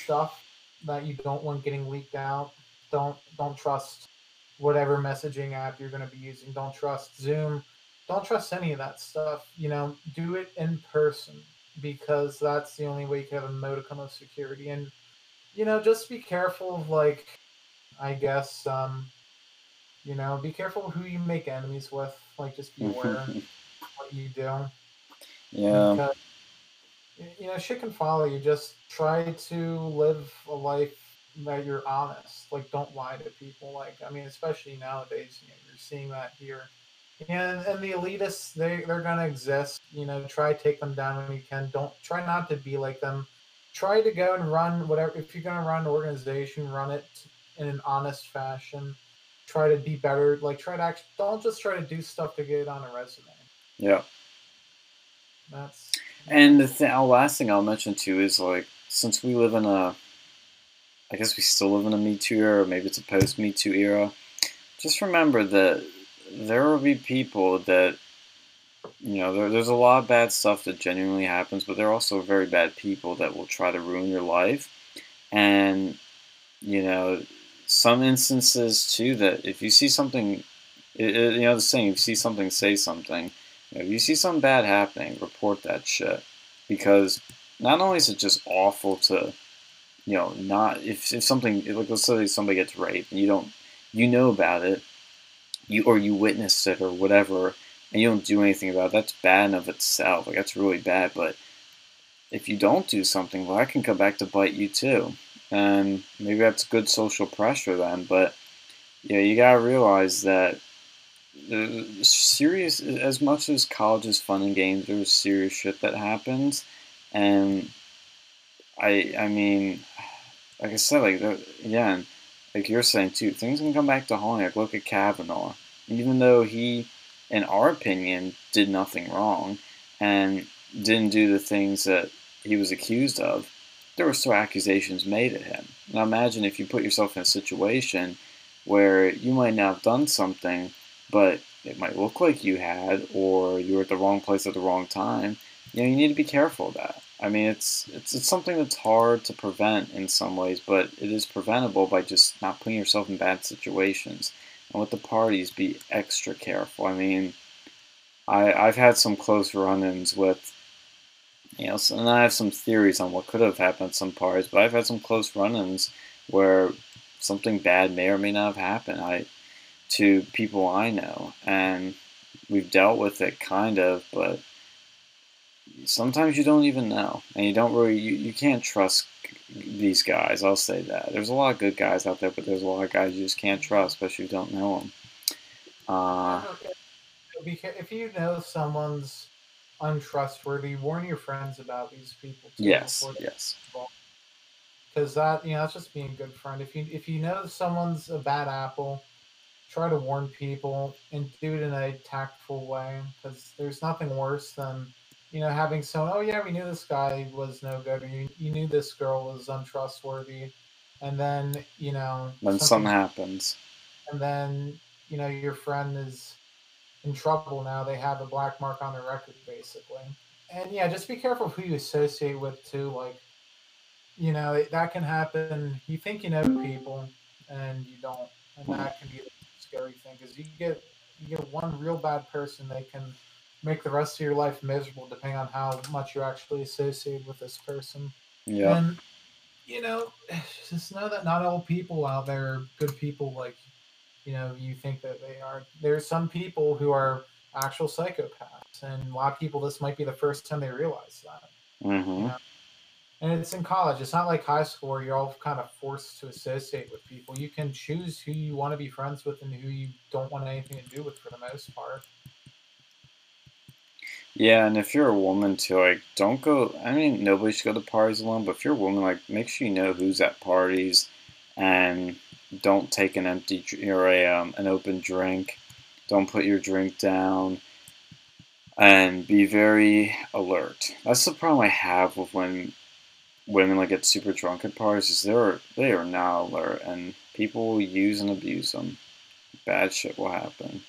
stuff that you don't want getting leaked out. Don't don't trust whatever messaging app you're going to be using. Don't trust Zoom. Don't trust any of that stuff. You know, do it in person because that's the only way you can have a modicum of security. And you know, just be careful of like, I guess, um, you know, be careful who you make enemies with. Like, just be [laughs] aware of what you do. yeah. Because, you know, shit can follow you. Just try to live a life that you're honest. Like, don't lie to people. Like, I mean, especially nowadays, you know, you're seeing that here. And and the elitists, they they're gonna exist. You know, try take them down when you can. Don't try not to be like them. try to go and run whatever. If you're gonna run an organization, run it in an honest fashion. Try to be better. Like try to actually don't just try to do stuff to get it on a resume. Yeah. That's And the th- oh, last thing I'll mention too is like since we live in a, I guess we still live in a Me Too era, or maybe it's a post Me Too era. Just remember that there will be people that, you know, there, there's a lot of bad stuff that genuinely happens, but there are also very bad people that will try to ruin your life, and you know, some instances too that if you see something, it, it- you know, the saying, if you see something, say something. You know, if you see something bad happening, report that shit because not only is it just awful to, you know, not if, if something like let's say somebody gets raped and you don't you know about it, you or you witness it or whatever, and you don't do anything about it, that's bad in of itself. Like that's really bad. But if you don't do something, well, that can come back to bite you too. And maybe that's good social pressure then. But yeah, you gotta realize that the serious as much as college is fun and games, there's serious shit that happens, and I I mean, like I said, like the, again, like you're saying too, things can come back to haunt you. Like look at Kavanaugh, even though he, in our opinion, did nothing wrong, and didn't do the things that he was accused of, there were still accusations made at him. Now imagine if you put yourself in a situation where you might not have done something, but it might look like you had, or you were at the wrong place at the wrong time. You know, you need to be careful of that. I mean, it's it's it's something that's hard to prevent in some ways, but it is preventable by just not putting yourself in bad situations. And with the parties, be extra careful. I mean, I I've had some close run-ins with, you know, and I have some theories on what could have happened at some parties, but I've had some close run-ins where something bad may or may not have happened. I to people I know, and we've dealt with it kind of, but sometimes you don't even know, and you don't really you, you can't trust these guys. I'll say that there's a lot of good guys out there, but there's a lot of guys you just can't trust, especially if you don't know them. Uh, if you know someone's untrustworthy, warn your friends about these people. Too yes, yes, because that you know that's just being a good friend. If you if you know someone's a bad apple, try to warn people and do it in a tactful way. Because there's nothing worse than you know having someone. Oh yeah, we knew this guy was no good, or you, you knew this girl was untrustworthy, and then you know when something happens. and then you know your friend is in trouble now. They have a black mark on their record, basically. And yeah, just be careful who you associate with too. Like, you know, that can happen. You think you know people, and you don't, and hmm. that can be a scary thing because you get you get one real bad person, they can make the rest of your life miserable, depending on how much you're actually associated with this person. Yeah, And you know, just know that not all people out there are good people like you know you think that they are. There's some people who are actual psychopaths, and a lot of people this might be the first time they realize that. Mm-hmm. And it's in college. It's not like high school where you're all kind of forced to associate with people. You can choose who you want to be friends with and who you don't want anything to do with for the most part. Yeah, and if you're a woman too, like don't go. I mean, nobody should go to parties alone. But if you're a woman, like make sure you know who's at parties, and don't take an empty or a um, an open drink. Don't put your drink down, and be very alert. That's the problem I have with when women like get super drunk at parties. Is they're they are not alert, and people will use and abuse them. Bad shit will happen.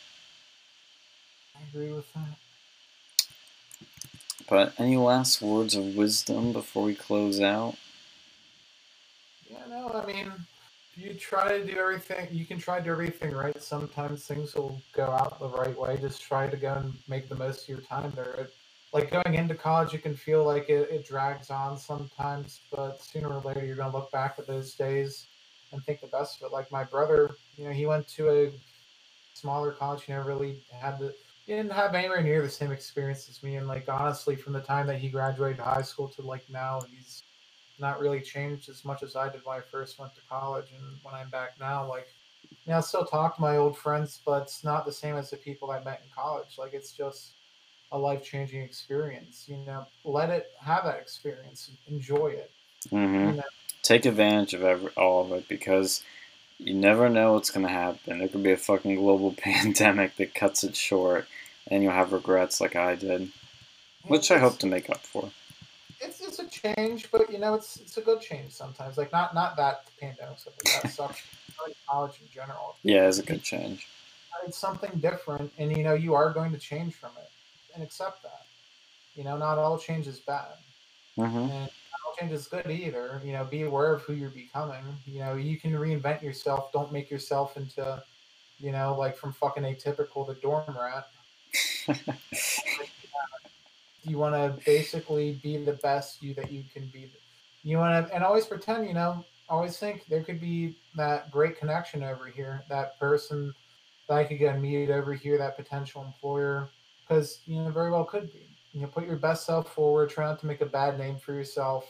I agree with that. But any last words of wisdom before we close out? Yeah, no, I mean, you try to do everything. You can try to do everything right. Sometimes things will go out the right way. Just try to go and make the most of your time there. It, like going into college, you can feel like it, it drags on sometimes, but sooner or later, you're going to look back at those days and think the best of it. Like my brother, you know, he went to a smaller college. He never really had the he didn't have anywhere near the same experience as me. And like honestly, from the time that he graduated high school to like now, he's not really changed as much as I did when I first went to college. And when I'm back now, like, you know, I still talk to my old friends, but it's not the same as the people I met in college. Like, it's just a life changing experience. You know, let it have that experience, enjoy it. hmm You know? Take advantage of every, all of it because you never know what's going to happen. There could be a fucking global [laughs] pandemic that cuts it short, and you'll have regrets like I did, which I hope to make up for. it's it's a change, but you know, it's it's a good change sometimes. Like not not that pandemic stuff, but that. [laughs] Like college in general, Yeah, it's a good change. it's something different, and you know, you are going to change from it, and accept that. You know, not all change is bad, hmm and change is good either. You know, be aware of who you're becoming. You know, you can reinvent yourself. Don't make yourself into, you know, like from fucking atypical to dorm rat. [laughs] you want to basically be the best you that you can be. You want to, and always pretend, you know, always think there could be that great connection over here, that person that I could get meet over here, that potential employer, because you know very well could be. You know, put your best self forward. Try not to make a bad name for yourself.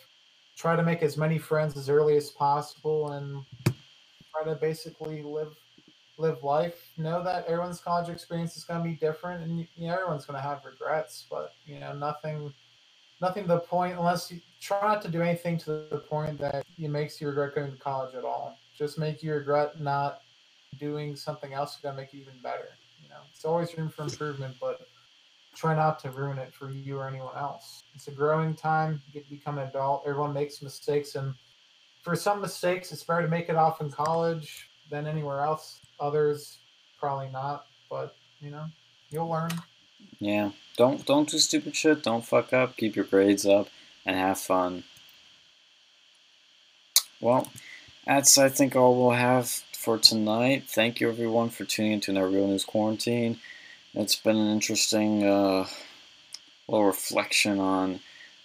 Try to make as many friends as early as possible, and try to basically live live life. Know that everyone's college experience is going to be different, and you know everyone's going to have regrets. But you know nothing, nothing to the point unless you try not to do anything to the point that it makes you regret going to college at all. Just make you regret not doing something else that's going to make you even better. You know, it's always room for improvement, but try not to ruin it for you or anyone else. It's a growing time. You get to become an adult. Everyone makes mistakes, and for some mistakes, it's better to make it off in college than anywhere else. Others, probably not. But you know, you'll learn. Yeah, don't don't do stupid shit. Don't fuck up. Keep your grades up and have fun. Well, that's I think all we'll have for tonight. Thank you everyone for tuning into our Real News Quarantine. It's been an interesting uh, little reflection on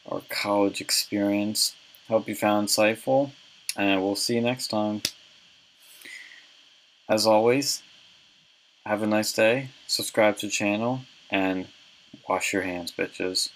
our college experience. Hope you found insightful, and we'll see you next time. As always, have a nice day. Subscribe to the channel and wash your hands, bitches.